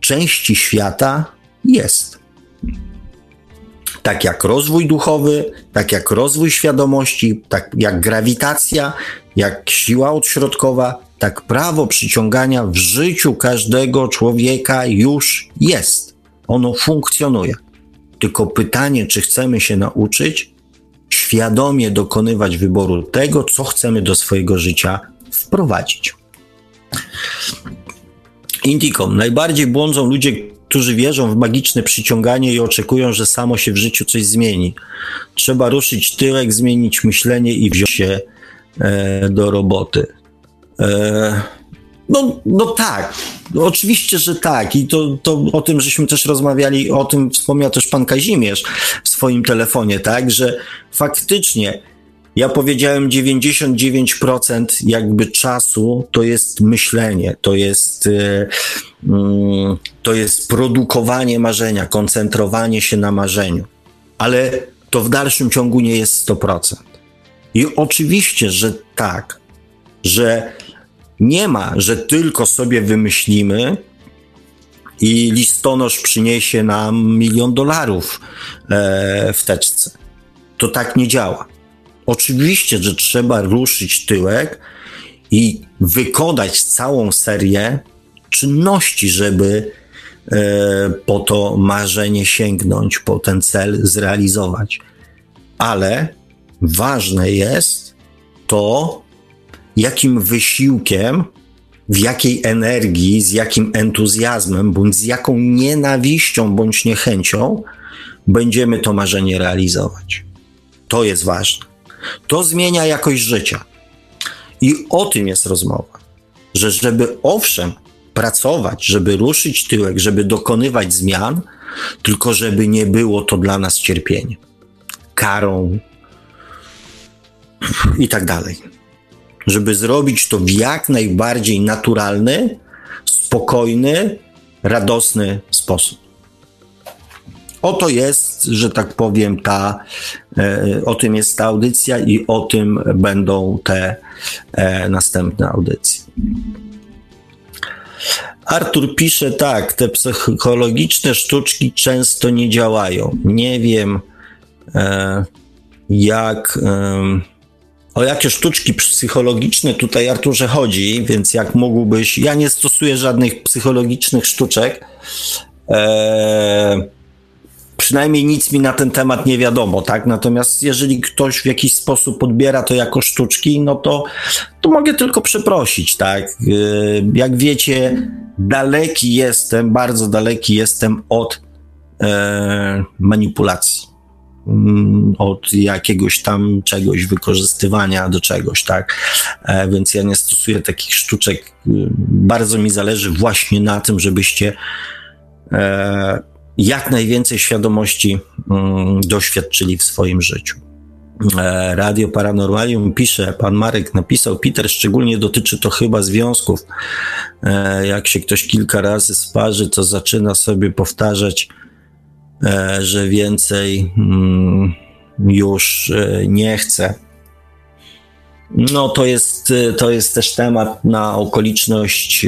części świata jest. Tak jak rozwój duchowy, tak jak rozwój świadomości, tak jak grawitacja, jak siła odśrodkowa, tak prawo przyciągania w życiu każdego człowieka już jest. Ono funkcjonuje. Tylko pytanie, czy chcemy się nauczyć świadomie dokonywać wyboru tego, co chcemy do swojego życia wprowadzić. Indikom. Najbardziej błądzą ludzie, którzy wierzą w magiczne przyciąganie i oczekują, że samo się w życiu coś zmieni. Trzeba ruszyć tyłek, zmienić myślenie i wziąć się e, do roboty. E, no, no tak, oczywiście, że tak. I to, to o tym, żeśmy też rozmawiali, o tym wspomniał też pan Kazimierz w swoim telefonie, tak, że faktycznie ja powiedziałem 99% jakby czasu to jest myślenie, to jest, e, mm, to jest produkowanie marzenia, koncentrowanie się na marzeniu. Ale to w dalszym ciągu nie jest 100%. I oczywiście, że tak, że nie ma, że tylko sobie wymyślimy i listonosz przyniesie nam milion dolarów e, w teczce. To tak nie działa. Oczywiście, że trzeba ruszyć tyłek i wykonać całą serię czynności, żeby e, po to marzenie sięgnąć, po ten cel zrealizować. Ale ważne jest to, jakim wysiłkiem, w jakiej energii, z jakim entuzjazmem, bądź z jaką nienawiścią, bądź niechęcią będziemy to marzenie realizować. To jest ważne. To zmienia jakość życia. I o tym jest rozmowa. Że żeby owszem, pracować, żeby ruszyć tyłek, żeby dokonywać zmian, tylko żeby nie było to dla nas cierpieniem, karą i tak dalej żeby zrobić to w jak najbardziej naturalny, spokojny, radosny sposób. Oto jest, że tak powiem, ta, e, o tym jest ta audycja i o tym będą te e, następne audycje. Artur pisze tak, te psychologiczne sztuczki często nie działają. Nie wiem, e, jak. O jakie sztuczki psychologiczne tutaj, Arturze, chodzi, więc jak mógłbyś. Ja nie stosuję żadnych psychologicznych sztuczek. Eee, przynajmniej nic mi na ten temat nie wiadomo, tak? Natomiast jeżeli ktoś w jakiś sposób odbiera to jako sztuczki, no to, to mogę tylko przeprosić, tak? Eee, jak wiecie, daleki jestem, bardzo daleki jestem od e, manipulacji. Mm, od jakiegoś tam czegoś, wykorzystywania do czegoś, tak? E, więc ja nie stosuję takich sztuczek. Y, bardzo mi zależy właśnie na tym, żebyście e, jak najwięcej świadomości mm, doświadczyli w swoim życiu. E, Radio Paranormalium pisze, pan Marek napisał, Peter, szczególnie dotyczy to chyba związków. Jak się ktoś kilka razy sparzy, to zaczyna sobie powtarzać E, że więcej mm, już e, nie chce. No to jest, e, to jest też temat na okoliczność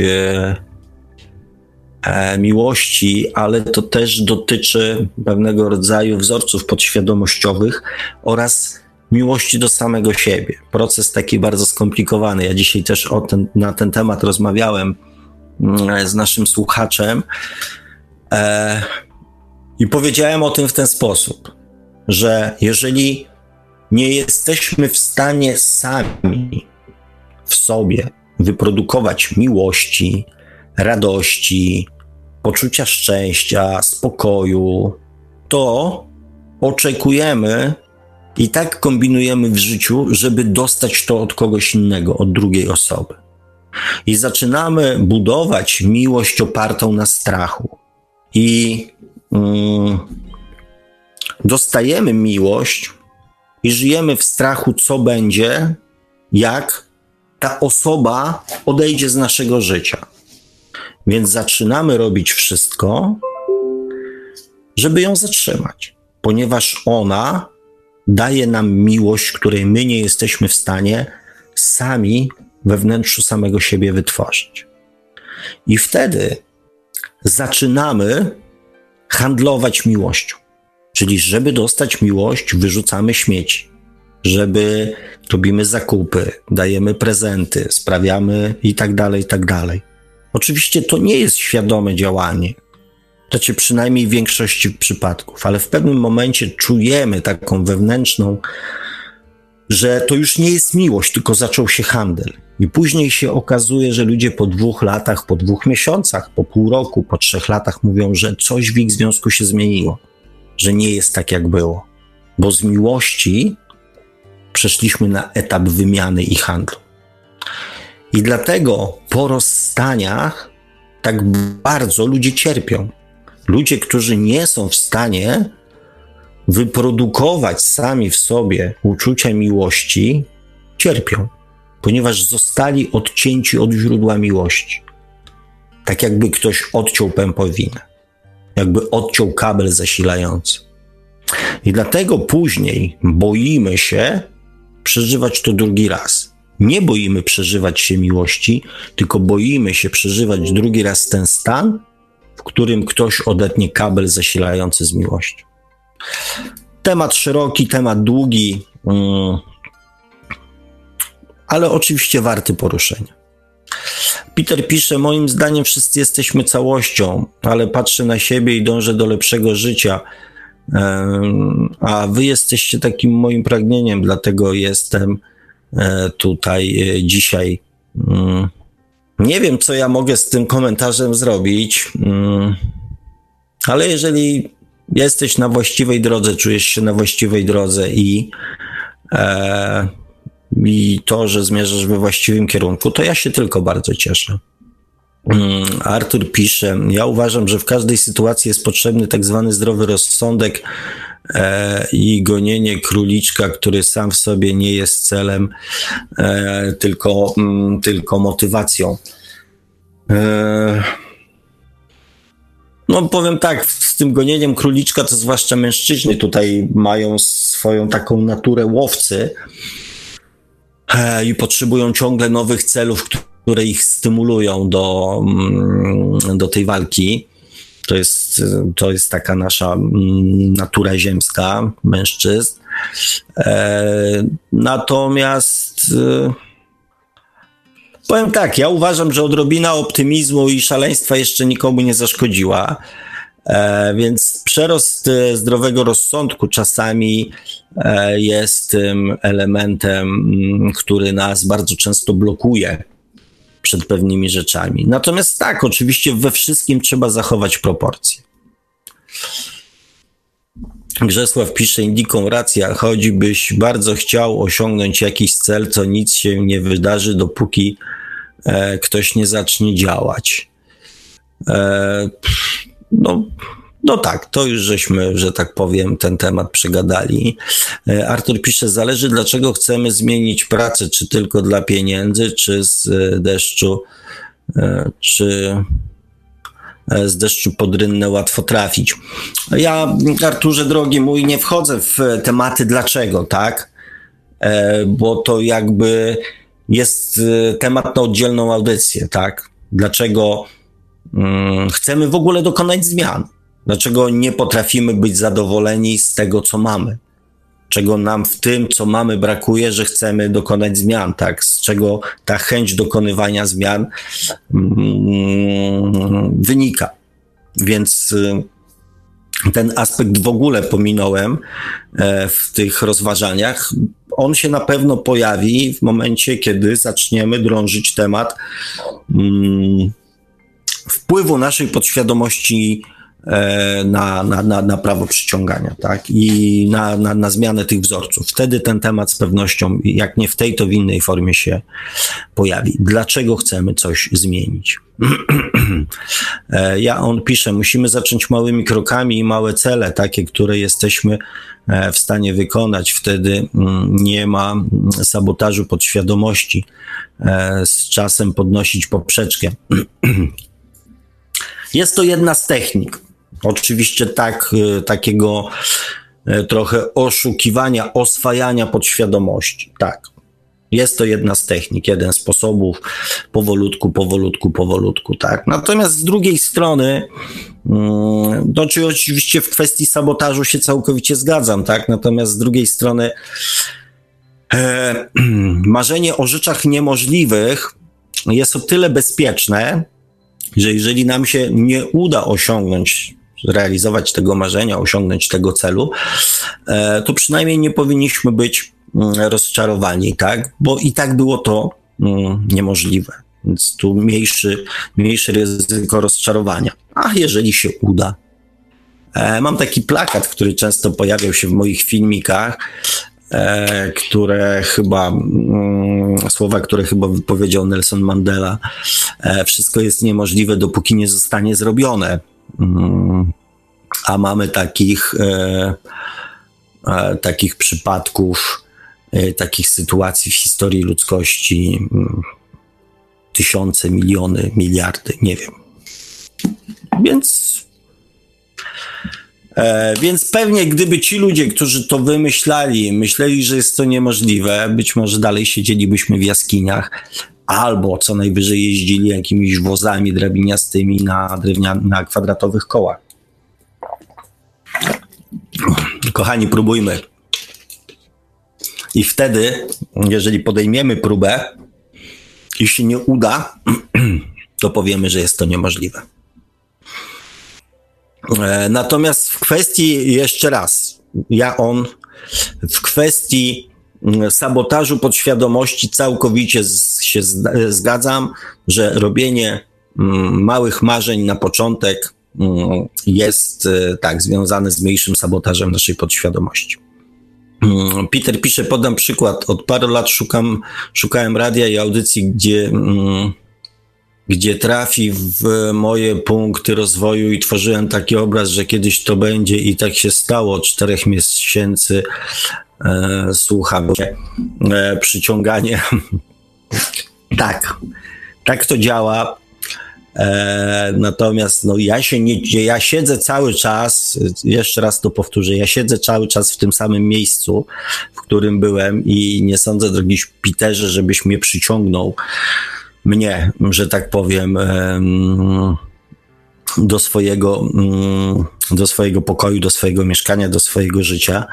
miłości, ale to też dotyczy pewnego rodzaju wzorców podświadomościowych oraz miłości do samego siebie. Proces taki bardzo skomplikowany. Ja dzisiaj też o ten, na ten temat rozmawiałem mm, z naszym słuchaczem. I powiedziałem o tym w ten sposób, że jeżeli nie jesteśmy w stanie sami w sobie wyprodukować miłości, radości, poczucia szczęścia, spokoju, to oczekujemy i tak kombinujemy w życiu, żeby dostać to od kogoś innego, od drugiej osoby. I zaczynamy budować miłość opartą na strachu. I Mm, dostajemy miłość i żyjemy w strachu, co będzie, jak ta osoba odejdzie z naszego życia. Więc zaczynamy robić wszystko, żeby ją zatrzymać, ponieważ ona daje nam miłość, której my nie jesteśmy w stanie sami we wnętrzu samego siebie wytworzyć. I wtedy zaczynamy handlować miłością. Czyli, żeby dostać miłość, wyrzucamy śmieci, żeby robimy zakupy, dajemy prezenty, sprawiamy i tak dalej, i tak dalej. Oczywiście to nie jest świadome działanie, znaczy przynajmniej w większości przypadków, ale w pewnym momencie czujemy taką wewnętrzną, że to już nie jest miłość, tylko zaczął się handel. I później się okazuje, że ludzie po dwóch latach, po dwóch miesiącach, po pół roku, po trzech latach mówią, że coś w ich związku się zmieniło, że nie jest tak, jak było. Bo z miłości przeszliśmy na etap wymiany i handlu. I dlatego po rozstaniach tak bardzo ludzie cierpią. Ludzie, którzy nie są w stanie wyprodukować sami w sobie uczucia miłości, cierpią, ponieważ zostali odcięci od źródła miłości. Tak jakby ktoś odciął pępowinę, jakby odciął kabel zasilający. I dlatego później boimy się przeżywać to drugi raz. Nie boimy przeżywać się miłości, tylko boimy się przeżywać drugi raz ten stan, w którym ktoś odetnie kabel zasilający z miłością. Temat szeroki, temat długi, mm, ale oczywiście warty poruszenia. Peter pisze: Moim zdaniem wszyscy jesteśmy całością, ale patrzę na siebie i dążę do lepszego życia. A wy jesteście takim moim pragnieniem, dlatego jestem tutaj e, dzisiaj. Mm, nie wiem, co ja mogę z tym komentarzem zrobić, mm, ale jeżeli jesteś na właściwej drodze, czujesz się na właściwej drodze i, e, i to, że zmierzasz we właściwym kierunku, to ja się tylko bardzo cieszę. Mm, Artur pisze, ja uważam, że w każdej sytuacji jest potrzebny tak zwany zdrowy rozsądek e, i gonienie króliczka, który sam w sobie nie jest celem, e, tylko, mm, tylko motywacją. E, no powiem tak, z tym gonieniem króliczka to zwłaszcza mężczyźni tutaj mają swoją taką naturę łowcy e, i potrzebują ciągle nowych celów, które ich stymulują do, mm, do tej walki. To jest, to jest taka nasza mm, natura ziemska mężczyzn. E, natomiast e, powiem tak, ja uważam, że odrobina optymizmu i szaleństwa jeszcze nikomu nie zaszkodziła. E, więc przerost zdrowego rozsądku czasami jest tym elementem, mm, który nas bardzo często blokuje przed pewnymi rzeczami. Natomiast tak, oczywiście we wszystkim trzeba zachować proporcje. Grzesław pisze Indiką racja, chodzi byś bardzo chciał osiągnąć jakiś cel, to nic się nie wydarzy, dopóki e, ktoś nie zacznie działać. E, no, no tak, to już żeśmy, że tak powiem, ten temat przegadali. E, Artur pisze, zależy dlaczego chcemy zmienić pracę, czy tylko dla pieniędzy, czy z e, deszczu, e, czy z deszczu pod rynnę łatwo trafić. Ja, Arturze drogi mój, nie wchodzę w tematy dlaczego, tak? Bo to jakby jest temat na oddzielną audycję, tak? Dlaczego mm, chcemy w ogóle dokonać zmian? Dlaczego nie potrafimy być zadowoleni z tego, co mamy? Czego nam w tym, co mamy, brakuje, że chcemy dokonać zmian, tak? Z czego ta chęć dokonywania zmian mm, wynika. Więc y, ten aspekt w ogóle pominąłem e, w tych rozważaniach. On się na pewno pojawi w momencie, kiedy zaczniemy drążyć temat mm, wpływu naszej podświadomości na, na, na, na prawo przyciągania, tak? I na, na, na zmianę tych wzorców. Wtedy ten temat z pewnością, jak nie w tej, to w innej formie się pojawi. Dlaczego chcemy coś zmienić? <clears throat> E, ja on pisze, musimy zacząć małymi krokami i małe cele, takie, które jesteśmy e, w stanie wykonać. Wtedy mm, nie ma mm, sabotażu podświadomości. Z czasem podnosić poprzeczkę. <clears throat> Jest to jedna z technik. Oczywiście tak, y, takiego y, trochę oszukiwania, oswajania podświadomości. Tak. Jest to jedna z technik, jeden z sposobów, powolutku, powolutku, powolutku, tak. Natomiast z drugiej strony, mm, to czy oczywiście w kwestii sabotażu się całkowicie zgadzam, tak. Natomiast z drugiej strony, e, <clears throat> marzenie o rzeczach niemożliwych jest o tyle bezpieczne, że jeżeli nam się nie uda osiągnąć, realizować tego marzenia, osiągnąć tego celu, e, to przynajmniej nie powinniśmy być mm, rozczarowani, tak? Bo i tak było to mm, niemożliwe. Więc tu mniejszy, mniejsze ryzyko rozczarowania. A jeżeli się uda, e, Mam taki plakat, który często pojawiał się w moich filmikach, e, które chyba, mm, słowa, które chyba wypowiedział Nelson Mandela, wszystko jest niemożliwe, dopóki nie zostanie zrobione. Mm, a mamy takich, e, e, takich przypadków, e, takich sytuacji w historii ludzkości mm, tysiące, miliony, miliardy, nie wiem. Więc więc pewnie gdyby ci ludzie, którzy to wymyślali, myśleli, że jest to niemożliwe, być może dalej siedzielibyśmy w jaskiniach, albo co najwyżej jeździli jakimiś wozami drabiniastymi na, drewnia, na kwadratowych kołach. Kochani, próbujmy. I wtedy, jeżeli podejmiemy próbę i się nie uda, <clears throat> to powiemy, że jest to niemożliwe. E, natomiast w kwestii, jeszcze raz, ja on, w kwestii sabotażu podświadomości całkowicie się zgadzam, że robienie mm, małych marzeń na początek mm, jest e, tak związane z mniejszym sabotażem naszej podświadomości. Peter pisze, podam przykład. Od paru lat szukam, szukałem radia i audycji, gdzie gdzie trafi w moje punkty rozwoju i tworzyłem taki obraz, że kiedyś to będzie i tak się stało. Od czterech miesięcy e, słucham e, przyciąganie. <laughs> tak, tak to działa. E, natomiast no, ja się nie, ja siedzę cały czas, jeszcze raz to powtórzę, ja siedzę cały czas w tym samym miejscu, w którym byłem i nie sądzę, drogi Peterze, żebyś mnie przyciągnął mnie, że tak powiem, do swojego, mm, do swojego pokoju, do swojego mieszkania, do swojego życia.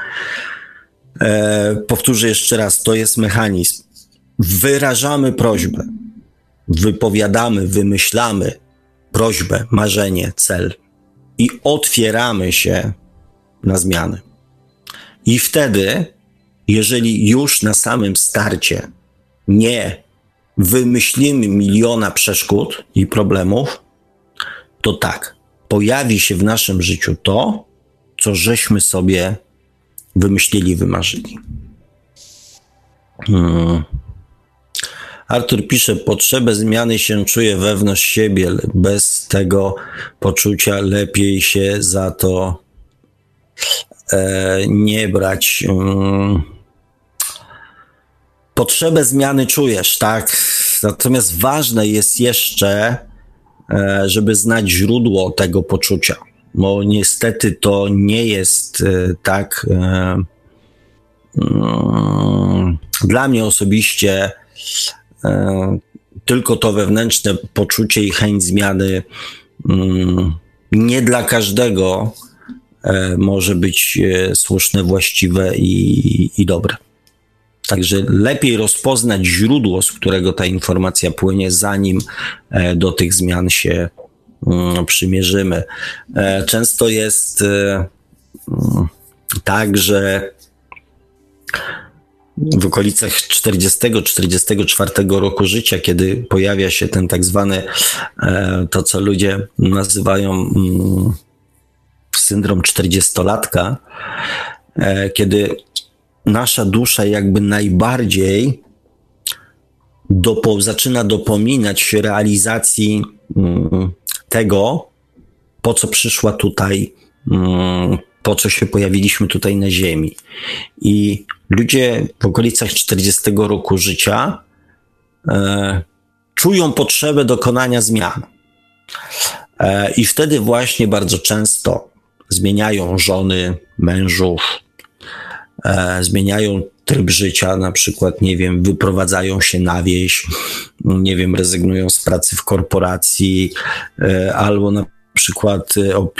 E, powtórzę jeszcze raz, to jest mechanizm. Wyrażamy prośbę, wypowiadamy, wymyślamy prośbę, marzenie, cel i otwieramy się na zmiany. I wtedy, jeżeli już na samym starcie nie wymyślimy miliona przeszkód i problemów, to tak, pojawi się w naszym życiu to, co żeśmy sobie wymyślili, wymarzyli. Hmm. Artur pisze, potrzebę zmiany się czuje wewnątrz siebie. Bez tego poczucia lepiej się za to e, nie brać. Hmm potrzebę zmiany czujesz, tak? Natomiast ważne jest jeszcze, e, żeby znać źródło tego poczucia, bo niestety to nie jest e, tak. E, mm, dla mnie osobiście tylko to wewnętrzne poczucie i chęć zmiany mm, nie dla każdego może być słuszne, właściwe i, i dobre. Także lepiej rozpoznać źródło, z którego ta informacja płynie, zanim e, do tych zmian się przymierzymy. E, często jest e, mm, tak, że w okolicach 40-44 roku życia, kiedy pojawia się ten tak zwany, to co ludzie nazywają mm, syndrom 40-latka, kiedy nasza dusza jakby najbardziej dopo, zaczyna dopominać się realizacji mm, tego, po co przyszła tutaj, mm, po co się pojawiliśmy tutaj na Ziemi. I ludzie w okolicach 40 roku życia e, czują potrzebę dokonania zmian. E, I wtedy właśnie bardzo często zmieniają żony, mężów, e, zmieniają tryb życia, na przykład, nie wiem, wyprowadzają się na wieś, nie wiem, rezygnują z pracy w korporacji, e, albo na przykład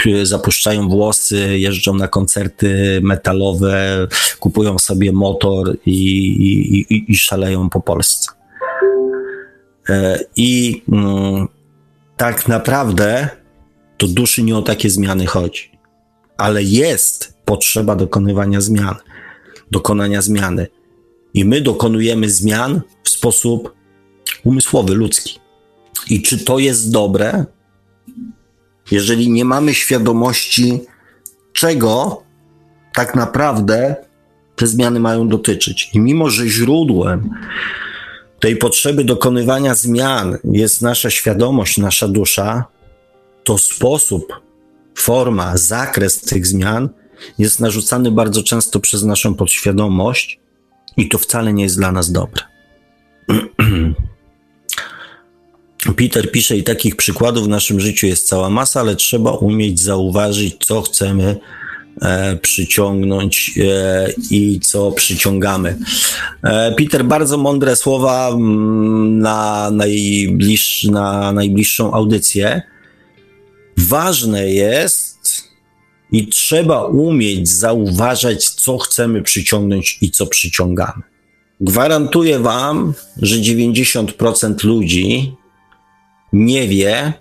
e, zapuszczają włosy, jeżdżą na koncerty metalowe, kupują sobie motor i, i, i szaleją po Polsce. E, I mm, tak naprawdę to duszy nie o takie zmiany chodzi, ale jest potrzeba dokonywania zmian, dokonania zmiany. I my dokonujemy zmian w sposób umysłowy, ludzki. I czy to jest dobre? jeżeli nie mamy świadomości, czego tak naprawdę te zmiany mają dotyczyć. I mimo, że źródłem tej potrzeby dokonywania zmian jest nasza świadomość, nasza dusza, to sposób, forma, zakres tych zmian jest narzucany bardzo często przez naszą podświadomość i to wcale nie jest dla nas dobre. <clears throat> Peter pisze, i takich przykładów w naszym życiu jest cała masa, ale trzeba umieć zauważyć, co chcemy e, przyciągnąć e, i co przyciągamy. E, Peter, bardzo mądre słowa mm, na, najbliższ, na najbliższą audycję. Ważne jest i trzeba umieć zauważać, co chcemy przyciągnąć i co przyciągamy. Gwarantuję Wam, że 90% ludzi nie wie,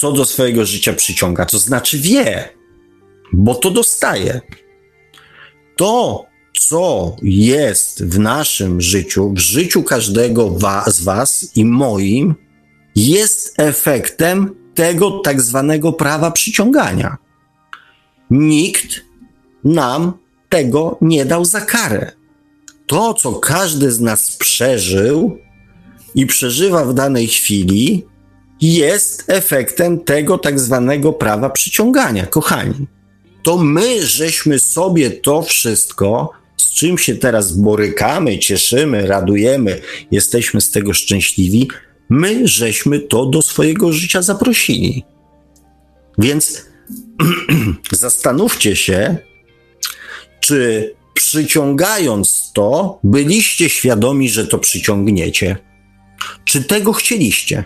co do swojego życia przyciąga. To znaczy wie, bo to dostaje. To, co jest w naszym życiu, w życiu każdego z Was i moim, jest efektem tego tak zwanego prawa przyciągania. Nikt nam tego nie dał za karę. To, co każdy z nas przeżył i przeżywa w danej chwili, jest efektem tego tak zwanego prawa przyciągania, kochani. To my żeśmy sobie to wszystko, z czym się teraz borykamy, cieszymy, radujemy, jesteśmy z tego szczęśliwi, my żeśmy to do swojego życia zaprosili. Więc <clears throat> zastanówcie się, czy przyciągając to, byliście świadomi, że to przyciągniecie? Czy tego chcieliście?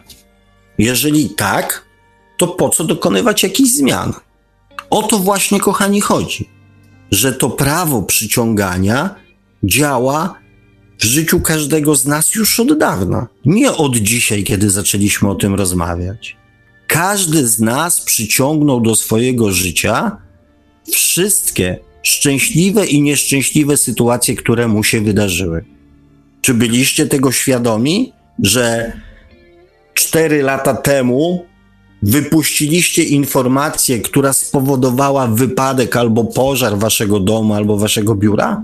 Jeżeli tak, to po co dokonywać jakichś zmian? O to właśnie, kochani, chodzi, że to prawo przyciągania działa w życiu każdego z nas już od dawna. Nie od dzisiaj, kiedy zaczęliśmy o tym rozmawiać. Każdy z nas przyciągnął do swojego życia wszystkie szczęśliwe i nieszczęśliwe sytuacje, które mu się wydarzyły. Czy byliście tego świadomi, że cztery lata temu wypuściliście informację, która spowodowała wypadek albo pożar waszego domu, albo waszego biura?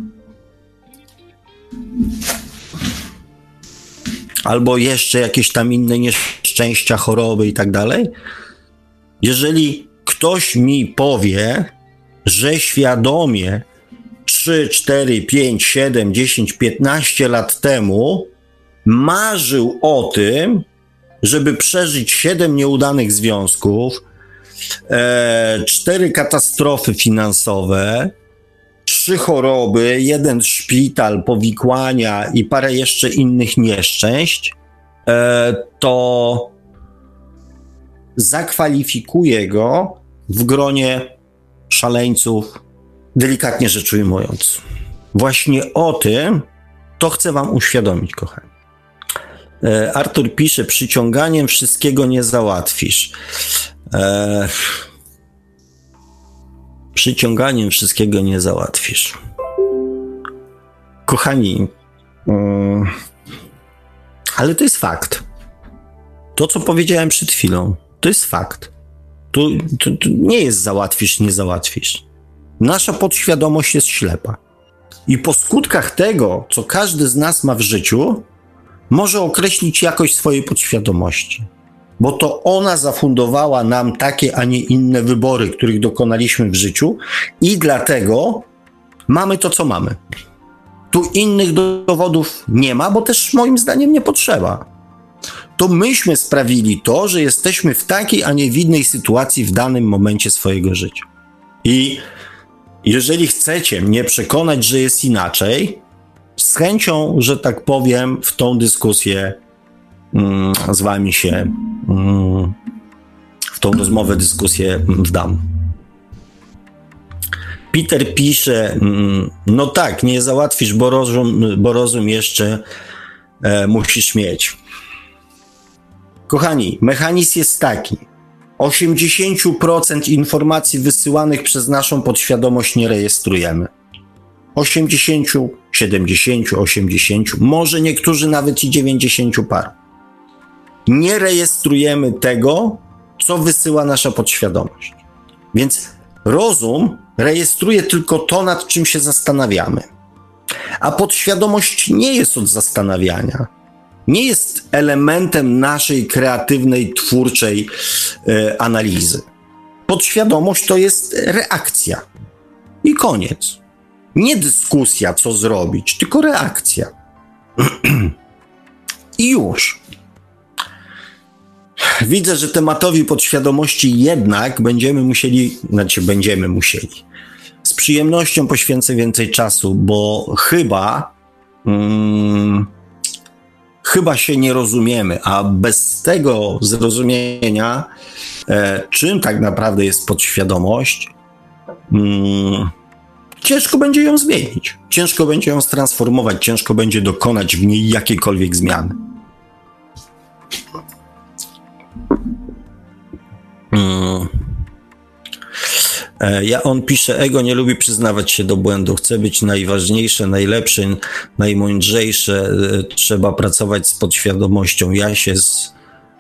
Albo jeszcze jakieś tam inne nieszczęścia, choroby i tak dalej? Jeżeli ktoś mi powie, że świadomie 3, 4, 5, 7, 10, 15 lat temu marzył o tym, żeby przeżyć siedem nieudanych związków, e, cztery katastrofy finansowe, trzy choroby, jeden szpital, powikłania i parę jeszcze innych nieszczęść, e, to zakwalifikuje go w gronie szaleńców, delikatnie rzecz ujmując. Właśnie o tym to chcę Wam uświadomić, kochani. E, Artur pisze, przyciąganiem wszystkiego nie załatwisz. E, przyciąganiem wszystkiego nie załatwisz. Kochani, mm, ale to jest fakt. To, co powiedziałem przed chwilą, to jest fakt. To, to, to nie jest załatwisz, nie załatwisz. Nasza podświadomość jest ślepa. I po skutkach tego, co każdy z nas ma w życiu, może określić jakość swojej podświadomości, bo to ona zafundowała nam takie, a nie inne wybory, których dokonaliśmy w życiu, i dlatego mamy to, co mamy. Tu innych dowodów nie ma, bo też moim zdaniem nie potrzeba. to myśmy sprawili to, że jesteśmy w takiej, a nie w innej sytuacji w danym momencie swojego życia. I jeżeli chcecie mnie przekonać, że jest inaczej, z chęcią, że tak powiem, w tą dyskusję mm, z wami się, mm, w tą rozmowę, dyskusję wdam. Peter pisze, mm, no tak, nie załatwisz, bo rozum, bo rozum jeszcze e, musisz mieć. Kochani, mechanizm jest taki. 80% informacji wysyłanych przez naszą podświadomość nie rejestrujemy. 80, 70, 80, może niektórzy nawet i 90 par. Nie rejestrujemy tego, co wysyła nasza podświadomość. Więc rozum rejestruje tylko to, nad czym się zastanawiamy. A podświadomość nie jest od zastanawiania. Nie jest elementem naszej kreatywnej, twórczej e, analizy. Podświadomość to jest reakcja. I koniec. Nie dyskusja, co zrobić, tylko reakcja. <clears throat> I już. Widzę, że tematowi podświadomości jednak będziemy musieli, znaczy będziemy musieli. Z przyjemnością poświęcę więcej czasu, bo chyba, mm, chyba się nie rozumiemy, a bez tego zrozumienia, e, czym tak naprawdę jest podświadomość, mm, ciężko będzie ją zmienić. Ciężko będzie ją transformować, ciężko będzie dokonać w niej jakiejkolwiek zmiany. Mm. E, ja, on pisze, ego nie lubi przyznawać się do błędu, chce być najważniejsze, najlepszy, najmądrzejsze, e, trzeba pracować z podświadomością. Ja się z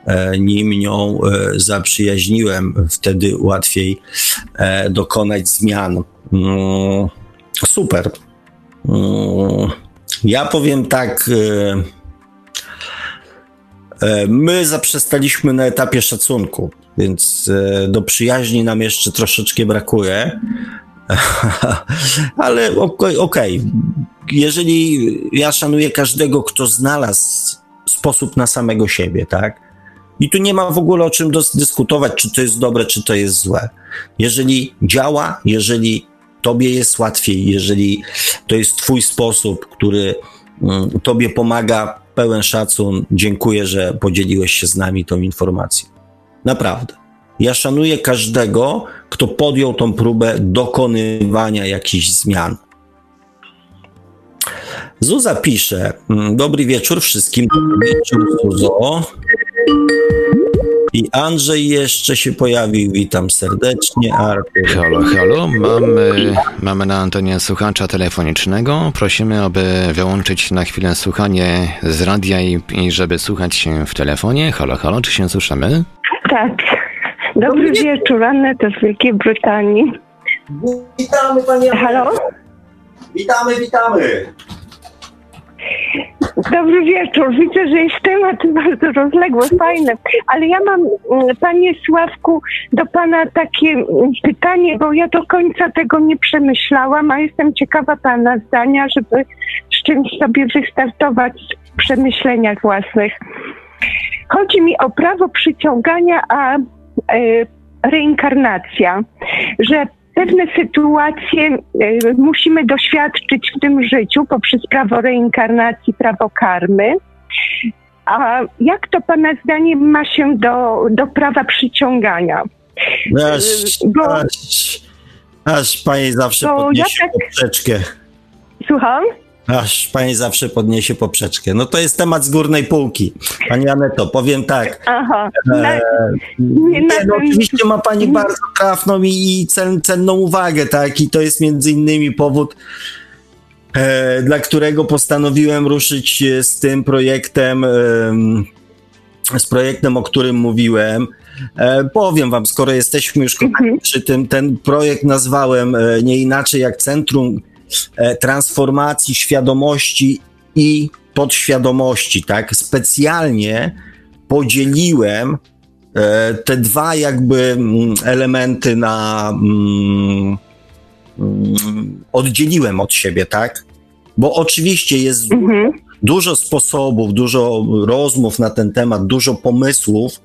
e, nim, nią zaprzyjaźniłem, wtedy łatwiej dokonać zmian. Mm, super. Mm, ja powiem tak, my zaprzestaliśmy na etapie szacunku. Więc e, do przyjaźni nam jeszcze troszeczkę brakuje. <laughs> Ale okej, okay, jeżeli ja szanuję każdego, kto znalazł sposób na samego siebie, tak? I tu nie ma w ogóle o czym dyskutować, czy to jest dobre, czy to jest złe. Jeżeli działa, jeżeli tobie jest łatwiej, jeżeli to jest twój sposób, który mm, tobie pomaga, pełen szacun, dziękuję, że podzieliłeś się z nami tą informacją. Naprawdę. Ja szanuję każdego, kto podjął tą próbę dokonywania jakichś zmian. Zuza pisze: mm, Dobry wieczór wszystkim. Dobry wieczór, Zuzo. I Andrzej jeszcze się pojawił. Witam serdecznie. Artur. Halo, halo. Mamy, mamy na antenie słuchacza telefonicznego. Prosimy, aby wyłączyć na chwilę słuchanie z radia i, i żeby słuchać się w telefonie. Halo, halo, czy się słyszymy? Tak. Dobry wieczór, Aneta z Wielkiej Brytanii. Witamy Pani Halo? Witamy, witamy. Dobry wieczór. Widzę, że jest temat bardzo rozległy, fajny, ale ja mam, mm, Panie Sławku, do Pana takie mm, pytanie, bo ja do końca tego nie przemyślałam, a jestem ciekawa Pana zdania, żeby z czymś sobie wystartować w przemyśleniach własnych. Chodzi mi o prawo przyciągania, a e, reinkarnacja, że pewne sytuacje e, musimy doświadczyć w tym życiu poprzez prawo reinkarnacji, prawo karmy. A jak to Pana zdaniem ma się do, do prawa przyciągania? Aż, bo, aż, aż Pani zawsze podniesie ja tak. Słucham? Aż pani zawsze podniesie poprzeczkę. No to jest temat z górnej półki. Pani Aneto, powiem tak. Aha. E, nie, nie, no, oczywiście ma pani bardzo trafną i, i cen, cenną uwagę, tak? I to jest między innymi powód, e, dla którego postanowiłem ruszyć z tym projektem, e, z projektem, o którym mówiłem. E, powiem wam, skoro jesteśmy już mhm. przy tym, ten projekt nazwałem e, nie inaczej jak Centrum E, transformacji świadomości i podświadomości, tak? Specjalnie podzieliłem e, te dwa jakby mm, elementy na mm, mm, oddzieliłem od siebie, tak? Bo oczywiście jest, mhm. dużo sposobów, dużo rozmów na ten temat, dużo pomysłów,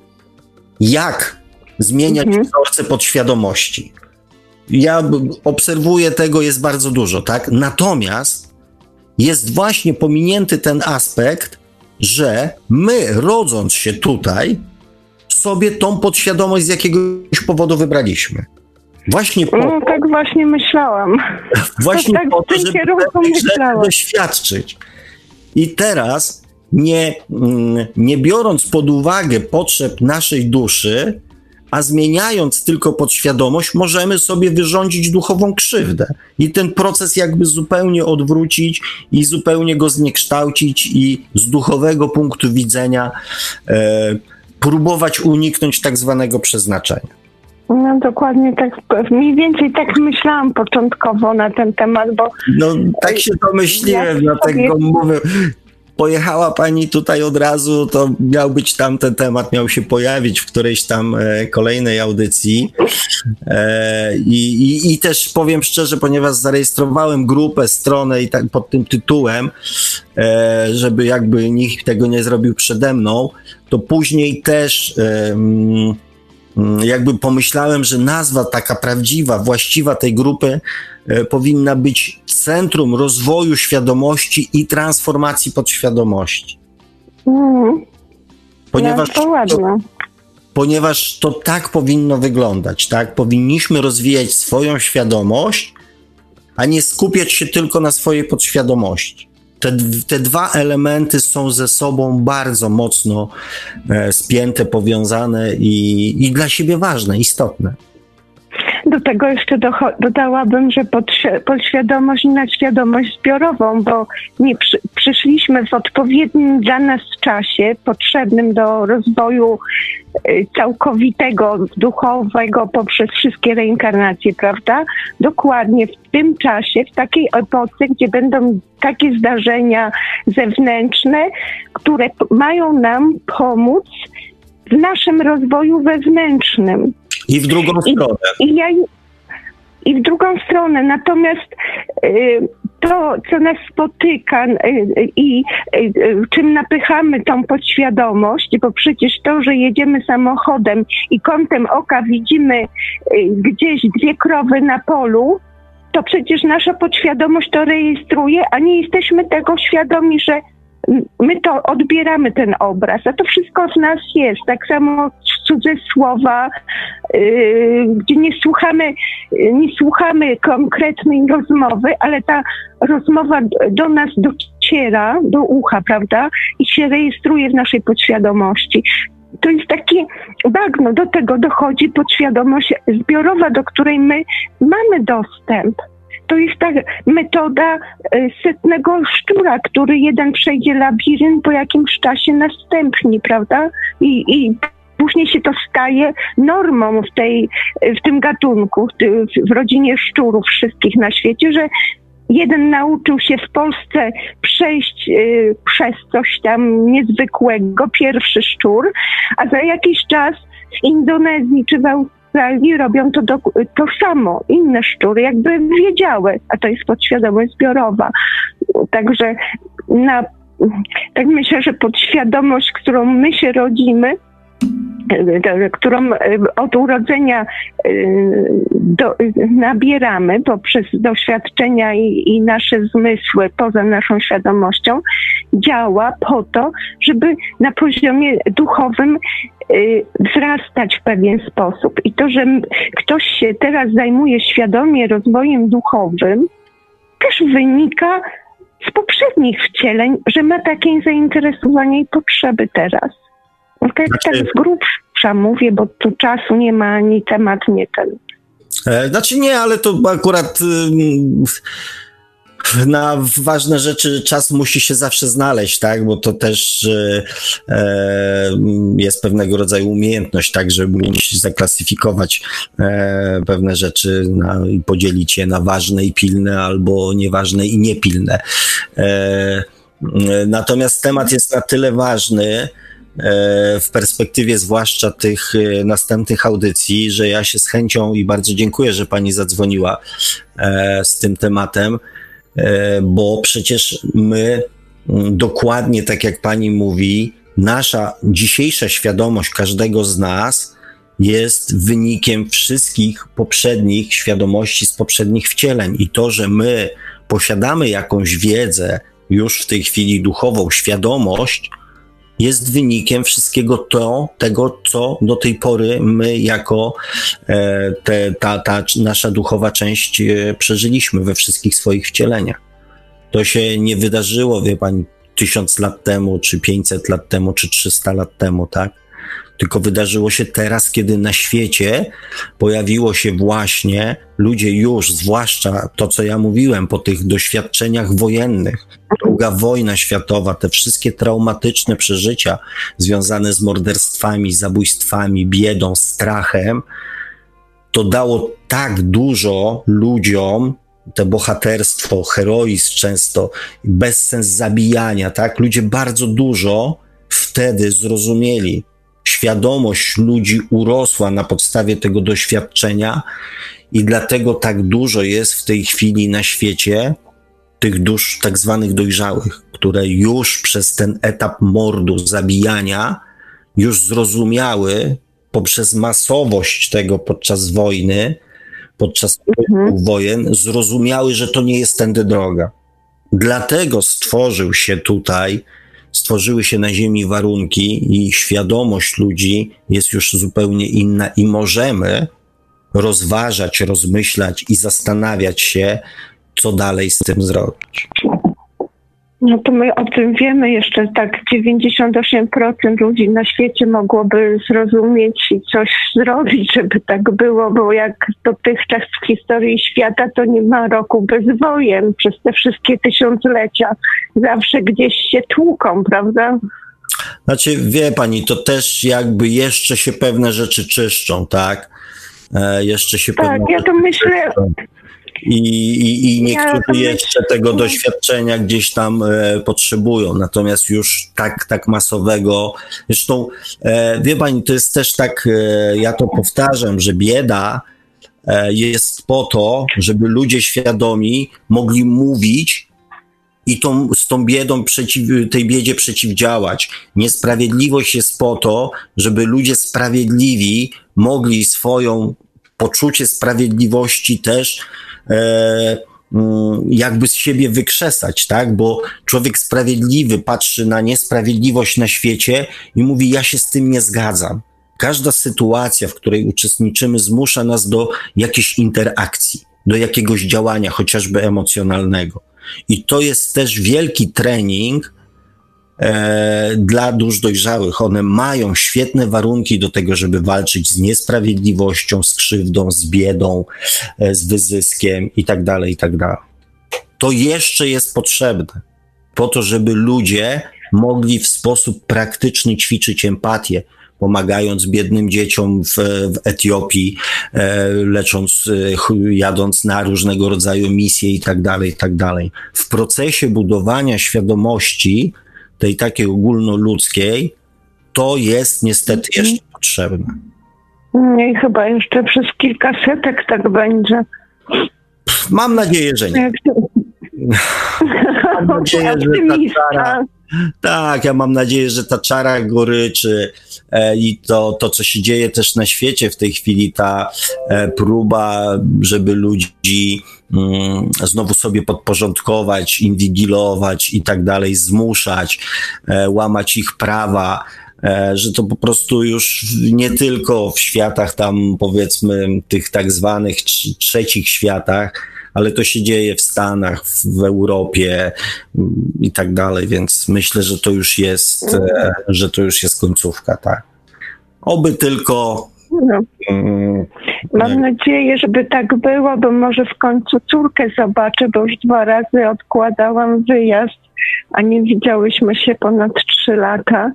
jak zmieniać Mhm. wzorce podświadomości. Ja obserwuję tego, jest bardzo dużo, tak? Natomiast jest właśnie pominięty ten aspekt, że my, rodząc się tutaj, sobie tą podświadomość z jakiegoś powodu wybraliśmy. Właśnie po No, tak właśnie myślałam. <laughs> Właśnie tak po w to, żeby rzeczy myślałam. doświadczyć. I teraz, nie, mm, nie biorąc pod uwagę potrzeb naszej duszy, a zmieniając tylko podświadomość, możemy sobie wyrządzić duchową krzywdę. I ten proces jakby zupełnie odwrócić i zupełnie go zniekształcić i z duchowego punktu widzenia e, próbować uniknąć tak zwanego przeznaczenia. No dokładnie tak, mniej więcej tak myślałam początkowo na ten temat, bo No, tak się domyśliłem, Jak dlatego sobie- mówię. Pojechała pani tutaj od razu, to miał być tam ten temat, miał się pojawić w którejś tam e, kolejnej audycji. E, i, i, I też powiem szczerze, ponieważ zarejestrowałem grupę, stronę i tak pod tym tytułem, e, żeby jakby nikt tego nie zrobił przede mną, to później też. Jakby pomyślałem, że nazwa taka prawdziwa, właściwa tej grupy e, powinna być Centrum Rozwoju Świadomości i Transformacji Podświadomości. mm, Ponieważ, no, to ładne. ponieważ to tak powinno wyglądać, tak? Powinniśmy rozwijać swoją świadomość, a nie skupiać się tylko na swojej podświadomości. Te, te dwa elementy są ze sobą bardzo mocno e, spięte, powiązane i, i dla siebie ważne, istotne. Do tego jeszcze dodałabym, że podświ- podświadomość i nadświadomość zbiorową, bo nie przy- przyszliśmy w odpowiednim dla nas czasie, potrzebnym do rozwoju y, całkowitego, duchowego poprzez wszystkie reinkarnacje, prawda? Dokładnie w tym czasie, w takiej epoce, gdzie będą takie zdarzenia zewnętrzne, które mają nam pomóc w naszym rozwoju wewnętrznym. I w drugą stronę. I ja i w drugą stronę. Natomiast y, to, co nas spotyka y, i y, y, czym napychamy tą podświadomość, bo przecież to, że jedziemy samochodem i kątem oka widzimy y, gdzieś dwie krowy na polu, to przecież nasza podświadomość to rejestruje, a nie jesteśmy tego świadomi, że my to odbieramy ten obraz, a to wszystko w nas jest. Tak samo cudze słowa, yy, gdzie nie słuchamy, nie słuchamy konkretnej rozmowy, ale ta rozmowa do nas dociera, do ucha, prawda? I się rejestruje w naszej podświadomości. To jest takie bagno, do tego dochodzi podświadomość zbiorowa, do której my mamy dostęp. To jest ta metoda y, setnego szczura, który jeden przejdzie labirynt, po jakimś czasie następni, prawda? I, i później się to staje normą w, tej, w tym gatunku, w rodzinie szczurów wszystkich na świecie, że jeden nauczył się w Polsce przejść y, przez coś tam niezwykłego, pierwszy szczur, a za jakiś czas w Indonezji czy w Australii robią to, do, to samo, inne szczury, jakby wiedziały, a to jest podświadomość zbiorowa. Także na, tak myślę, że podświadomość, którą my się rodzimy, którą e, od urodzenia e, do, nabieramy poprzez doświadczenia i, i nasze zmysły poza naszą świadomością, działa po to, żeby na poziomie duchowym e, wzrastać w pewien sposób. I to, że ktoś się teraz zajmuje świadomie rozwojem duchowym, też wynika z poprzednich wcieleń, że ma takie zainteresowanie i potrzeby teraz. No Tak, tak Znaczy- z grubsza mówię, bo tu czasu nie ma, ani temat nie ten. E, Znaczy nie, ale to akurat na ważne rzeczy czas musi się zawsze znaleźć, tak? Bo to też e, jest pewnego rodzaju umiejętność, tak, żeby umieć zaklasyfikować e, pewne rzeczy na, i podzielić je na ważne i pilne, albo nieważne i niepilne. E, natomiast temat jest na tyle ważny, w perspektywie zwłaszcza tych e, następnych audycji, że ja się z chęcią i bardzo dziękuję, że pani zadzwoniła e, z tym tematem, e, bo przecież my dokładnie tak jak pani mówi, nasza dzisiejsza świadomość każdego z nas jest wynikiem wszystkich poprzednich świadomości z poprzednich wcieleń. I to, że my posiadamy jakąś wiedzę, już w tej chwili duchową, świadomość, jest wynikiem wszystkiego to, tego, co do tej pory my jako e, te, ta, ta nasza duchowa część e, przeżyliśmy we wszystkich swoich wcieleniach. To się nie wydarzyło, wie pani, tysiąc lat temu, czy pięćset lat temu, czy trzysta lat temu, tak? Tylko wydarzyło się teraz, kiedy na świecie pojawiło się właśnie ludzie już, zwłaszcza to, co ja mówiłem, po tych doświadczeniach wojennych, druga wojna światowa, te wszystkie traumatyczne przeżycia związane z morderstwami, zabójstwami, biedą, strachem, to dało tak dużo ludziom te bohaterstwo, heroizm często, bezsens zabijania, tak? Ludzie bardzo dużo wtedy zrozumieli. Świadomość ludzi urosła na podstawie tego doświadczenia i dlatego tak dużo jest w tej chwili na świecie tych dusz tak zwanych dojrzałych, które już przez ten etap mordu, zabijania, już zrozumiały poprzez masowość tego podczas wojny, podczas mhm. wojen, zrozumiały, że to nie jest tędy droga. Dlatego stworzył się tutaj, stworzyły się na Ziemi warunki i świadomość ludzi jest już zupełnie inna i możemy rozważać, rozmyślać i zastanawiać się, co dalej z tym zrobić. No to my o tym wiemy jeszcze tak 98% ludzi na świecie mogłoby zrozumieć i coś zrobić, żeby tak było, bo jak dotychczas w historii świata to nie ma roku bez wojen przez te wszystkie tysiąclecia. Zawsze gdzieś się tłuką, prawda? Znaczy, wie pani, to też jakby jeszcze się pewne rzeczy czyszczą, tak? E, jeszcze się tak, pewne ja to myślę. Czyszczą i, i, i niektórzy jeszcze tego doświadczenia gdzieś tam e, potrzebują, natomiast już tak, tak masowego. Zresztą, e, wie pani, to jest też tak, e, ja to powtarzam, że bieda e, jest po to, żeby ludzie świadomi mogli mówić i tą, z tą biedą przeciw, tej biedzie przeciwdziałać. Niesprawiedliwość jest po to, żeby ludzie sprawiedliwi mogli swoją poczucie sprawiedliwości też jakby z siebie wykrzesać, tak? Bo człowiek sprawiedliwy patrzy na niesprawiedliwość na świecie i mówi: Ja się z tym nie zgadzam. Każda sytuacja, w której uczestniczymy, zmusza nas do jakiejś interakcji, do jakiegoś działania, chociażby emocjonalnego. I to jest też wielki trening e, dla dusz dojrzałych. One mają świetne warunki do tego, żeby walczyć z niesprawiedliwością, z krzywdą, z biedą, e, z wyzyskiem i tak dalej, i tak. To jeszcze jest potrzebne po to, żeby ludzie mogli w sposób praktyczny ćwiczyć empatię, pomagając biednym dzieciom w, w Etiopii, e, lecząc, e, jadąc na różnego rodzaju misje i tak dalej, i tak dalej. W procesie budowania świadomości tej takiej ogólnoludzkiej, to jest niestety mhm. jeszcze potrzebne. I chyba jeszcze przez kilka setek tak będzie. Mam nadzieję, że nie. Mam nadzieję, że ta tak, ja mam nadzieję, że ta czara goryczy e, i to, to, co się dzieje też na świecie w tej chwili, ta e, próba, żeby ludzi mm, znowu sobie podporządkować, inwigilować i tak dalej, zmuszać, e, łamać ich prawa, że to po prostu już nie tylko w światach tam, powiedzmy, tych tak zwanych trzecich światach, ale to się dzieje w Stanach, w Europie mm, i tak dalej, więc myślę, że to już jest, e, że to już jest końcówka, tak. Oby tylko. No. Mm, Mam nadzieję, żeby tak było, bo może w końcu córkę zobaczę, bo już dwa razy odkładałam wyjazd, a nie widziałyśmy się ponad trzy lata.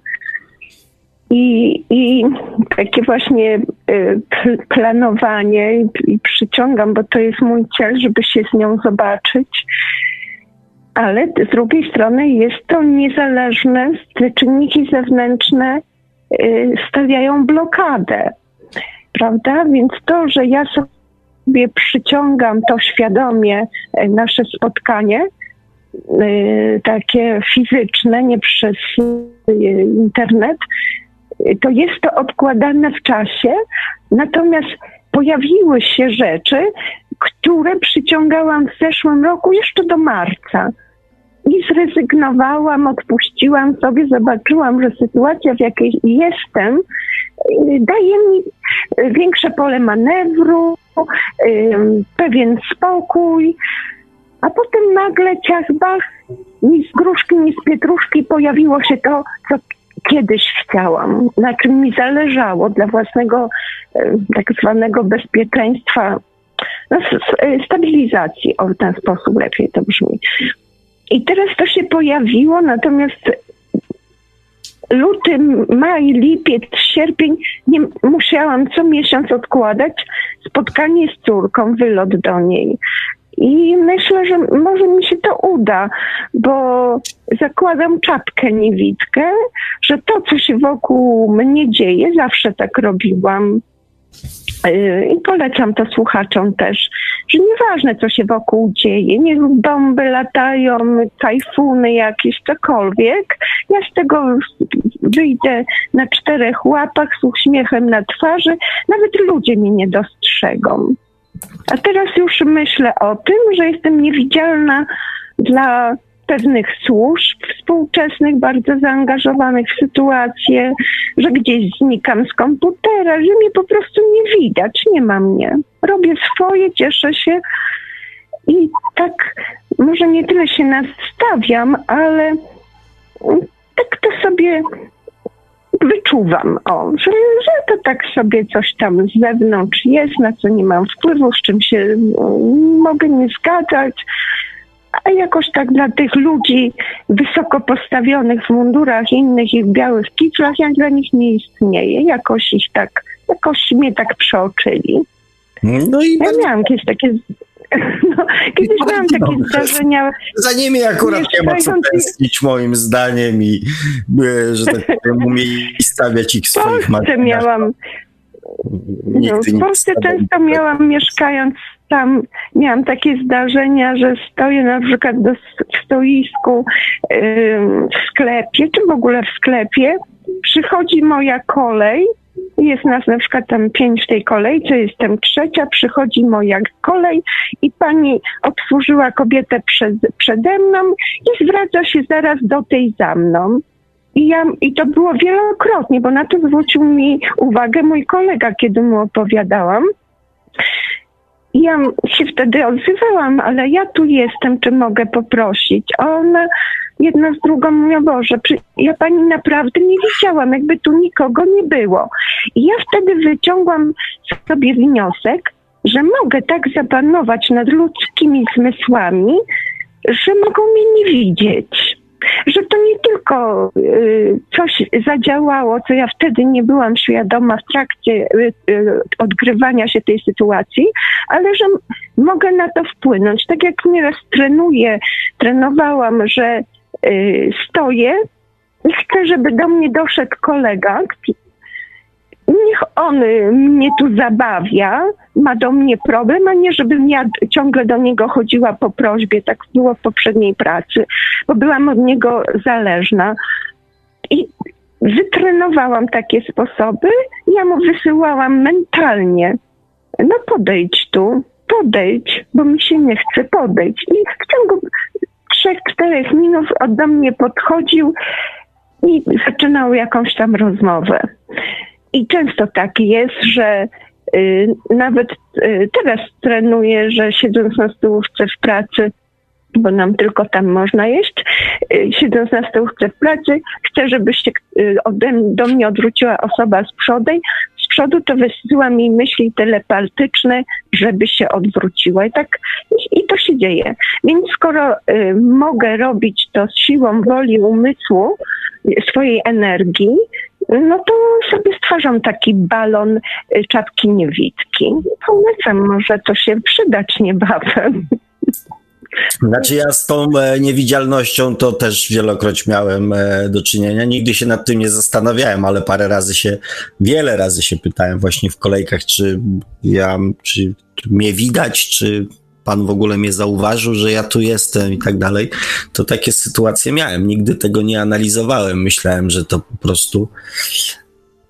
I, I takie właśnie y, planowanie i przyciągam, bo to jest mój cel, żeby się z nią zobaczyć. Ale z drugiej strony jest to niezależne, te czynniki zewnętrzne y, stawiają blokadę, prawda? Więc to, że ja sobie przyciągam to świadomie y, nasze spotkanie, takie fizyczne, nie przez internet, to jest to odkładane w czasie, natomiast pojawiły się rzeczy, które przyciągałam w zeszłym roku jeszcze do marca. I zrezygnowałam, odpuściłam sobie, zobaczyłam, że sytuacja, w jakiej jestem, daje mi większe pole manewru, pewien spokój, a potem nagle ciachbach, ni z gruszki, ni z pietruszki pojawiło się to, co kiedyś chciałam, na czym mi zależało dla własnego tak zwanego bezpieczeństwa, no, stabilizacji, o w ten sposób lepiej to brzmi. I teraz to się pojawiło, natomiast luty, maj, lipiec, sierpień nie musiałam co miesiąc odkładać spotkanie z córką, wylot do niej. I myślę, że może mi się to uda, bo zakładam czapkę niewidkę, że to, co się wokół mnie dzieje, zawsze tak robiłam. Y, I polecam to słuchaczom też, że nieważne, co się wokół dzieje, niech bomby latają, tajfuny jakieś, cokolwiek, ja z tego wyjdę na czterech łapach z uśmiechem na twarzy, nawet ludzie mnie nie dostrzegą. A teraz już myślę o tym, że jestem niewidzialna dla pewnych służb współczesnych, bardzo zaangażowanych w sytuację, że gdzieś znikam z komputera, że mnie po prostu nie widać, nie ma mnie. Robię swoje, cieszę się i tak może nie tyle się nastawiam, ale tak to sobie wyczuwam, o, że, że to tak sobie coś tam z zewnątrz jest, na co nie mam wpływu, z czym się mm, mogę nie zgadzać, a jakoś tak dla tych ludzi wysoko postawionych w mundurach innych i w białych kiclach, jak dla nich nie istnieje. Jakoś ich tak, jakoś mnie tak przeoczyli. No i ja miałam jakieś takie <laughs> no, kiedyś miałam takie zdarzenia. Za nimi akurat nie ma co tęsknić moim zdaniem i e, że tak powiem umieli stawiać ich w swoich markach. miałam no, w Polsce często miałam mieszkając tam miałam takie zdarzenia, że stoję na przykład do, w stoisku yy, w sklepie, czy w ogóle w sklepie, przychodzi moja kolej, jest nas na przykład tam pięć w tej kolejce, jestem trzecia, przychodzi moja kolej i pani obsłużyła kobietę przed, przede mną i zwraca się zaraz do tej za mną. I, ja, I to było wielokrotnie, bo na to zwrócił mi uwagę mój kolega, kiedy mu opowiadałam. I ja się wtedy odzywałam, ale ja tu jestem, czy mogę poprosić? A ona jedna z drugą mówią, Boże, ja pani naprawdę nie widziałam, jakby tu nikogo nie było. I ja wtedy wyciągłam sobie wniosek, że mogę tak zapanować nad ludzkimi zmysłami, że mogą mnie nie widzieć że to nie tylko y, coś zadziałało, co ja wtedy nie byłam świadoma w trakcie y, y, odgrywania się tej sytuacji, ale że mogę na to wpłynąć. Tak jak nieraz trenuję, trenowałam, że stoję i chcę, żeby do mnie doszedł kolega, niech on mnie tu zabawia, ma do mnie problem, a nie żebym ja ciągle do niego chodziła po prośbie, tak było w poprzedniej pracy, bo byłam od niego zależna. I wytrenowałam takie sposoby, ja mu wysyłałam mentalnie, no podejdź tu, podejdź, bo mi się nie chce podejść. I w ciągu trzech, czterech minut do mnie podchodził i zaczynał jakąś tam rozmowę. I często tak jest, że y, nawet y, teraz trenuję, że siedząc na stołówce w pracy, bo nam tylko tam można jeść, y, siedząc na stołówce w pracy, chcę, żeby się y, ode, do mnie odwróciła osoba z przodu, z przodu to wysyła mi myśli telepatyczne, żeby się odwróciła. I tak i to się dzieje. Więc skoro y, mogę robić to z siłą woli umysłu, swojej energii, no to sobie stwarzam taki balon y, czapki niewidki. Polecam, może to się przydać niebawem. Znaczy ja z tą e, niewidzialnością to też wielokroć miałem e, do czynienia. Nigdy się nad tym nie zastanawiałem, ale parę razy się, wiele razy się pytałem właśnie w kolejkach, czy ja, czy mnie widać, czy pan w ogóle mnie zauważył, że ja tu jestem i tak dalej. To takie sytuacje miałem. Nigdy tego nie analizowałem. Myślałem, że to po prostu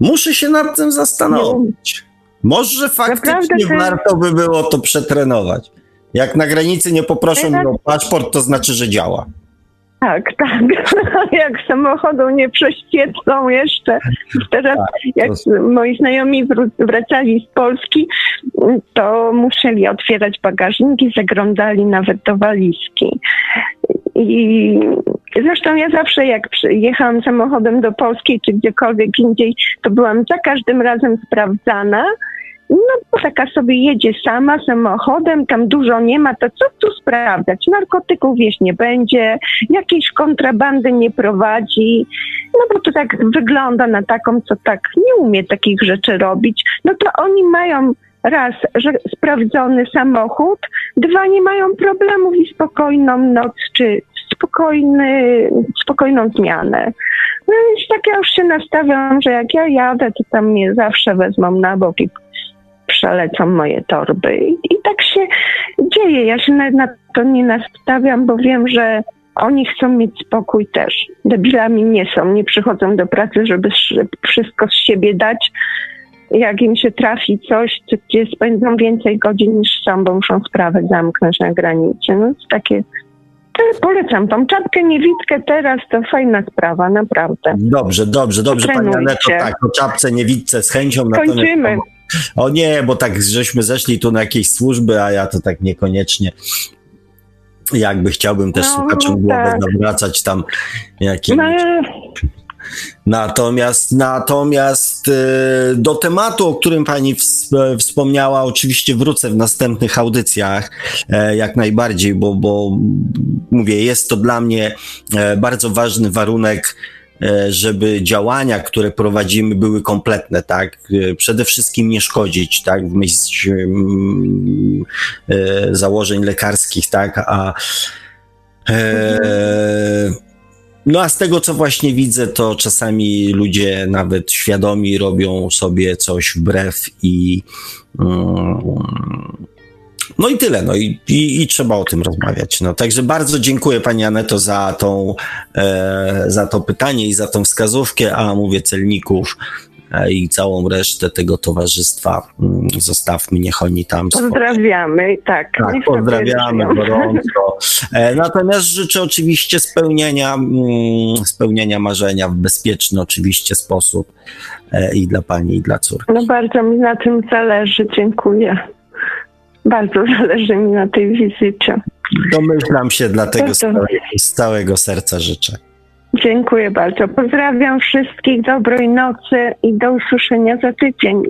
muszę się nad tym zastanowić. Może faktycznie to- warto by było to przetrenować. Jak na granicy nie poproszą mnie o paszport, to znaczy, że działa. Tak, tak. <laughs> jak samochodu nie przeświecą jeszcze. Teraz jak moi znajomi wracali z Polski, to musieli otwierać bagażniki, zaglądali nawet do walizki. I zresztą ja zawsze jak jechałam samochodem do Polski czy gdziekolwiek indziej, to byłam za każdym razem sprawdzana. No bo taka sobie jedzie sama samochodem, tam dużo nie ma, to co tu sprawdzać? Narkotyków wieść nie będzie, jakiejś kontrabandy nie prowadzi, no bo to tak wygląda na taką, co tak nie umie takich rzeczy robić. No to oni mają raz, że sprawdzony samochód, dwa, nie mają problemów i spokojną noc, czy spokojny, spokojną zmianę. No więc tak ja już się nastawiam, że jak ja jadę, to tam mnie zawsze wezmą na bok i przelecą moje torby. I, tak się dzieje. Ja się nawet na to nie nastawiam, bo wiem, że oni chcą mieć spokój też. Debilami nie są. Nie przychodzą do pracy, żeby sz- wszystko z siebie dać. Jak im się trafi coś, gdzie spędzą więcej godzin niż sam, bo muszą sprawę zamknąć na granicy. No takie... Polecam tą czapkę niewidkę teraz, to fajna sprawa, naprawdę. Dobrze, dobrze, dobrze, pani Trenujcie. Aneto, tak, o czapce nie widzę z chęcią. Kończymy. O nie, bo tak żeśmy zeszli tu na jakieś służby, a ja to tak niekoniecznie. Jakby chciałbym też No, słuchaczom głowę tak. zawracać tam jakimś. No, Natomiast, natomiast y, do tematu, o którym pani ws- wspomniała, oczywiście wrócę w następnych audycjach, e, jak najbardziej, bo, bo mówię, jest to dla mnie e, bardzo ważny warunek, żeby działania, które prowadzimy, były kompletne, tak? E, Przede wszystkim nie szkodzić, tak? W myśl mm, e, założeń lekarskich, tak? A e, no a z tego, co właśnie widzę, to czasami ludzie nawet świadomi robią sobie coś wbrew i mm, no i tyle, no i, i, i trzeba o tym rozmawiać. No, także bardzo dziękuję Pani Aneto za, tą, e, za to pytanie i za tą wskazówkę, a mówię celników e, i całą resztę tego towarzystwa mm, zostawmy, niech oni tam swoje- Pozdrawiamy, tak. tak, pozdrawiamy gorąco. E, Natomiast życzę oczywiście spełnienia, mm, spełnienia marzenia w bezpieczny oczywiście sposób e, i dla pani, i dla córki. No bardzo mi na tym zależy, dziękuję. Bardzo zależy mi na tej wizycie. Domyślam się, dlatego z Bardzo. całego, z całego serca życzę. Dziękuję bardzo. Pozdrawiam wszystkich, dobrej nocy i do usłyszenia za tydzień.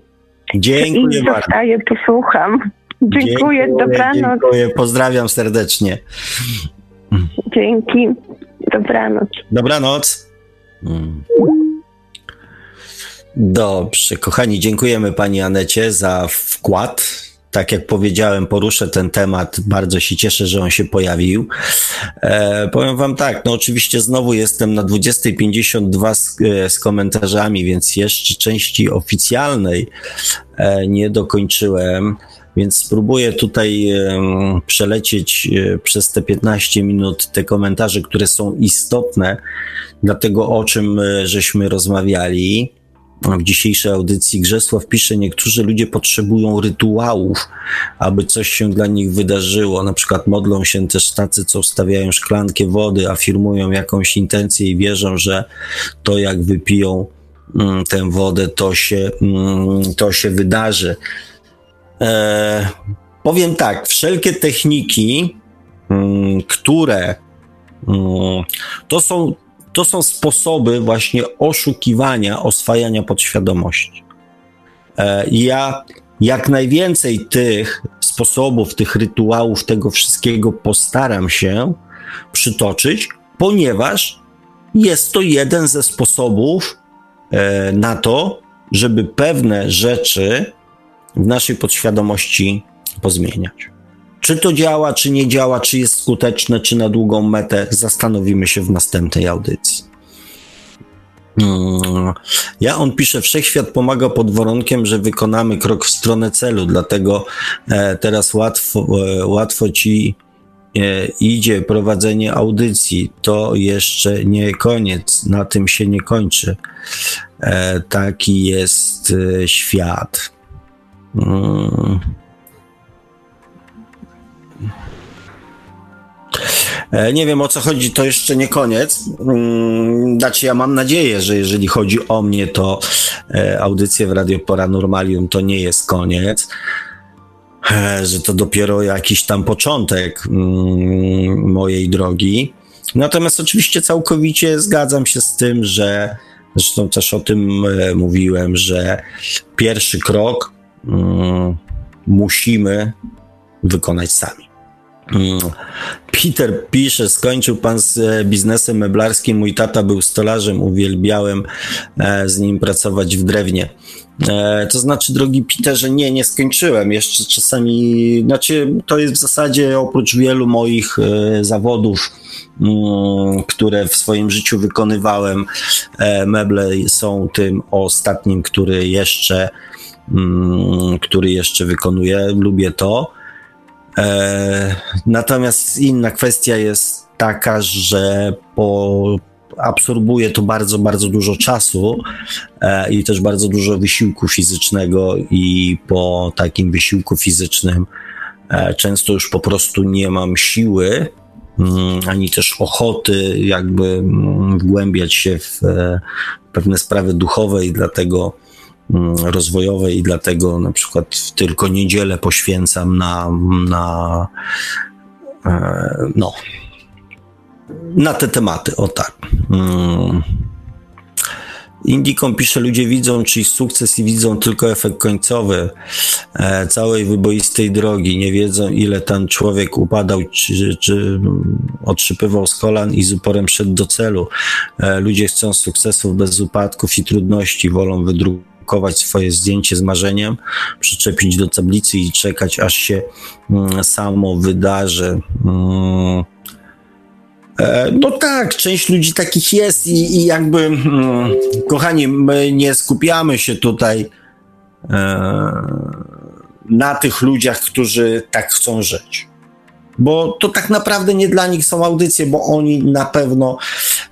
Dziękuję I bardzo. zostaję, posłucham. Dziękuję, dobranoc. Dziękuję, pozdrawiam serdecznie. Dzięki, dobranoc. Dobranoc. Dobrze, kochani, dziękujemy pani Anecie za wkład. Tak jak powiedziałem, poruszę ten temat. Bardzo się cieszę, że on się pojawił. E, powiem wam tak, no oczywiście znowu jestem na 20.52 z, e, z komentarzami, więc jeszcze części oficjalnej e, nie dokończyłem. Więc spróbuję tutaj przelecieć e, przez te 15 minut te komentarze, które są istotne dla tego, o czym e, żeśmy rozmawiali. W dzisiejszej audycji Grzesław pisze, niektórzy ludzie potrzebują rytuałów, aby coś się dla nich wydarzyło. Na przykład modlą się też tacy, co wstawiają szklankę wody, afirmują jakąś intencję i wierzą, że to jak wypiją mm, tę wodę, to się, mm, to się wydarzy. E, powiem tak, wszelkie techniki, mm, które mm, to są, to są sposoby właśnie oszukiwania, oswajania podświadomości. E, ja jak najwięcej tych sposobów, tych rytuałów, tego wszystkiego postaram się przytoczyć, ponieważ jest to jeden ze sposobów e, na to, żeby pewne rzeczy w naszej podświadomości pozmieniać. Czy to działa, czy nie działa, czy jest skuteczne, czy na długą metę, zastanowimy się w następnej audycji. Mm, ja on pisze, wszechświat pomaga pod warunkiem, że wykonamy krok w stronę celu, dlatego e, teraz łatwo, e, łatwo ci e, idzie prowadzenie audycji. To jeszcze nie koniec, na tym się nie kończy. Taki jest świat. Mm. E, nie wiem o co chodzi, to jeszcze nie koniec. Mm, znaczy, ja mam nadzieję, że jeżeli chodzi o mnie, to e, audycje w Radio Paranormalium to nie jest koniec e, że to dopiero jakiś tam początek mm, mojej drogi. Natomiast oczywiście całkowicie zgadzam się z tym, że zresztą też o tym mówiłem, że pierwszy krok mm, musimy wykonać sami. Mm. Peter pisze, skończył pan z e, biznesem meblarskim. Mój tata był stolarzem, uwielbiałem e, z nim pracować w drewnie. E, to znaczy, drogi Peterze, nie, nie skończyłem. Jeszcze czasami, znaczy, to jest w zasadzie oprócz wielu moich zawodów, mm, które w swoim życiu wykonywałem, meble są tym ostatnim, który jeszcze, mm, który jeszcze wykonuję. Lubię to. E, natomiast inna kwestia jest taka, że po, absorbuje to bardzo, bardzo dużo czasu e, i też bardzo dużo wysiłku fizycznego i po takim wysiłku fizycznym e, często już po prostu nie mam siły mm, ani też ochoty jakby mm, wgłębiać się w pewne sprawy duchowe i dlatego rozwojowej i dlatego na przykład tylko niedzielę poświęcam na, na e, no, na te tematy, o tak. Mm. Indikom pisze, ludzie widzą czyjś sukces i widzą tylko efekt końcowy e, całej wyboistej drogi. Nie wiedzą, ile ten człowiek upadał, czy, czy otrzypywał z kolan i z uporem szedł do celu. E, ludzie chcą sukcesów bez upadków i trudności, wolą wydrukować swoje zdjęcie z marzeniem, przyczepić do tablicy i czekać, aż się mm, samo wydarzy. Mm. E, no tak, część ludzi takich jest i, i jakby, mm, kochani, my nie skupiamy się tutaj e, na tych ludziach, którzy tak chcą żyć bo to tak naprawdę nie dla nich są audycje, bo oni na pewno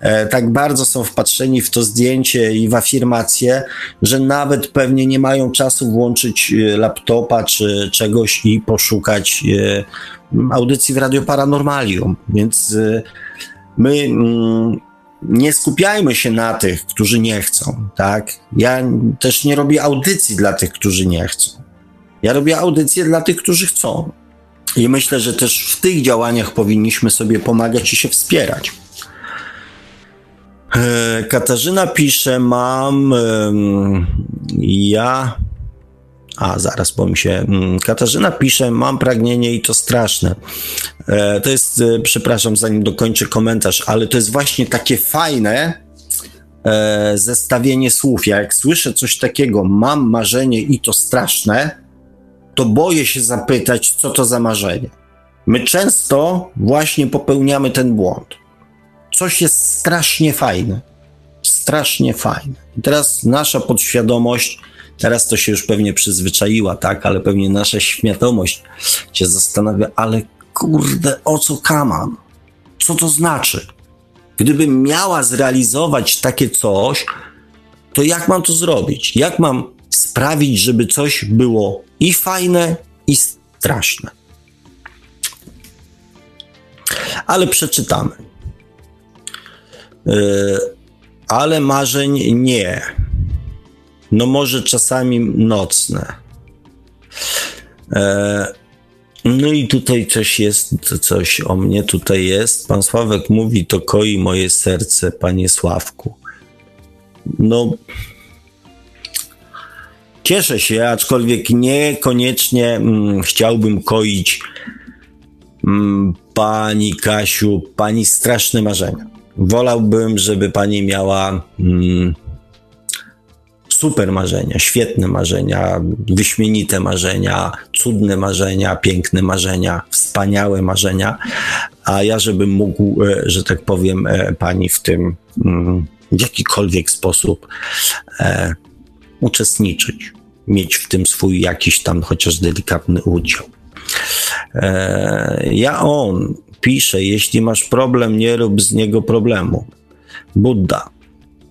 e, tak bardzo są wpatrzeni w to zdjęcie i w afirmację, że nawet pewnie nie mają czasu włączyć e, laptopa czy czegoś i poszukać e, audycji w Radio Paranormalium. Więc e, my mm, nie skupiajmy się na tych, którzy nie chcą, tak? Ja też nie robię audycji dla tych, którzy nie chcą. Ja robię audycje dla tych, którzy chcą. I myślę, że też w tych działaniach powinniśmy sobie pomagać i się wspierać. E, Katarzyna pisze, mam ja. A zaraz, bo mi się. Mm, Katarzyna pisze, mam pragnienie i to straszne. E, to jest, e, przepraszam, zanim dokończę komentarz, ale to jest właśnie takie fajne zestawienie słów. Ja jak słyszę coś takiego, mam marzenie i to straszne, to boję się zapytać, co to za marzenie. My często właśnie popełniamy ten błąd. Coś jest strasznie fajne. Strasznie fajne. I teraz nasza podświadomość, teraz to się już pewnie przyzwyczaiła, tak, ale pewnie nasza świadomość się zastanawia, ale kurde, o co kaman? Co to znaczy? Gdybym miała zrealizować takie coś, to jak mam to zrobić? Jak mam sprawić, żeby coś było i fajne, i straszne. Ale przeczytamy. Yy, ale marzeń nie. No może czasami nocne. Yy, no i tutaj coś jest, coś o mnie tutaj jest. Pan Sławek mówi, to koi moje serce, panie Sławku. No, Cieszę się, aczkolwiek niekoniecznie mm, chciałbym koić mm, pani Kasiu, pani straszne marzenia. Wolałbym, żeby pani miała mm, super marzenia, świetne marzenia, wyśmienite marzenia, cudne marzenia, piękne marzenia, wspaniałe marzenia, a ja żebym mógł, e, że tak powiem, e, pani w tym mm, w jakikolwiek sposób e, uczestniczyć, mieć w tym swój jakiś tam chociaż delikatny udział. E, ja on pisze, jeśli masz problem, nie rób z niego problemu. Buddha.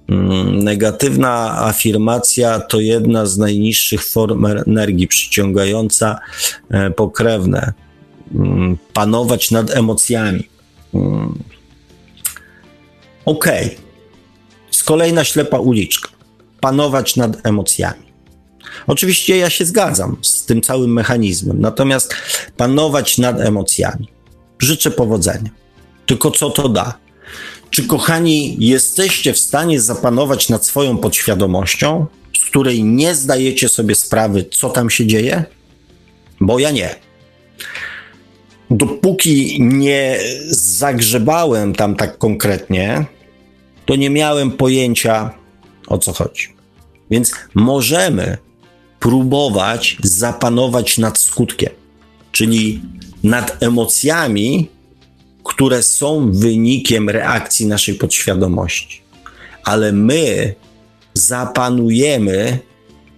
Mm, negatywna afirmacja to jedna z najniższych form energii przyciągająca e, pokrewne. Mm, panować nad emocjami. Mm. Okej. Okay. Z kolejna ślepa uliczka. Panować nad emocjami. Oczywiście ja się zgadzam z tym całym mechanizmem, natomiast panować nad emocjami. Życzę powodzenia. Tylko co to da? Czy kochani, jesteście w stanie zapanować nad swoją podświadomością, z której nie zdajecie sobie sprawy, co tam się dzieje? Bo ja nie. Dopóki nie zagrzebałem tam tak konkretnie, to nie miałem pojęcia o co chodzi. Więc możemy próbować zapanować nad skutkiem, czyli nad emocjami, które są wynikiem reakcji naszej podświadomości. Ale my zapanujemy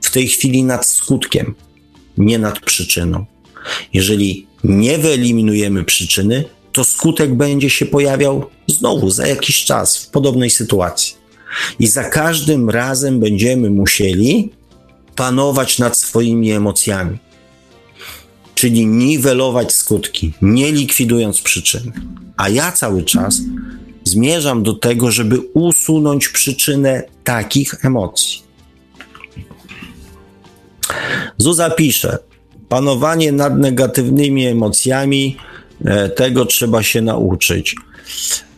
w tej chwili nad skutkiem, nie nad przyczyną. Jeżeli nie wyeliminujemy przyczyny, to skutek będzie się pojawiał znowu za jakiś czas w podobnej sytuacji. I za każdym razem będziemy musieli panować nad swoimi emocjami, czyli niwelować skutki, nie likwidując przyczyn. A ja cały czas zmierzam do tego, żeby usunąć przyczynę takich emocji. Zuza pisze: Panowanie nad negatywnymi emocjami, e, tego trzeba się nauczyć.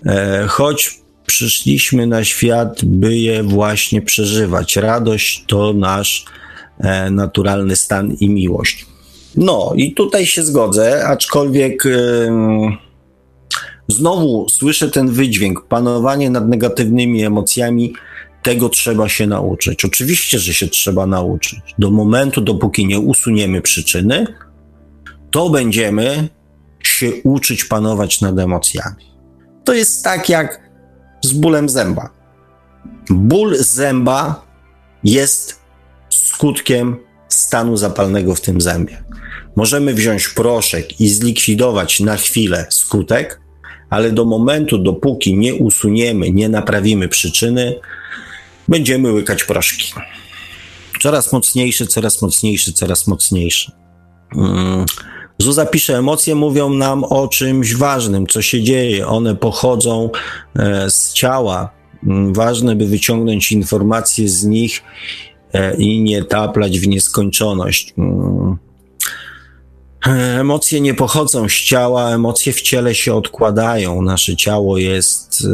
E, choć przyszliśmy na świat, by je właśnie przeżywać. Radość to nasz naturalny stan i miłość. No, i tutaj się zgodzę, aczkolwiek znowu słyszę ten wydźwięk, panowanie nad negatywnymi emocjami, tego trzeba się nauczyć. Oczywiście, że się trzeba nauczyć. Do momentu, dopóki nie usuniemy przyczyny, to będziemy się uczyć panować nad emocjami. To jest tak jak z bólem zęba. Ból zęba jest skutkiem stanu zapalnego w tym zębie. Możemy wziąć proszek i zlikwidować na chwilę skutek, ale do momentu, dopóki nie usuniemy, nie naprawimy przyczyny, będziemy łykać proszki. Coraz mocniejszy, coraz mocniejszy, coraz mocniejszy. Hmm. Zuza pisze, emocje mówią nam o czymś ważnym, co się dzieje. One pochodzą e, z ciała. Mm, ważne, by wyciągnąć informacje z nich i nie taplać w nieskończoność. Mm. Emocje nie pochodzą z ciała, emocje w ciele się odkładają. Nasze ciało jest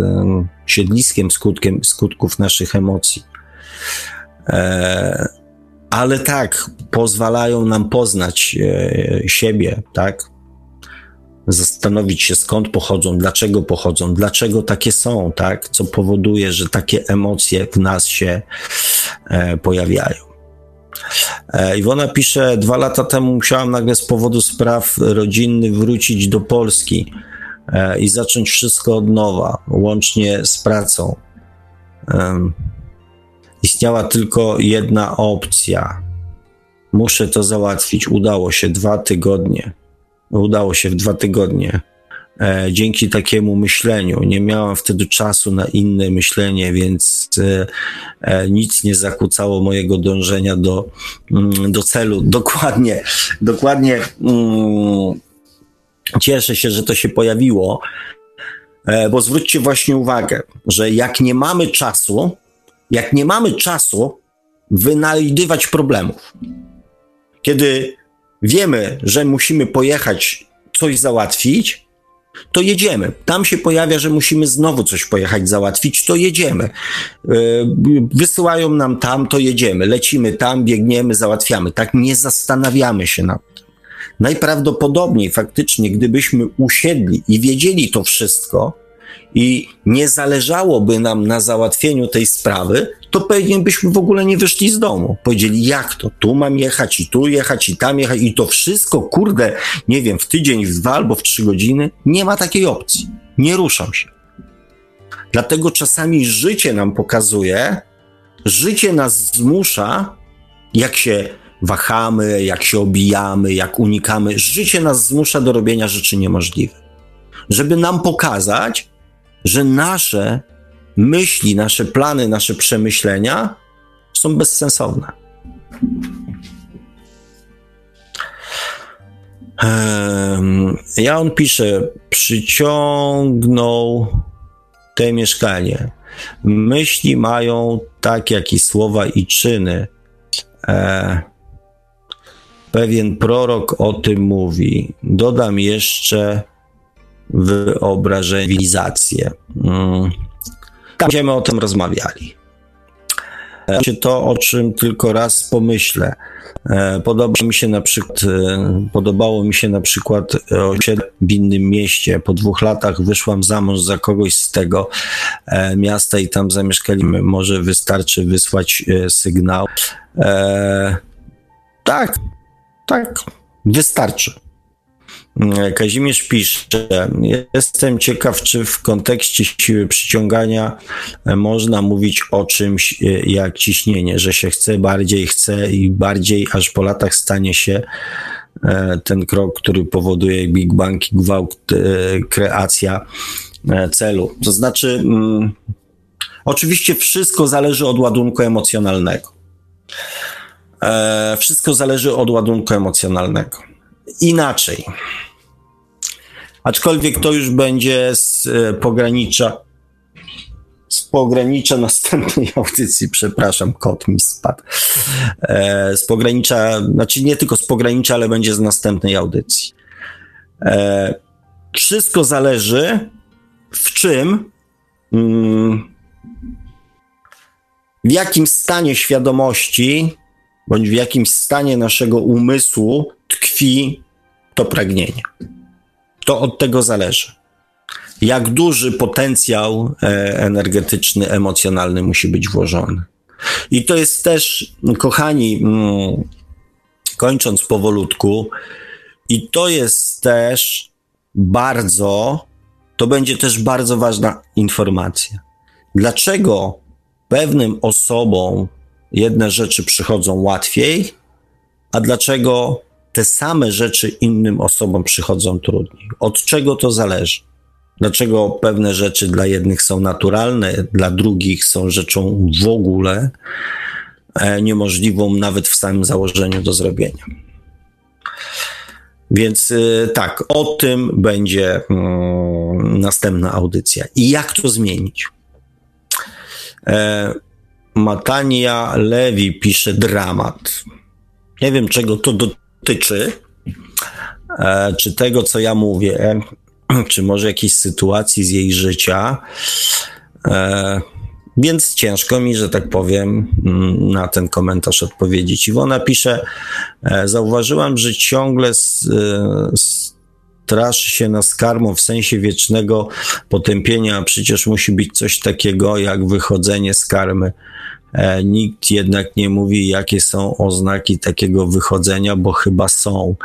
siedliskiem skutkiem, skutków naszych emocji. E, ale tak, pozwalają nam poznać e, siebie, tak? Zastanowić się skąd pochodzą, dlaczego pochodzą, dlaczego takie są, tak? Co powoduje, że takie emocje w nas się e, pojawiają. E, Iwona pisze, dwa lata temu musiałam nagle z powodu spraw rodzinnych wrócić do Polski e, i zacząć wszystko od nowa, łącznie z pracą. Istniała tylko jedna opcja. Muszę to załatwić. Udało się dwa tygodnie. Udało się w dwa tygodnie. E, dzięki takiemu myśleniu. Nie miałam wtedy czasu na inne myślenie, więc e, e, nic nie zakłócało mojego dążenia do, mm, do celu. <laughs> Dokładnie, dokładnie. Mm, cieszę się, że to się pojawiło, bo zwróćcie właśnie uwagę, że jak nie mamy czasu, jak nie mamy czasu wynajdywać problemów, kiedy wiemy, że musimy pojechać coś załatwić, to jedziemy. Tam się pojawia, że musimy znowu coś pojechać załatwić, to jedziemy. E, wysyłają nam tam, to jedziemy. Lecimy tam, biegniemy, załatwiamy. Tak nie zastanawiamy się nad tym. Najprawdopodobniej faktycznie, gdybyśmy usiedli i wiedzieli to wszystko i nie zależałoby nam na załatwieniu tej sprawy, to pewnie byśmy w ogóle nie wyszli z domu. Powiedzieli, jak to? Tu mam jechać i tu jechać i tam jechać i to wszystko, kurde, nie wiem, w tydzień, w dwa albo w trzy godziny. Nie ma takiej opcji. Nie ruszam się. Dlatego czasami życie nam pokazuje, życie nas zmusza, jak się wahamy, jak się obijamy, jak unikamy, życie nas zmusza do robienia rzeczy niemożliwych. Żeby nam pokazać, że nasze myśli, nasze plany, nasze przemyślenia są bezsensowne. Ja on pisze, przyciągnął te mieszkanie. Myśli mają tak, jak i słowa i czyny. E, pewien prorok o tym mówi. Dodam jeszcze wyobrażenie, cywilizację. Mm. Tam będziemy o tym rozmawiali. E, to, o czym tylko raz pomyślę. E, podoba mi się na przykład, e, podobało mi się na przykład osiedle w innym mieście. Po dwóch latach wyszłam za mąż za kogoś z tego miasta i tam zamieszkaliśmy. Może wystarczy wysłać sygnał. tak, tak, wystarczy. Kazimierz pisze, jestem ciekaw, czy w kontekście siły przyciągania można mówić o czymś e, jak ciśnienie, że się chce bardziej, chce i bardziej, aż po latach stanie się e, ten krok, który powoduje Big Bang gwałt, e, kreacja celu. To znaczy, mm, oczywiście wszystko zależy od ładunku emocjonalnego. Wszystko zależy od ładunku emocjonalnego inaczej. Aczkolwiek to już będzie z e, pogranicza z pogranicza następnej <laughs> audycji, przepraszam, kot mi spadł. E, z pogranicza, znaczy nie tylko z pogranicza, ale będzie z następnej audycji. E, wszystko zależy w czym, mm, w jakim stanie świadomości, bądź w jakim stanie naszego umysłu tkwi to pragnienie. To od tego zależy. Jak duży potencjał e, energetyczny, emocjonalny musi być włożony. I to jest też, kochani, mm, kończąc powolutku, i to jest też bardzo, to będzie też bardzo ważna informacja. Dlaczego pewnym osobom jedne rzeczy przychodzą łatwiej, a dlaczego te same rzeczy innym osobom przychodzą trudniej. Od czego to zależy? Dlaczego pewne rzeczy dla jednych są naturalne, dla drugich są rzeczą w ogóle e, niemożliwą nawet w samym założeniu do zrobienia? Więc e, tak, o tym będzie mm, następna audycja. I jak to zmienić? E, Matania Lewi pisze dramat. Nie wiem, czego to dotyczy tyczy, e, czy tego, co ja mówię, <clears throat> czy może jakiejś sytuacji z jej życia. E, więc ciężko mi, że tak powiem, mm, na ten komentarz odpowiedzieć. Iwona pisze, e, zauważyłam, że ciągle straszy się nas karmą w sensie wiecznego potępienia, przecież musi być coś takiego jak wychodzenie z karmy. E, nikt jednak nie mówi, jakie są oznaki takiego wychodzenia, bo chyba są.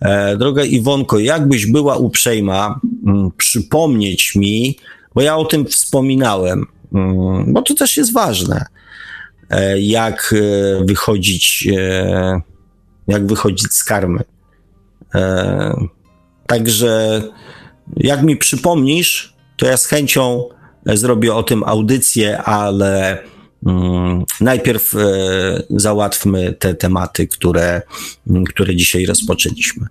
E, droga Iwonko, jakbyś była uprzejma mm, przypomnieć mi, bo ja o tym wspominałem, mm, bo to też jest ważne, e, jak wychodzić, jak wychodzić z karmy. Także jak mi przypomnisz, to ja z chęcią zrobię o tym audycję, ale Mm, najpierw e, załatwmy te tematy, które, mm, które dzisiaj rozpoczęliśmy.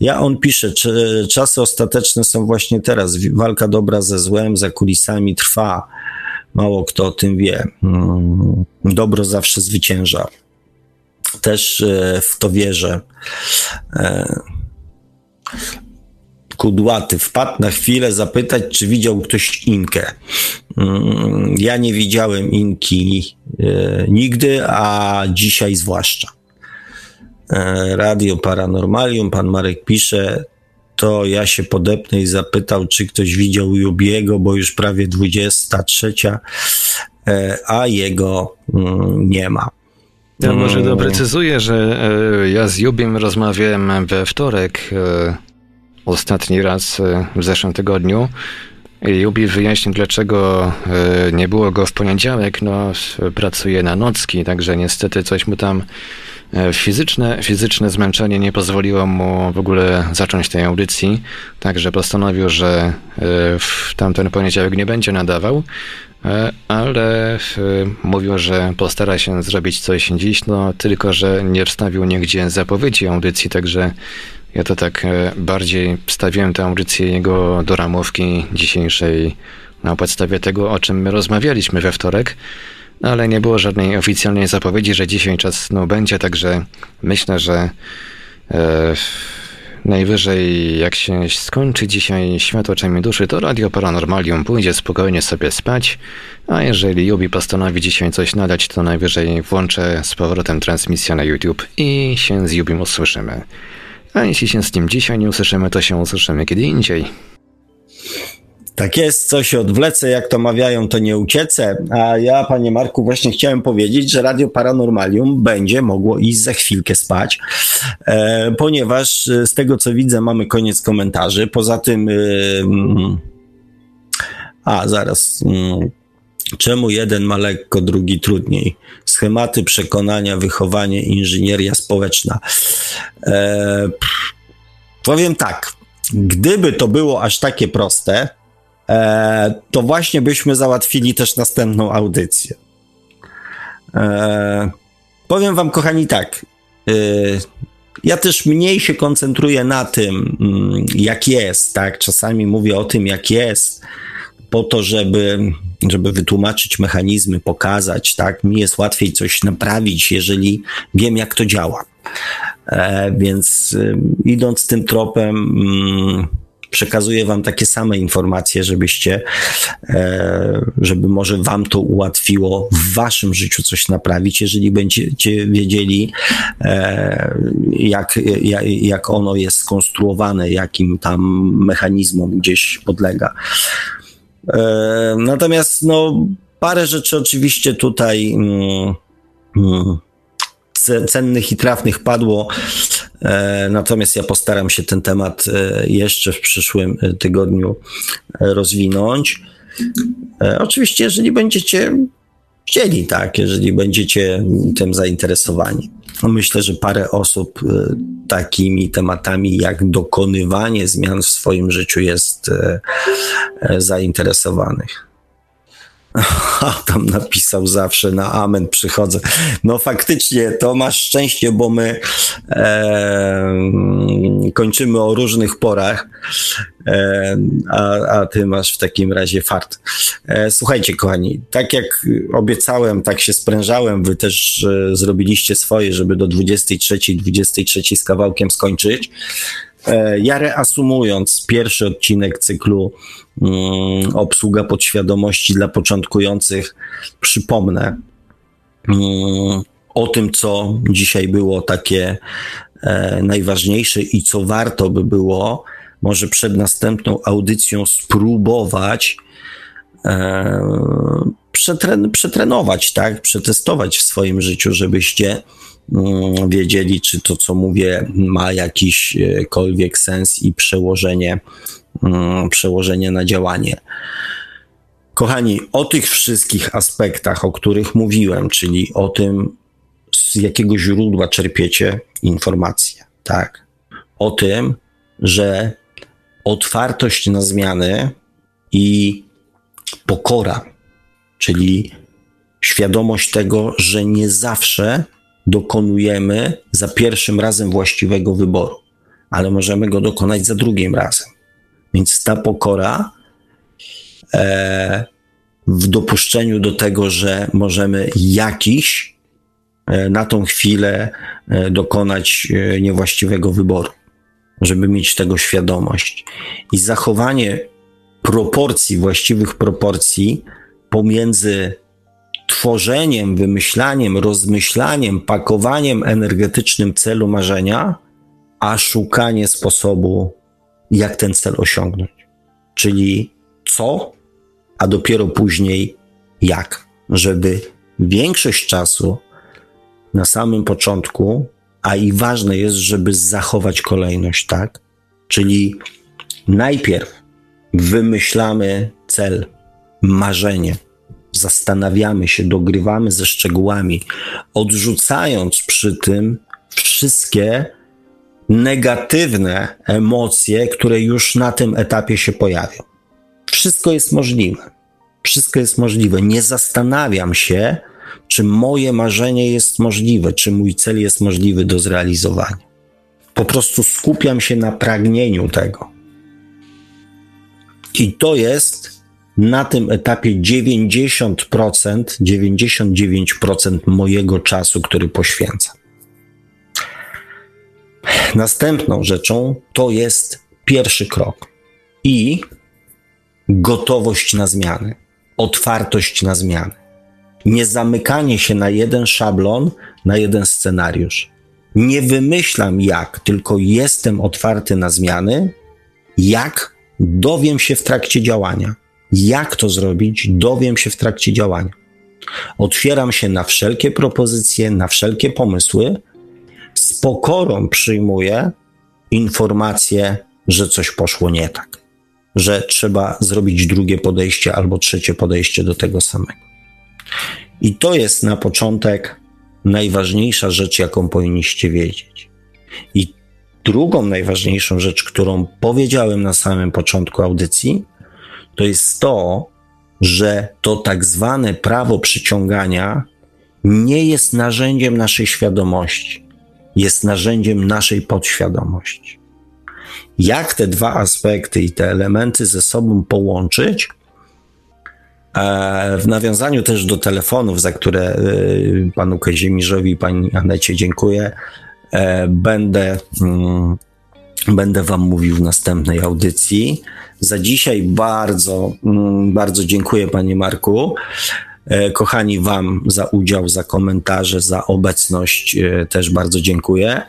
Ja on pisze, czy czasy ostateczne są właśnie teraz. Walka dobra ze złem, za kulisami trwa. Mało kto o tym wie. Mm, dobro zawsze zwycięża. Też e, w to wierzę. E, kudłaty wpadł na chwilę zapytać, czy widział ktoś Inkę. Mm, ja nie widziałem Inki e, nigdy, a dzisiaj zwłaszcza. E, Radio Paranormalium, pan Marek pisze, to ja się podepnę i zapytał, czy ktoś widział Jubiego, bo już prawie 23, e, a jego mm, nie ma. Ja może mm. doprecyzuję, że ja z Jubiem rozmawiałem we wtorek ostatni raz w zeszłym tygodniu Jubi wyjaśnił, dlaczego e, nie było go w poniedziałek. No, pracuje na nocki, także niestety coś mu tam e, fizyczne, fizyczne zmęczenie nie pozwoliło mu w ogóle zacząć tej audycji. Także postanowił, że e, w tamten poniedziałek nie będzie nadawał. Ale mówił, że postara się zrobić coś dziś, no tylko, że nie wstawił nigdzie zapowiedzi audycji, także ja to tak e, bardziej wstawiłem tę audycję jego do ramówki dzisiejszej na podstawie tego, o czym my rozmawialiśmy we wtorek, no, ale nie było żadnej oficjalnej zapowiedzi, że dzisiaj czas no, będzie, także myślę, że e, najwyżej jak się skończy dzisiaj świat oczami duszy, to Radio Paranormalium pójdzie spokojnie sobie spać, a jeżeli Jubi postanowi dzisiaj coś nadać, to najwyżej włączę z powrotem transmisję na YouTube i się z Jubim usłyszymy. A jeśli się z nim dzisiaj nie usłyszymy, to się usłyszymy kiedy indziej. Tak jest, co się odwlecę, jak to mawiają, to nie uciecę. A ja, panie Marku, właśnie chciałem powiedzieć, że Radio Paranormalium będzie mogło iść za chwilkę spać, e, ponieważ e, z tego co widzę, mamy koniec komentarzy. Poza tym. E, a, zaraz. Mm, czemu jeden ma lekko, drugi trudniej? Schematy przekonania, wychowanie, inżynieria społeczna. E, powiem tak, gdyby to było aż takie proste, e, to właśnie byśmy załatwili też następną audycję. E, powiem wam, kochani, tak. E, ja też mniej się koncentruję na tym, mm, jak jest, tak? Czasami mówię o tym, jak jest, po to, żeby, żeby wytłumaczyć mechanizmy, pokazać, tak? Mi jest łatwiej coś naprawić, jeżeli wiem, jak to działa. E, więc y, idąc tym tropem, mm, przekazuję wam takie same informacje, żebyście, e, żeby może wam to ułatwiło w waszym życiu coś naprawić, jeżeli będziecie wiedzieli, e, jak, jak, jak ono jest skonstruowane, jakim tam mechanizmom gdzieś podlega. E, natomiast no, parę rzeczy oczywiście tutaj mm, mm, cennych i trafnych padło. E, natomiast ja postaram się ten temat e, jeszcze w przyszłym tygodniu rozwinąć. Oczywiście, jeżeli będziecie chcieli, tak, jeżeli będziecie tym zainteresowani. Myślę, że parę osób takimi tematami jak dokonywanie zmian w swoim życiu jest zainteresowanych. <laughs> A tam napisał zawsze na amen przychodzę. No faktycznie to masz szczęście, bo my e, kończymy o różnych porach, a, a ty masz w takim razie fart. E, słuchajcie, kochani, tak jak obiecałem, tak się sprężałem, wy też e, zrobiliście swoje, żeby do 23, 23 z kawałkiem skończyć. E, ja reasumując pierwszy odcinek cyklu um, Obsługa podświadomości dla początkujących, przypomnę um, o tym, co dzisiaj było takie e, najważniejsze i co warto by było, może przed następną audycją spróbować e, przetren przetrenować, tak, przetestować w swoim życiu, żebyście Mm, wiedzieli, czy to, co mówię, ma jakiśkolwiek sens i przełożenie, mm, przełożenie na działanie. Kochani, o tych wszystkich aspektach, o których mówiłem, czyli o tym, z jakiego źródła czerpiecie informacje, tak? O tym, że otwartość na zmiany i pokora, czyli świadomość tego, że nie zawsze dokonujemy za pierwszym razem właściwego wyboru, ale możemy go dokonać za drugim razem. Więc ta pokora e, w dopuszczeniu do tego, że możemy jakiś e, na tą chwilę e, dokonać e, niewłaściwego wyboru, żeby mieć tego świadomość. I zachowanie proporcji, właściwych proporcji pomiędzy tworzeniem, wymyślaniem, rozmyślaniem, pakowaniem energetycznym celu marzenia, a szukanie sposobu, jak ten cel osiągnąć. Czyli co, a dopiero później jak, żeby większość czasu na samym początku, a i ważne jest, żeby zachować kolejność, tak? Czyli najpierw wymyślamy cel, marzenie, zastanawiamy się, dogrywamy ze szczegółami, odrzucając przy tym wszystkie negatywne emocje, które już na tym etapie się pojawią. Wszystko jest możliwe. Wszystko jest możliwe. Nie zastanawiam się, czy moje marzenie jest możliwe, czy mój cel jest możliwy do zrealizowania. Po prostu skupiam się na pragnieniu tego. I to jest na tym etapie 90%, 99% mojego czasu, który poświęcam. Następną rzeczą to jest pierwszy krok i gotowość na zmiany, otwartość na zmiany. Nie zamykanie się na jeden szablon, na jeden scenariusz. Nie wymyślam jak, tylko jestem otwarty na zmiany. Jak dowiem się w trakcie działania. Jak to zrobić, dowiem się w trakcie działania. Otwieram się na wszelkie propozycje, na wszelkie pomysły. Z pokorą przyjmuję informację, że coś poszło nie tak, że trzeba zrobić drugie podejście albo trzecie podejście do tego samego. I to jest na początek najważniejsza rzecz, jaką powinniście wiedzieć. I drugą najważniejszą rzecz, którą powiedziałem na samym początku audycji, to jest to, że to tak zwane prawo przyciągania nie jest narzędziem naszej świadomości, jest narzędziem naszej podświadomości. Jak te dwa aspekty i te elementy ze sobą połączyć, w nawiązaniu też do telefonów, za które e, panu Kazimierzowi i pani Anecie dziękuję, e, będę, mm, będę wam mówił w następnej audycji. Za dzisiaj bardzo, mm, bardzo dziękuję panie Marku. Kochani wam za udział, za komentarze, za obecność też bardzo dziękuję.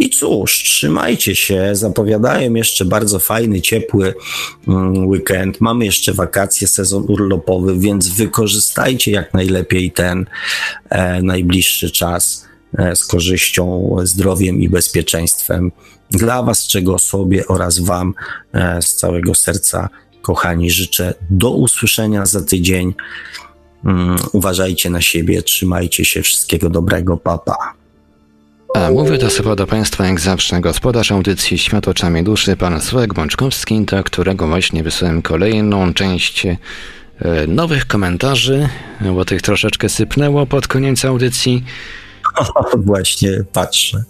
I cóż, trzymajcie się. Zapowiadają jeszcze bardzo fajny, ciepły mm, weekend. Mamy jeszcze wakacje, sezon urlopowy, więc wykorzystajcie jak najlepiej ten e, najbliższy czas e, z korzyścią, zdrowiem i bezpieczeństwem. Dla Was, czego sobie oraz Wam e, z całego serca, kochani, życzę do usłyszenia za tydzień. Mm, uważajcie na siebie, trzymajcie się, wszystkiego dobrego, papa. A mówię to sobie do Państwa jak zawsze gospodarz audycji Świat oczami duszy, pan Sławek Bączkowski, do którego właśnie wysłałem kolejną część e, nowych komentarzy, bo tych troszeczkę sypnęło pod koniec audycji. <laughs> O, właśnie, patrzę.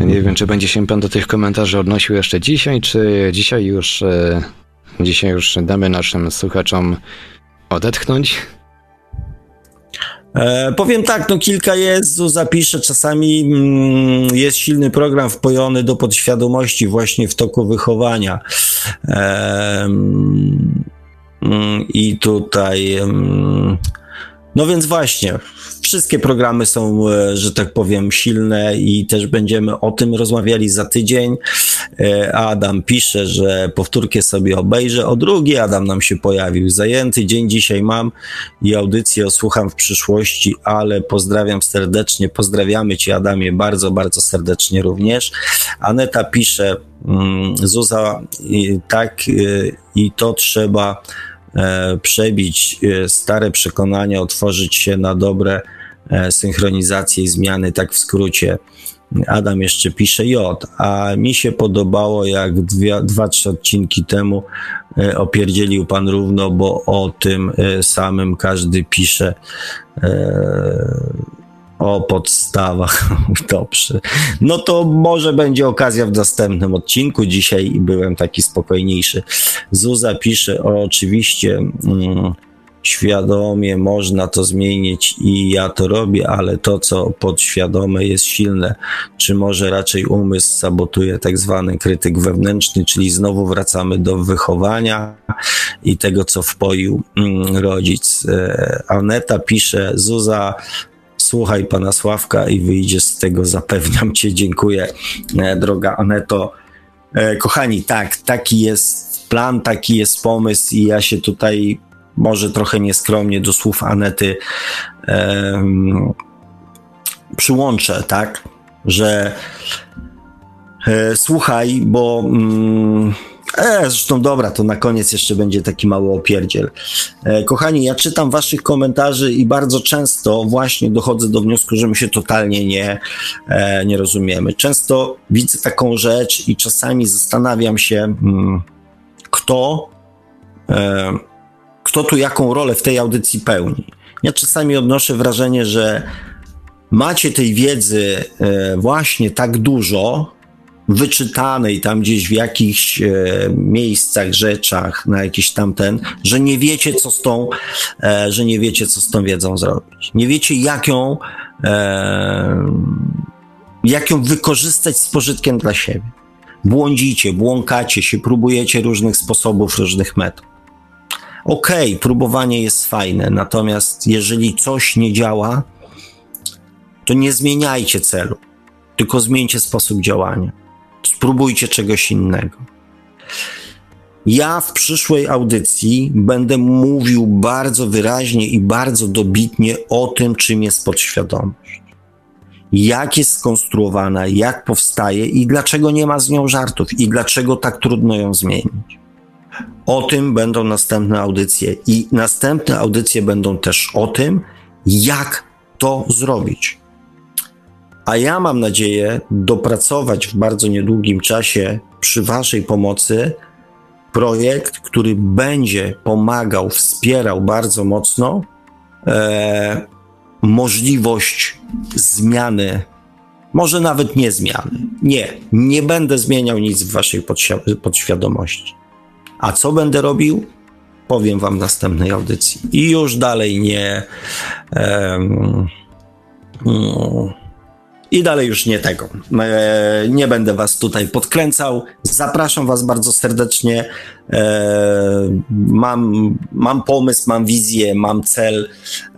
Nie wiem, czy będzie się pan do tych komentarzy odnosił jeszcze dzisiaj, czy dzisiaj już, e, dzisiaj już damy naszym słuchaczom odetchnąć. E, powiem tak, no kilka jest, zapiszę, czasami mm, jest silny program wpojony do podświadomości właśnie w toku wychowania. E, mm, I tutaj... Mm, no więc właśnie, wszystkie programy są, e, że tak powiem, silne i też będziemy o tym rozmawiali za tydzień. E, Adam pisze, że powtórkę sobie obejrzę. O drugi Adam nam się pojawił. Zajęty dzień dzisiaj mam i audycję osłucham w przyszłości, ale pozdrawiam serdecznie. Pozdrawiamy Cię, Adamie, bardzo, bardzo serdecznie również. Aneta pisze, mm, Zuza, tak e, i to trzeba przebić e, stare przekonania, otworzyć się na dobre e, synchronizacje i zmiany, tak w skrócie. Adam jeszcze pisze J, a mi się podobało, jak dwie, dwa, trzy odcinki temu opierdzielił pan równo, bo o tym samym każdy pisze o podstawach. <laughs> Dobrze. No to może będzie okazja w następnym odcinku. Dzisiaj byłem taki spokojniejszy. Zuza pisze, o, oczywiście mm, świadomie można to zmienić i ja to robię, ale to, co podświadome jest silne, czy może raczej umysł sabotuje tak zwany krytyk wewnętrzny, czyli znowu wracamy do wychowania i tego, co wpoił mm, rodzic. E, Aneta pisze, Zuza, słuchaj pana Sławka i wyjdziesz z tego, zapewniam cię. Dziękuję, e, droga Aneto. E, kochani, tak, taki jest plan, taki jest pomysł i ja się tutaj może trochę nieskromnie do słów Anety um, przyłączę, tak, że E, słuchaj, bo. Mm, e, zresztą dobra, to na koniec jeszcze będzie taki mały opierdziel. E, kochani, ja czytam waszych komentarzy i bardzo często właśnie dochodzę do wniosku, że my się totalnie nie, e, nie rozumiemy. Często widzę taką rzecz i czasami zastanawiam się, mm, kto, e, kto tu jaką rolę w tej audycji pełni. Ja czasami odnoszę wrażenie, że macie tej wiedzy e, właśnie tak dużo, wyczytanej tam gdzieś w jakichś e, miejscach, rzeczach, na jakiś tamten, że nie wiecie, co z tą, e, że nie wiecie, co z tą wiedzą zrobić. Nie wiecie, jak ją, e, jak ją wykorzystać z pożytkiem dla siebie. Błądzicie, błąkacie się, próbujecie różnych sposobów, różnych metod. Okej, okay, próbowanie jest fajne, natomiast jeżeli coś nie działa, to nie zmieniajcie celu, tylko zmieńcie sposób działania. Spróbujcie czegoś innego. Ja w przyszłej audycji będę mówił bardzo wyraźnie i bardzo dobitnie o tym, czym jest podświadomość. Jak jest skonstruowana, jak powstaje i dlaczego nie ma z nią żartów i dlaczego tak trudno ją zmienić. O tym będą następne audycje i następne audycje będą też o tym, jak to zrobić. A ja mam nadzieję dopracować w bardzo niedługim czasie przy Waszej pomocy projekt, który będzie pomagał, wspierał bardzo mocno e, możliwość zmiany, może nawet nie zmiany. Nie, nie będę zmieniał nic w Waszej podświ- podświadomości. A co będę robił? Powiem Wam w następnej audycji. I już dalej nie. Um, i dalej już nie tego. E, nie będę was tutaj podkręcał. Zapraszam was bardzo serdecznie. E, mam, mam pomysł, mam wizję, mam cel,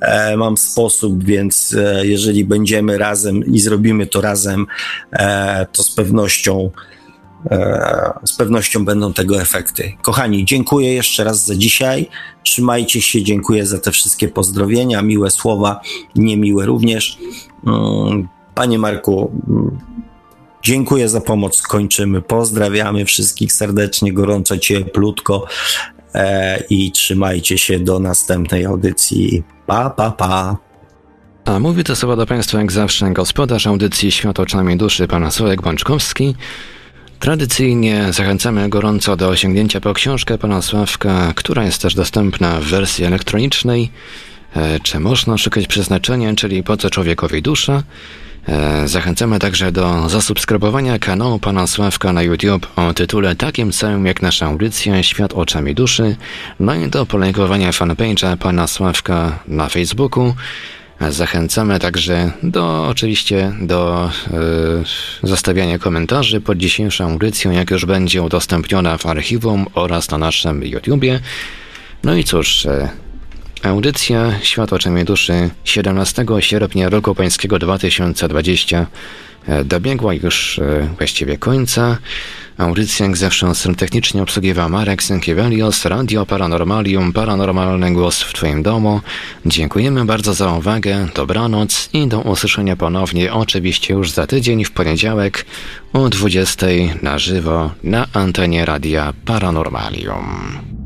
e, mam sposób, więc jeżeli będziemy razem i zrobimy to razem, to z pewnością z pewnością będą tego efekty. Kochani, dziękuję jeszcze raz za dzisiaj. Trzymajcie się, dziękuję za te wszystkie pozdrowienia, miłe słowa, niemiłe również. Panie Marku, dziękuję za pomoc. Kończymy. Pozdrawiamy wszystkich serdecznie, gorąco, cieplutko e, i trzymajcie się do następnej audycji. Pa, pa, pa. A mówi to słowa do Państwa jak zawsze gospodarz audycji Świat oczami duszy, pan Sławek Bączkowski. Tradycyjnie zachęcamy gorąco do osiągnięcia po książkę pana Sławka, która jest też dostępna w wersji elektronicznej. E, czy można szukać przeznaczenia, czyli po co człowiekowi dusza? E, zachęcamy także do zasubskrybowania kanału Pana Sławka na YouTube o tytule takim samym jak nasza audycja Świat oczami duszy, no i do polajkowania fanpage'a Pana Sławka na Facebooku. Zachęcamy także do oczywiście do y, zostawiania komentarzy pod dzisiejszą audycją, jak już będzie udostępniona w archiwum oraz na naszym YouTubie. No i cóż, y, Audycja Świat oczami duszy 17 sierpnia roku pańskiego 2020 e, dobiegła już e, właściwie końca. Audycja jak zawsze technicznie obsługiwał Marek Sękiewelios, Radio Paranormalium, Paranormalny Głos w Twoim domu. Dziękujemy bardzo za uwagę, dobranoc i do usłyszenia ponownie oczywiście już za tydzień w poniedziałek o 20 na żywo na antenie Radia Paranormalium.